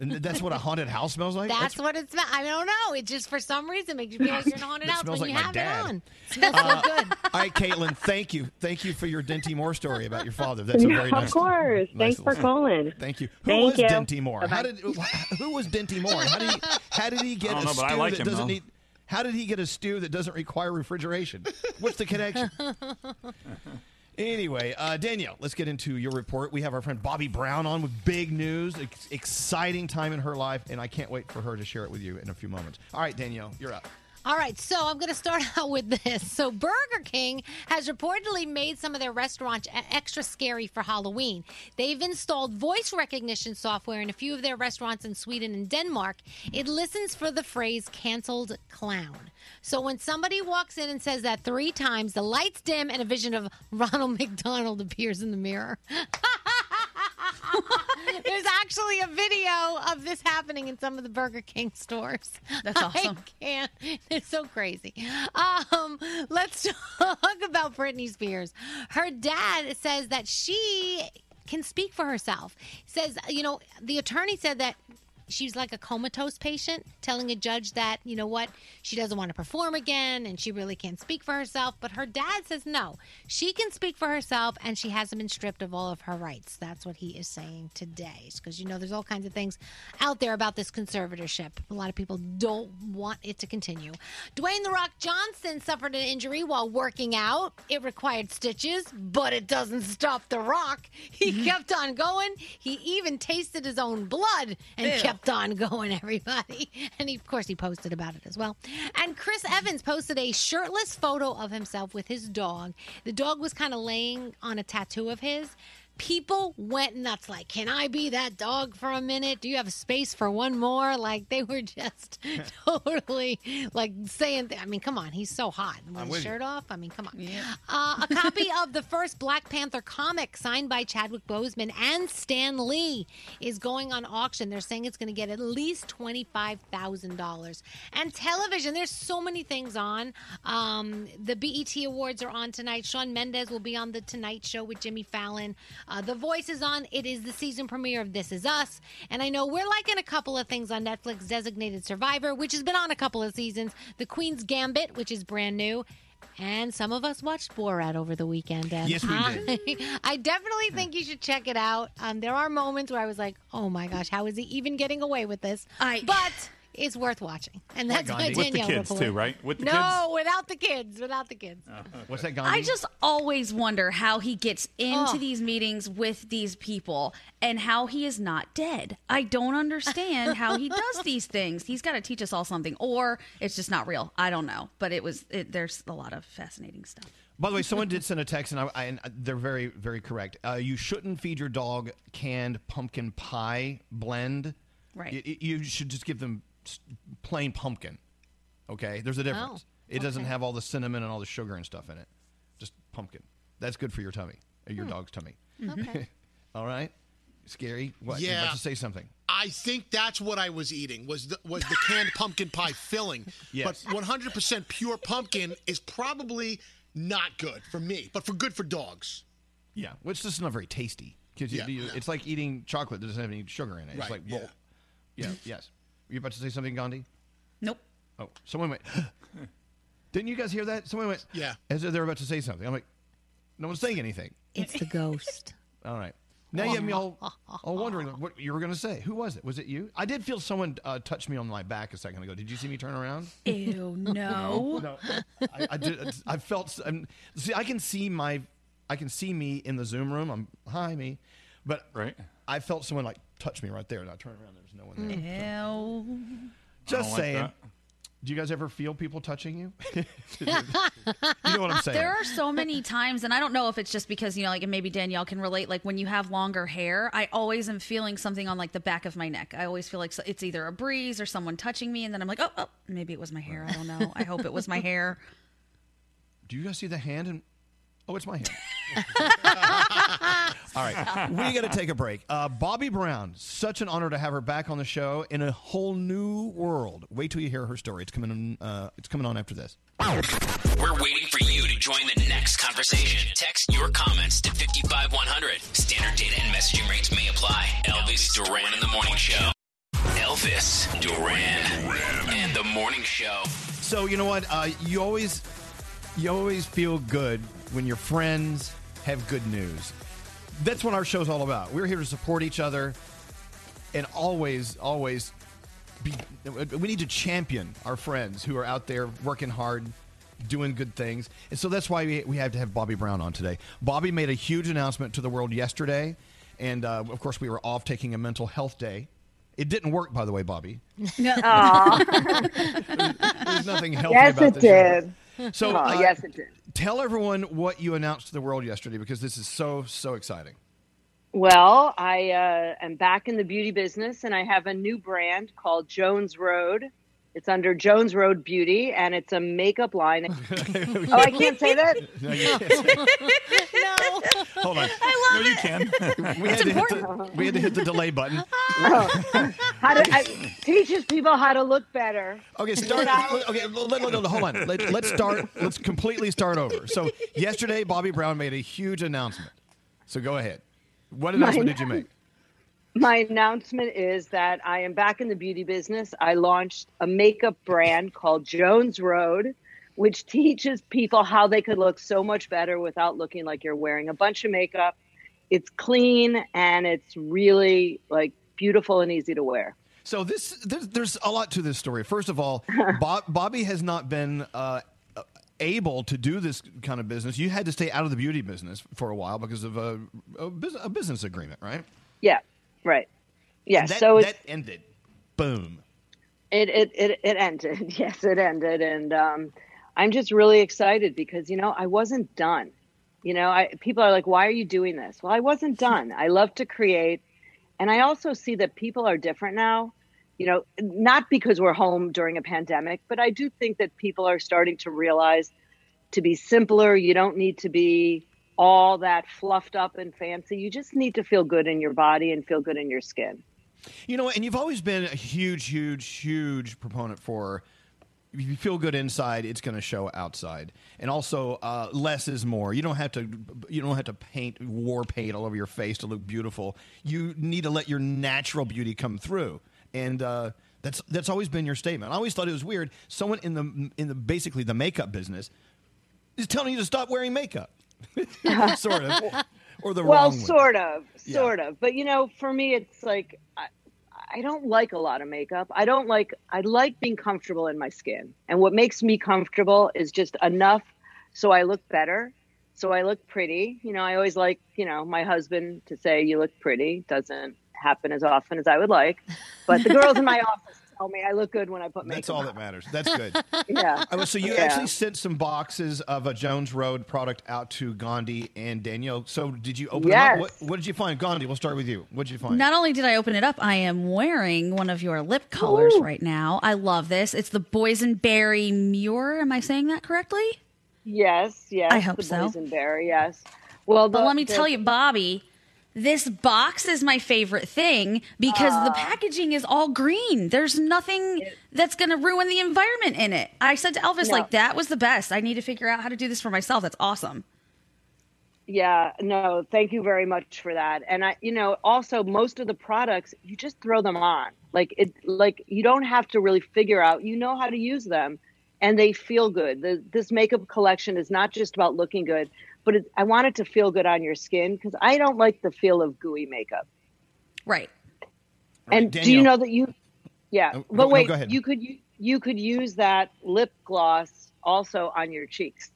And that's what a haunted house smells like. That's, what it smells. I don't know. It just for some reason makes you feel like you're in a haunted It house when smells you like my have dad. it on. [LAUGHS] It smells so uh, good. All right, Caitlin, thank you. Thank you for your Dinty Moore story about your father. That's a very of nice. Of course. nice Thanks for little- calling. Thank you. Who Thank was you. Dinty Moore? How did who was Dinty Moore? How did he how did he get I don't a know, but I stew like that him, doesn't though. need how did he get a stew that doesn't require refrigeration? What's the connection? [LAUGHS] Anyway, uh, Danielle, let's get into your report. We have our friend Bobbi Brown on with big news, Ex- exciting time in her life, and I can't wait for her to share it with you in a few moments. All right, Danielle, you're up. All right, so I'm going to start [LAUGHS] out with this. So, Burger King has reportedly made some of their restaurants extra scary for Halloween. They've installed voice recognition software in a few of their restaurants in Sweden and Denmark. It listens for the phrase canceled clown. So, when somebody walks in and says that three times, the lights dim and a vision of [LAUGHS] Ronald McDonald appears in the mirror. [LAUGHS] [LAUGHS] There's actually a video of this happening in some of the Burger King stores. That's awesome. I can't. It's so crazy. Um, let's [LAUGHS] talk about Britney Spears. Her dad says that she can speak for herself. Says, you know, the attorney said that she's like a comatose patient telling a judge that you know what she doesn't want to perform again and she really can't speak for herself. But her dad says no. She can speak for herself and she hasn't been stripped of all of her rights. That's what he is saying today. Because you know there's all kinds of things out there about this conservatorship. A lot of people don't want it to continue. Dwayne the rock johnson suffered an injury while working out. It required stitches but it doesn't stop the rock. He mm-hmm. kept on going. He even tasted his own blood and Ew. kept on [LAUGHS] going, everybody. And he, of course, he posted about it as well. And Chris Evans posted a shirtless photo of himself with his dog. The dog was kind of laying on a tattoo of his. People went nuts. Like, can I be that dog for a minute? Do you have space for one more? Like, they were just [LAUGHS] totally like saying, I mean, come on, he's so hot. With his with you. shirt off. I mean, come on. Uh, a [LAUGHS] copy of the first Black Panther comic signed by Chadwick Boseman and Stan Lee is going on auction. They're saying it's going to get at least $25,000. And television, there's so many things on. Um, the BET Awards are on tonight. Shawn Mendes will be on The Tonight Show with Jimmy Fallon. Uh, the Voice is on. It is the season premiere of This Is Us. And I know we're liking a couple of things on Netflix Designated Survivor, which has been on a couple of seasons. The Queen's Gambit, which is brand new. And some of us watched Borat over the weekend. And Yes, we I, [LAUGHS] I definitely think you should check it out. Um, there are moments where I was like, "Oh my gosh, how is he even getting away with this?" I. but it's worth watching, and that's my With the kids, report. too, right? With the no, kids? without the kids, without the kids. What's that, I just always wonder how he gets into Oh. these meetings with these people and how he is not dead. I don't understand [LAUGHS] how he does these things. He's got to teach us all something, or it's just not real. I don't know, but it was. It, there's a lot of fascinating stuff. By the way, someone did send a text, and, I, I, and they're very, very correct. Uh, you shouldn't feed your dog canned pumpkin pie blend. Right. Y- y- You, should just give them s- plain pumpkin. Okay, there's a difference. Oh, it doesn't have all the cinnamon and all the sugar and stuff in it. Just pumpkin. That's good for your tummy, your Hmm. dog's tummy. Okay. [LAUGHS] all right. Scary. What? You're Yeah. about to say something. I think that's what I was eating was the was the canned [LAUGHS] pumpkin pie filling. Yes. But 100% pure pumpkin is probably not good for me, but for good for dogs. Yeah, which is not very tasty. 'Cause you- Yeah, you- yeah. It's like eating chocolate that doesn't have any sugar in it. It's Right, like, yeah. well, yeah, yes. You about to say something, Gandhi? Nope. Oh, someone went. [GASPS] Didn't you guys hear that? Someone went. Yeah. As if they're about to say something. I'm like, no one's saying anything. It's the ghost. [LAUGHS] All right. Now you have me all, [LAUGHS] all wondering what you were going to say. Who was it? Was it you? I did feel someone uh, touch me on my back a second ago. Did you see me turn around? Ew, no. [LAUGHS] no. I, I did. I felt. I'm, see, I can see my. I can see me in the Zoom room. I'm hi me, but right. I felt someone like touch me right there, and I turn around. there's no one there. Mm. Ew. Just don't like saying. that. Do you guys ever feel people touching you? [LAUGHS] [LAUGHS] you know what I'm saying? There are so many times, and I don't know if it's just because, you know, like, and maybe Danielle can relate, like when you have longer hair, I always am feeling something on like the back of my neck. I always feel like it's either a breeze or someone touching me, and then I'm like, oh, oh, maybe it was my hair. I don't know. I hope it was my [LAUGHS] hair. Do you guys see the hand? And oh, it's my hand. All right, we got to take a break. Uh, Bobbi Brown, such an honor to have her back on the show in a whole new world. Wait till you hear her story. It's coming on. Uh, it's coming on after this. We're waiting for you to join the next conversation. Text your comments to 55100. Standard data and messaging rates may apply. Elvis Duran in the Morning Show. Elvis Duran and the Morning Show. So you know what? Uh, you always, you always feel good when your friends have good news. That's what our show's all about. We're here to support each other, and always, always be. We need to champion our friends who are out there working hard, doing good things, and so that's why we, we have to have Bobbi Brown on today. Bobbi made a huge announcement to the world yesterday, and uh, of course we were off taking a mental health day It didn't work, by the way, Bobbi. [LAUGHS] Aw. [LAUGHS] There's nothing healthy Yes, about it this. did. So, uh, yes, it did. Tell everyone what you announced to the world yesterday because this is so so exciting. Well, I uh, am back in the beauty business and I have a new brand called Jones Road. It's under Jones Road Beauty and it's a makeup line. [LAUGHS] oh, I can't say that? No, you can't. [LAUGHS] no. Hold on. I love no, you can. we, had to hit the, we had to hit the delay button. [LAUGHS] Oh. Oh. How to, I, teaches people how to look better. Okay, start. Okay, let, let, let- hold on. Let, let's start. Let's completely start over. So yesterday, Bobbi Brown made a huge announcement. So go ahead. What announcement did you make? My announcement is that I am back in the beauty business. I launched a makeup brand called Jones Road, which [LAUGHS] teaches people how they could look so much better without looking like you're wearing a bunch of makeup. It's clean and it's really like beautiful and easy to wear. So this there's, there's a lot to this story. First of all, [LAUGHS] Bob, Bobbi has not been uh, able to do this kind of business. You had to stay out of the beauty business for a while because of a, a, bus- a business agreement, right? Yeah, right. Yeah, that, so that ended. Boom. It, it it it ended. [LAUGHS] Yes, it ended, and um, I'm just really excited because you know I wasn't done. You know, I people are like, "Why are you doing this?" Well, I wasn't done. I love to create, and I also see that people are different now. You know, not because we're home during a pandemic, but I do think that people are starting to realize to be simpler. You don't need to be all that fluffed up and fancy. You just need to feel good in your body and feel good in your skin. You know, and you've always been a huge, huge, huge proponent for if you feel good inside, it's going to show outside, and also uh, less is more. You don't have to you don't have to paint war paint all over your face to look beautiful. You need to let your natural beauty come through, and uh, that's that's always been your statement. I always thought it was weird. Someone in the in the basically the makeup business is telling you to stop wearing makeup, [LAUGHS] sort of, or the well, wrong way. sort of, Yeah. sort of. But you know, for me, it's like I, I don't like a lot of makeup. I don't like. I like being comfortable in my skin, and what makes me comfortable is just enough so I look better, so I look pretty. You know, I always like you know my husband to say you look pretty. Doesn't happen as often as I would like, but the girls in my [LAUGHS] office tell me I look good when I put makeup. On. That's all that matters. That's [LAUGHS] good. Yeah. So you Yeah. actually sent some boxes of a Jones Road product out to Gandhi and Danielle. So did you open them Yes. up? What, what did you find? Gandhi, we'll start with you. What did you find? Not only did I open it up, I am wearing one of your lip colors right now. I love this. It's the boysenberry Muir. Am I saying that correctly? Yes, yes. I hope the so. boysenberry, yes. Well, But let me the- tell you, Bobbi, this box is my favorite thing because Ah. the packaging is all green. There's nothing that's going to ruin the environment in it. I said to Elvis, No. like, that was the best. I need to figure out how to do this for myself. That's awesome. Yeah, no, thank you very much for that. And I, you know, also most of the products you just throw them on. Like it like you don't have to really figure out. You know how to use them and they feel good. The, this makeup collection is not just about looking good, but it, I want it to feel good on your skin because I don't like the feel of gooey makeup. Right. And do you know that you Yeah, Oh, but go- no, wait, go ahead. you could you, you could use that lip gloss also on your cheeks.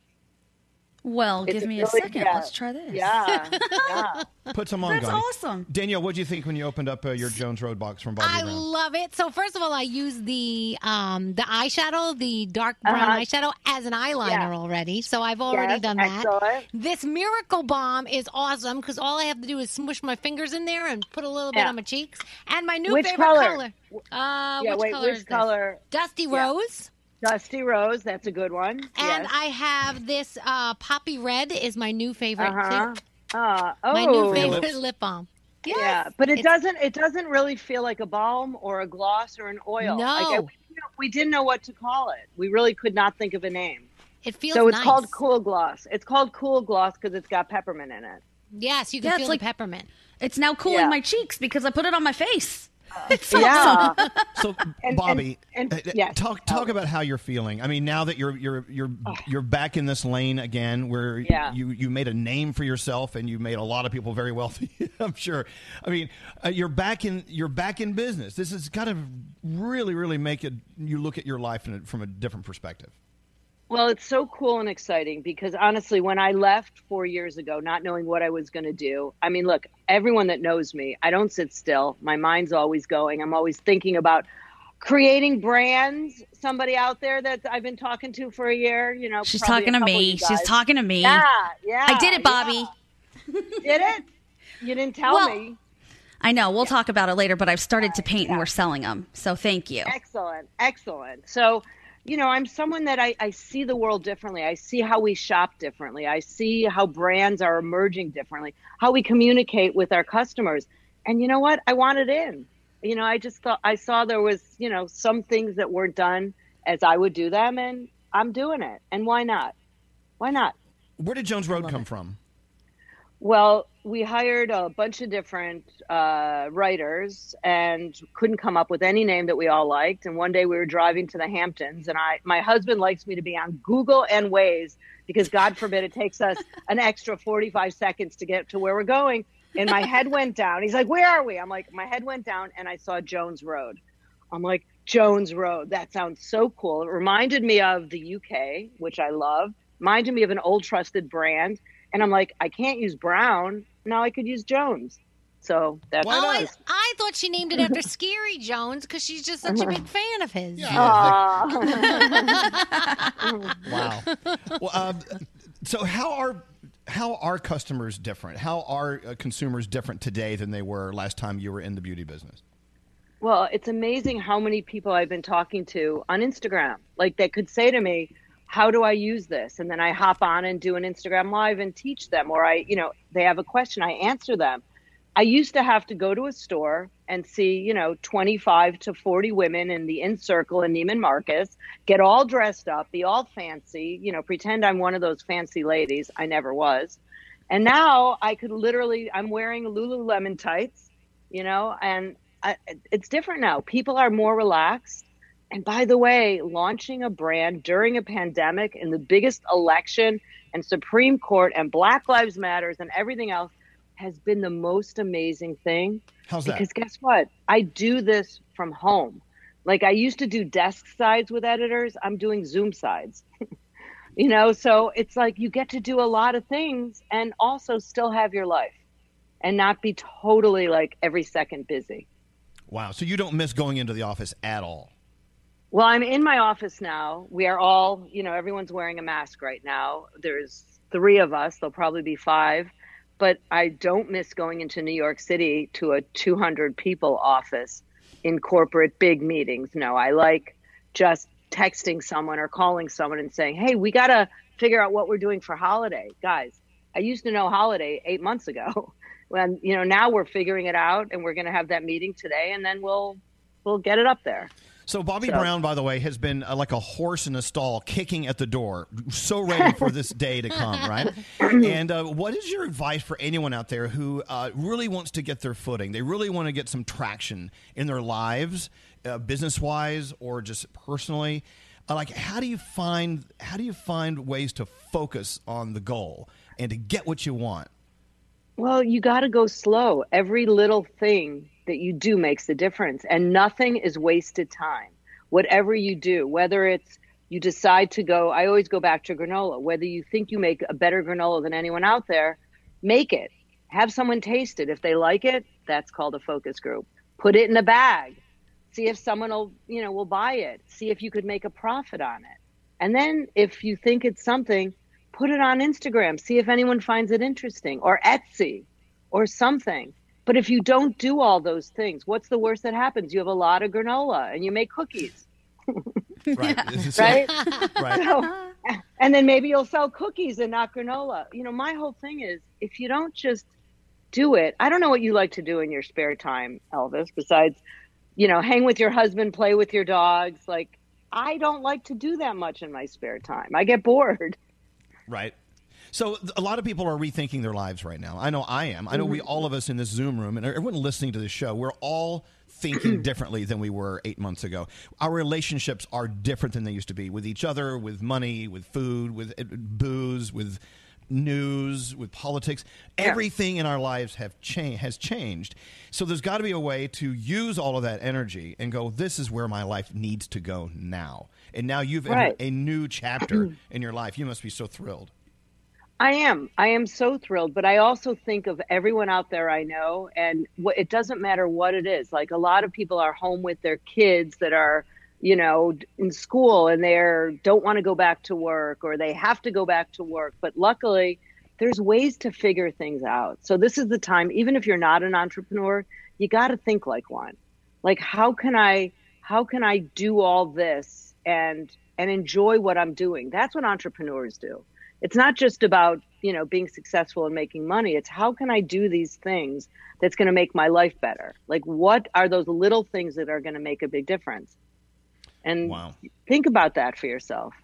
Well, It's give me a second. yeah. Let's try this. Yeah. yeah. [LAUGHS] Put some on, That's Gandhi. awesome. Danielle, what did you think when you opened up uh, your Jones Road box from Bobby I Brown? love it. So first of all, I use the um the eyeshadow, the dark brown Uh-huh. eyeshadow, as an eyeliner Yeah. already. So I've already Yes, done that. excellent. This Miracle Balm is awesome because all I have to do is smush my fingers in there and put a little bit Yeah. on my cheeks. And my new Which favorite color? color. Uh, yeah, which wait, color which is this? color? Dusty Yeah. rose. Dusty Rose, that's a good one. And yes. I have this uh, poppy red is my new favorite. Uh-huh. Uh, oh, My new favorite lip balm. Yes. Yeah, but it It's- doesn't. It doesn't really feel like a balm or a gloss or an oil. No. Like, we, didn't know- we didn't know what to call it. We really could not think of a name. It feels so it's nice. called Cool Gloss. It's called Cool Gloss because it's got peppermint in it. Yes, you can Yeah, it's feel like- the peppermint. It's now cooling Yeah. my cheeks because I put it on my face. [LAUGHS] It's Yeah. awesome. So, [LAUGHS] And- Bobbi, and- uh, yes. talk talk about how you're feeling. I mean, now that you're you're you're you're back in this lane again, where Yeah. you you made a name for yourself and you made a lot of people very wealthy. [LAUGHS] I'm sure. I mean, uh, you're back in you're back in business. This has got to really really make it you look at your life in a, from a different perspective. Well, it's so cool and exciting because honestly, when I left four years ago, not knowing what I was going to do, I mean, look, everyone that knows me, I don't sit still. My mind's always going. I'm always thinking about creating brands. Somebody out there that I've been talking to for a year, you know, She's talking to me. She's talking to me. Yeah, yeah. I did it, Bobbi. yeah. did it? You didn't tell Well, me. I know. We'll talk about it later, but I've started to paint and we're selling them. So thank you. Excellent, excellent. So, you know, I'm someone that I, I see the world differently. I see how we shop differently. I see how brands are emerging differently, how we communicate with our customers. And you know what? I want it in. You know, I just thought I saw there was, you know, some things that weren't done as I would do them, and I'm doing it. And why not? Why not? Where did Jones Road come from? Well, we hired a bunch of different uh, writers and couldn't come up with any name that we all liked. And one day we were driving to the Hamptons, and I, my husband likes me to be on Google and Waze because God forbid it takes us an extra 45 seconds to get to where we're going. And my head went down. He's like, "Where are we?" I'm like, "My head went down, and I saw Jones Road." I'm like, "Jones Road. That sounds so cool." It reminded me of the UK, which I love. Reminded me of an old trusted brand. And I'm like, I can't use Brown. Now I could use Jones. So that's oh, I, I thought she named it after Scary Jones because she's just such a big [LAUGHS] fan of his. [LAUGHS] Wow. well, um, so how are how are customers different? How are uh, consumers different today than they were last time you were in the beauty business? Well, it's amazing how many people I've been talking to on Instagram. Like they could say to me, "How do I use this?" And then I hop on and do an Instagram live and teach them or I, you know, they have a question, I answer them. I used to have to go to a store and see, you know, 25 to 40 women in the In Circle in Neiman Marcus, get all dressed up, be all fancy, you know, pretend I'm one of those fancy ladies. I never was. And now I could literally, I'm wearing Lululemon tights, you know, and I, it's different now. People are more relaxed. And by the way, launching a brand during a pandemic in the biggest election and Supreme Court and Black Lives Matters and everything else has been the most amazing thing. How's that? Because guess what? I do this from home. Like I used to do desk sides with editors, I'm doing Zoom sides. [LAUGHS] you know, so it's like you get to do a lot of things and also still have your life and not be totally like every second busy. Wow. So you don't miss going into the office at all? Well, I'm in my office now. We are all, you know, everyone's wearing a mask right now. There's three of us, there'll probably be five, but I don't miss going into New York City to a 200 people office in corporate big meetings. No, I like just texting someone or calling someone and saying, hey, we got to figure out what we're doing for holiday. Guys, I used to know holiday eight months ago. [LAUGHS] When, you know, now we're figuring it out and we're going to have that meeting today and then we'll, we'll get it up there. So Bobbi So- Brown, by the way, has been uh, like a horse in a stall, kicking at the door, so ready for this [LAUGHS] day to come, right? [CLEARS THROAT] and uh, what is your advice for anyone out there who uh, really wants to get their footing? They really want to get some traction in their lives, uh, business-wise or just personally. Uh, like, how do you find how do you find ways to focus on the goal and to get what you want? Well, you got to go slow. Every little thing that you do makes the difference, and nothing is wasted time. Whatever you do, whether it's you decide to go, I always go back to granola. Whether you think you make a better granola than anyone out there, make it. Have someone taste it. If they like it, that's called a focus group. Put it in a bag. See if someone will, you know, will buy it. See if you could make a profit on it. And then if you think it's something, put it on Instagram. See if anyone finds it interesting or Etsy or something. But if you don't do all those things, what's the worst that happens? You have a lot of granola and you make cookies. Right. [LAUGHS] right? Right. So, and then maybe you'll sell cookies and not granola. You know, my whole thing is if you don't just do it, I don't know what you like to do in your spare time, Elvis, besides, you know, hang with your husband, play with your dogs. Like, I don't like to do that much in my spare time. I get bored. Right. So a lot of people are rethinking their lives right now. I know I am. I know we Mhm. all of us in this Zoom room and everyone listening to this show, we're all thinking [CLEARS THROAT] differently than we were 8 months ago. Our relationships are different than they used to be with each other, with money, with food, with uh, booze, with news, with politics. Everything in our lives have cha- has changed. So there's got to be a way to use all of that energy and go, this is where my life needs to go now. And now you've Right. entered a new chapter [CLEARS THROAT] in your life. You must be so thrilled. I am. I am so thrilled, but I also think of everyone out there I know, and it doesn't matter what it is. Like a lot of people are home with their kids that are, you know, in school and they're don't want to go back to work or they have to go back to work. But luckily, there's ways to figure things out. So this is the time. Even if you're not an entrepreneur, you got to think like one. Like how can I how can I do all this and and enjoy what I'm doing? That's what entrepreneurs do it's not just about you know being successful and making money it's how can i do these things that's going to make my life better like what are those little things that are going to make a big difference and think about that for yourself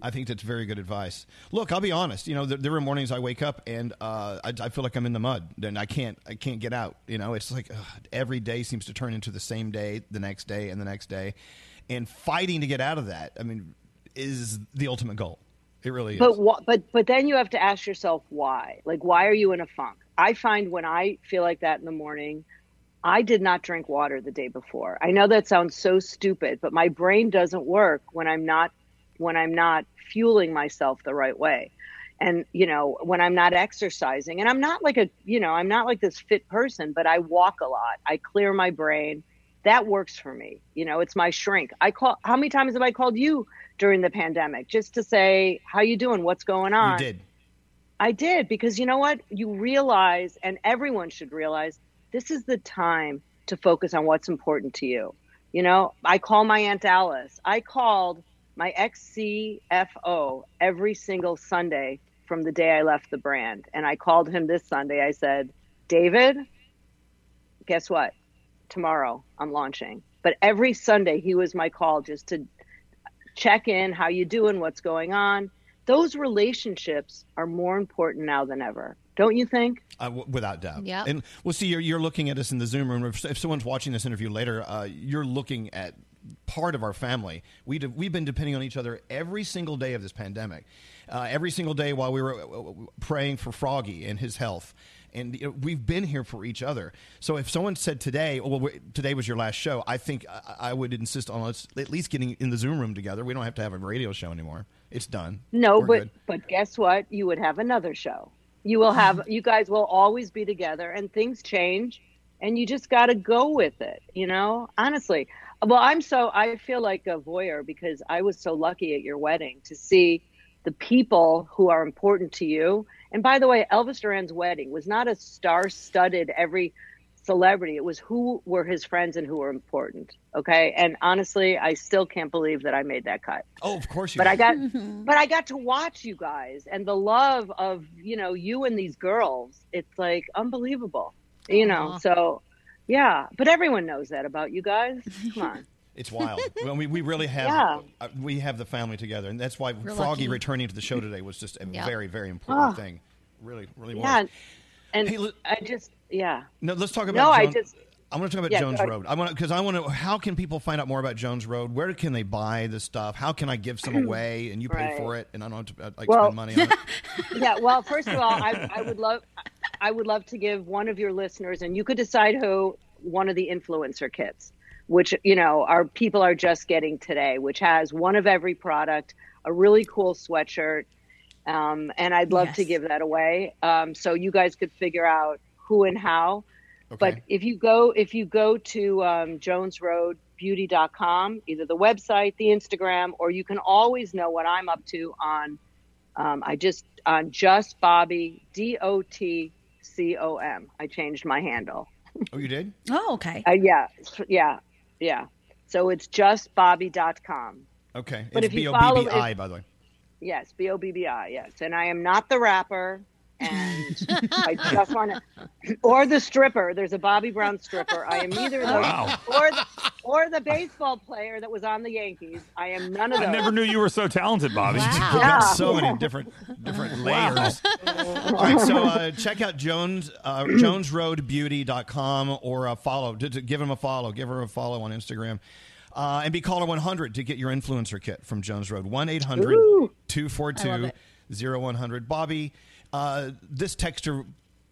I think that's very good advice. Look, I'll be honest. You know, there, there are mornings I wake up and uh, I, I feel like I'm in the mud. Then I can't, I can't get out. You know, it's like ugh, every day seems to turn into the same day, the next day, and the next day, and fighting to get out of that. I mean, is the ultimate goal. It really is. but but but then you have to ask yourself why. Like why are you in a funk? I find when i feel like that in the morning i did not drink water the day before. I know that sounds so stupid but my brain doesn't work when i'm not when i'm not fueling myself the right way. And you know when i'm not exercising and i'm not like a you know i'm not like this fit person but i walk a lot. I clear my brain. That works for me. You know it's my shrink. I call how many times have i called you during the pandemic just to say how you doing what's going on you did. I did because you know what? You realize, and everyone should realize, this is the time to focus on what's important to you. You know, I call my Aunt Alice. I called my ex CFO every single Sunday from the day I left the brand. And I called him this Sunday. I said, David, guess what? Tomorrow I'm launching. But every Sunday he was my call just to check in, how you doing, what's going on. Those relationships are more important now than ever. Don't you think? Uh, w- without doubt. Yeah. And we'll see, you're, you're looking at us in the Zoom room. If, if someone's watching this interview later, uh, you're looking at part of our family. We de- we've been depending on each other every single day of this pandemic. Uh, every single day while we were uh, uh, praying for Froggy and his health. And you know, we've been here for each other. So if someone said today, oh, well, today was your last show, I think I, I would insist on us at least getting in the Zoom room together. We don't have to have a radio show anymore. It's done. No, We're but good. but guess what? You would have another show. You will have you guys will always be together and things change and you just got to go with it, you know? Honestly. Well, I'm so I feel like a voyeur because I was so lucky at your wedding to see the people who are important to you. And by the way, Elvis Duran's wedding was not a star-studded every celebrity. It was who were his friends and who were important. Okay. And honestly, I still can't believe that I made that cut. Oh, of course you But did. I got, [LAUGHS] mm-hmm. but I got to watch you guys and the love of you know you and these girls. It's like unbelievable. You know. Aw. So, yeah. But everyone knows that about you guys. Come on. [LAUGHS] It's wild. [LAUGHS] well, we, we really have Yeah. uh, we have the family together, and that's why We're Froggy lucky. returning to the show today was just a Yeah. very very important Ah. thing. Really, really Yeah. was. And I just yeah. No, let's talk about. No, I just. I want to talk about Yeah, Jones. Road. I want because I want to. How can people find out more about Jones Road? Where can they buy the stuff? How can I give some [CLEARS THROAT] away and you pay Right. for it and I don't have to uh, like Well- spend money on it? [LAUGHS] yeah well first of all I, I would love i would love to give one of your listeners and you could decide who one of the influencer kits which you know our people are just getting today which has one of every product a really cool sweatshirt um, and i'd love to give that away um, so you guys could figure out who and how but if you go if you go to um, jonesroadbeauty.com either the website the instagram or you can always know what i'm up to on um, I just on just Bobbi D O T C O M. I changed my handle. Oh, you did? Oh, okay. Uh, yeah, yeah, yeah. So it's justbobbi.com. Okay, But it's if you B O follow- B B I if- by the way. Yes, B O B B I. Yes, and I am not the rapper, and [LAUGHS] I just want to, or the stripper. There's a Bobby Brown stripper. I am neither of those, Wow. or the or the baseball player that was on the Yankees. I am none of those. I never knew you were so talented, Bobbi. You've [LAUGHS] Yeah. got so many different different layers. [LAUGHS] All right, so uh, check out Jones uh, JonesRoadBeauty.com or uh, follow. To, to give him a follow. Give her a follow on Instagram. Uh, and be caller 100 to get your influencer kit from Jones Road. 1 800 Ooh. I love 242 it. 0100. Bobbi, Uh, this texture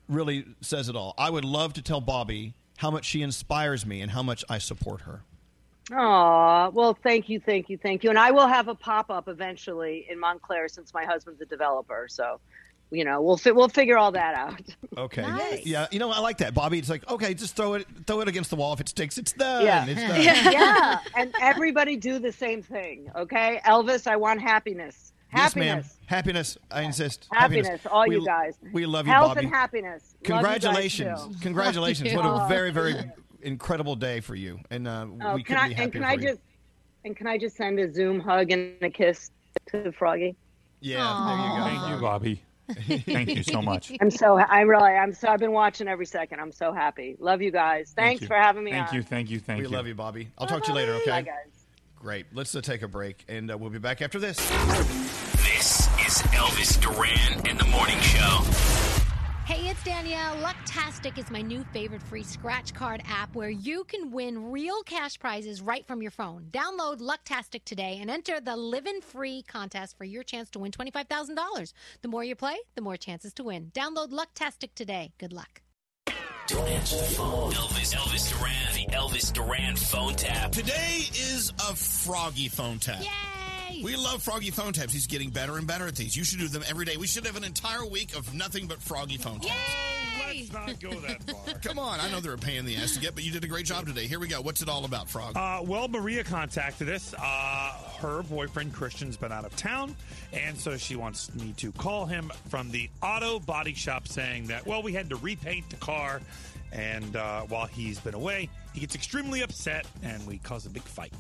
really says it all. I would love to tell Bobbi how much she inspires me and how much I support her. Aw, well, thank you, thank you, thank you. And I will have a pop up eventually in Montclair since my husband's a developer. So, you know, we'll fi- we'll figure all that out. [LAUGHS] Okay. Yeah, you know, I like that, Bobbi. It's like, okay, just throw it, throw it against the wall. If it sticks, it's done. Yeah. It's [LAUGHS] done. yeah. And everybody do the same thing. Okay. Elvis, I want happiness. Yes, ma'am. Happiness. Happiness. I insist. Happiness, all We- you guys. We love you, Health Bobbi. and happiness. Love you guys, Congratulations. Congratulations. What a very, very incredible day for you. And uh, Oh, we can couldn't I be and happier can for I you. just and can I just send a Zoom hug and a kiss to Froggy? Yeah, there you go. Thank you, Bobbi. Thank you so much. [LAUGHS] I'm so I really I'm so I've been watching every second. I'm so happy. Love you guys. Thanks you. for having me Thank on. you, thank you, thank we you. We love you, Bobbi. I'll talk to you later, okay? Bye, guys. Great. Let's uh, take a break, and uh, we'll be back after this. This is Elvis Duran and the Morning Show. Hey, it's Danielle. Lucktastic is my new favorite free scratch card app where you can win real cash prizes right from your phone. Download Lucktastic today and enter the Livin' Free contest for your chance to win $25,000. The more you play, the more chances to win. Download Lucktastic today. Good luck. Don't answer the phone. Elvis, Elvis Duran, the Elvis Duran phone tap. Today is a Froggy phone tap. Yay! We love Froggy phone taps. He's getting better and better at these. You should do them every day. We should have an entire week of nothing but Froggy phone taps. Let's not go that far. [LAUGHS] Come on, I know they're a pain in the ass to get, but you did a great job today. Here we go. What's it all about, Frog? Uh, well, Maria contacted us. Uh, her boyfriend Christian's been out of town, and so she wants me to call him from the auto body shop, saying that well, we had to repaint the car, and uh, while he's been away, he gets extremely upset, and we cause a big fight.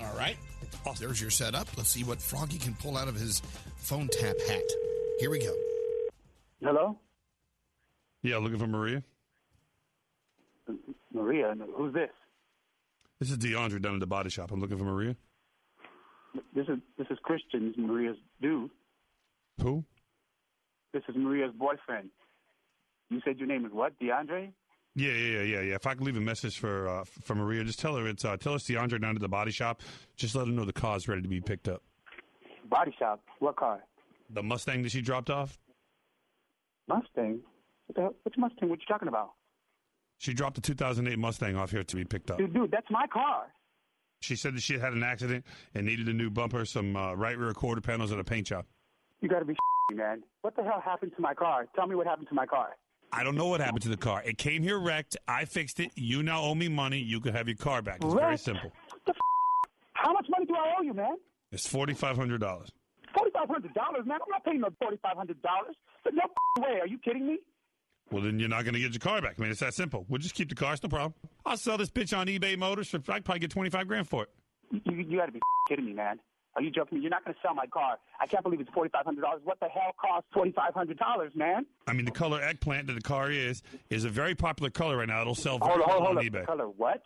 All right. Oh, there's your setup. Let's see what Froggy can pull out of his phone tap hat. Here we go. Hello, Yeah, looking for Maria. Maria. Who's this? This is DeAndre down at the body shop. I'm looking for Maria. This is this is Christian's Maria's dude. Who? This is Maria's boyfriend. You said your name is what? DeAndre? Yeah, yeah, yeah, yeah, yeah. If I could leave a message for uh, for Maria, just tell her it's uh, tell us DeAndre down at the body shop. Just let her know the car's ready to be picked up. Body shop. What car? The Mustang that she dropped off. Mustang. What the hell? Which Mustang? What you talking about? She dropped a 2008 Mustang off here to be picked up. Dude, dude, that's my car. She said that she had an accident and needed a new bumper, some uh, right rear quarter panels, and a paint job. You got to be [LAUGHS] man. What the hell happened to my car? Tell me what happened to my car. I don't know what happened to the car. It came here wrecked. I fixed it. You now owe me money. You can have your car back. It's very Wrecked? simple. How much money do I owe you, man? It's forty five hundred dollars. Forty five hundred dollars, man. I'm not paying no forty five hundred dollars. No way. Are you kidding me? Well, then you're not going to get your car back. I mean, it's that simple. We'll just keep the car. It's no problem. I'll sell this bitch on eBay Motors for I could probably get twenty five grand for it. You, you got to be kidding me, man. Are you joking me? You're not going to sell my car. I can't believe it's forty five hundred dollars. What the hell costs forty five hundred dollars, man? I mean, the color eggplant that the car is is a very popular color right now. It'll sell very Hold well hold on on. eBay. Color what?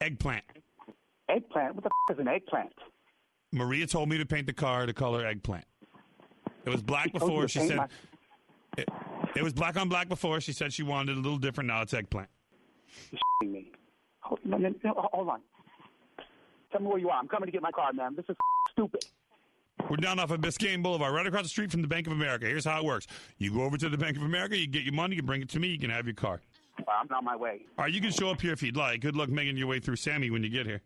Eggplant. Eggplant? What the f- is an eggplant? Maria told me to paint the car the color eggplant. It was black She before. She said my- it, it was black on black before. She said she wanted it a little different. Now it's eggplant. You're me. Hold, no, no, no, hold on. Tell me where you are. I'm coming to get my car, man. This is stupid. We're down off of Biscayne Boulevard, right across the street from the Bank of America. Here's how it works: you go over to the Bank of America, you get your money, you bring it to me, you can have your car. Well, I'm on my way. All right, you can show up here if you'd like. Good luck making your way through Sammy when you get here.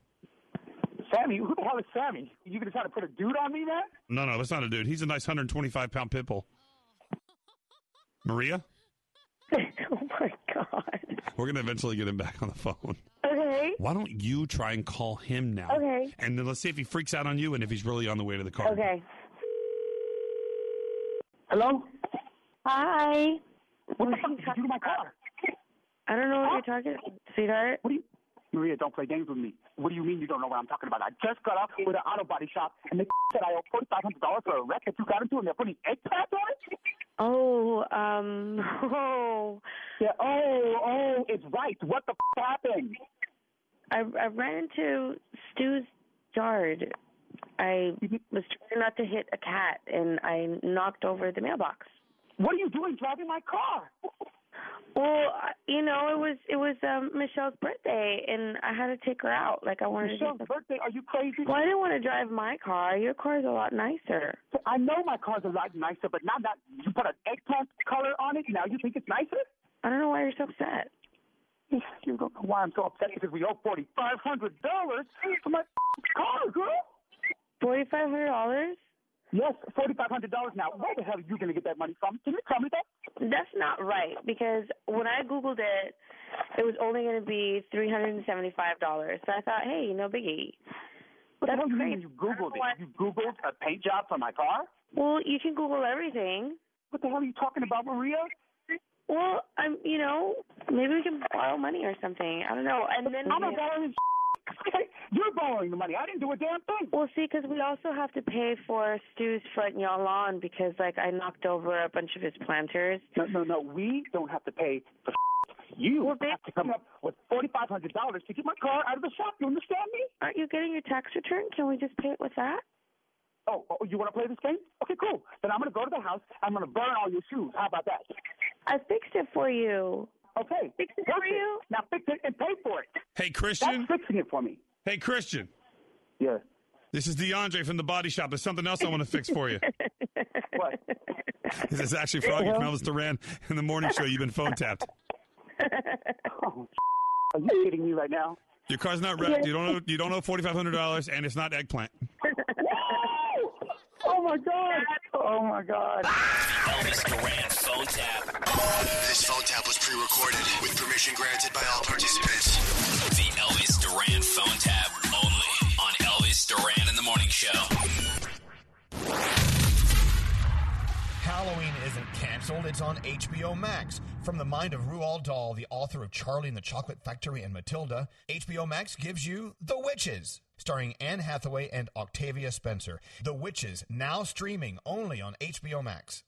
Sammy? Who the hell is Sammy? You going to try to put a dude on me, man? No, no, that's not a dude. He's a nice 125 pound pit bull. Maria, [LAUGHS] oh my god. we're gonna eventually get him back on the phone. [LAUGHS] Okay. Why don't you try and call him now? Okay. And then let's see if he freaks out on you and if he's really on the way to the car. Okay. Hello? Hi. What the fuck did you do to my car? I don't know what you're talking about, sweetheart. What do you... Maria, don't play games with me. What do you mean you don't know what I'm talking about? I just got off with an auto body shop, and they said I owe $4,500 for a wreck that you got into, and they're putting eggplant on it? Oh, um, [LAUGHS] oh. Yeah, oh, oh, it's right. What the f- happened? I, I ran into Stu's yard. I was trying not to hit a cat, and I knocked over the mailbox. What are you doing driving my car? [LAUGHS] Well, you know, it was it was um, Michelle's birthday, and I had to take her out. Like I wanted Michelle's to. birthday? Are you crazy? Well, I didn't want to drive my car. Your car is a lot nicer. I know my car's a lot nicer, but now that you put an eggplant color on it, now you think it's nicer? I don't know why you're so upset. You don't know why I'm so upset because we owe forty five hundred dollars for my [LAUGHS] car, girl. Forty five hundred dollars? Yes, forty five hundred dollars. Now, where the hell are you going to get that money from? Can you tell me that? That's not right because when I googled it, it was only going to be three hundred and seventy five dollars. So I thought, hey, no biggie. What That's do you crazy. mean you Googled it? You Googled a paint job for my car? Well, you can Google everything. What the hell are you talking about, Maria? Well, I'm, you know, maybe we can borrow money or something. I don't know. And then I'm not borrowing [LAUGHS] You're borrowing the money. I didn't do a damn thing. Well, see, because we also have to pay for Stu's front yard lawn because, like, I knocked over a bunch of his planters. No, no, no. We don't have to pay for You have to come up with forty five hundred dollars to get my car out of the shop. You understand me? Aren't you getting your tax return? Can we just pay it with that? Oh, oh you want to play this game? Okay, cool. Then I'm going to go to the house. I'm going to burn all your shoes. How about that? I fixed it for you. Okay. Fix it Work for you. Now fix it and pay for it. Hey, Christian. That's fixing it for me. Hey, Christian. Yeah. This is DeAndre from the Body Shop. There's something else I want to fix for you. [LAUGHS] what? This is actually Froggy from Elvis Duran in the morning show. You've been phone tapped. Oh, [LAUGHS] are you kidding me right now? Your car's not wrecked. You don't know. You don't owe forty five hundred dollars, and it's not eggplant. [LAUGHS] Oh my god! Oh my god! Elvis Duran phone tap. This phone tap was pre-recorded with permission granted by all participants. The Elvis Duran phone tap only on Elvis Duran in the Morning Show. Halloween isn't canceled, it's on HBO Max. From the mind of Roald Dahl, the author of Charlie and the Chocolate Factory and Matilda, HBO Max gives you The Witches, starring Anne Hathaway and Octavia Spencer. The Witches, now streaming only on HBO Max.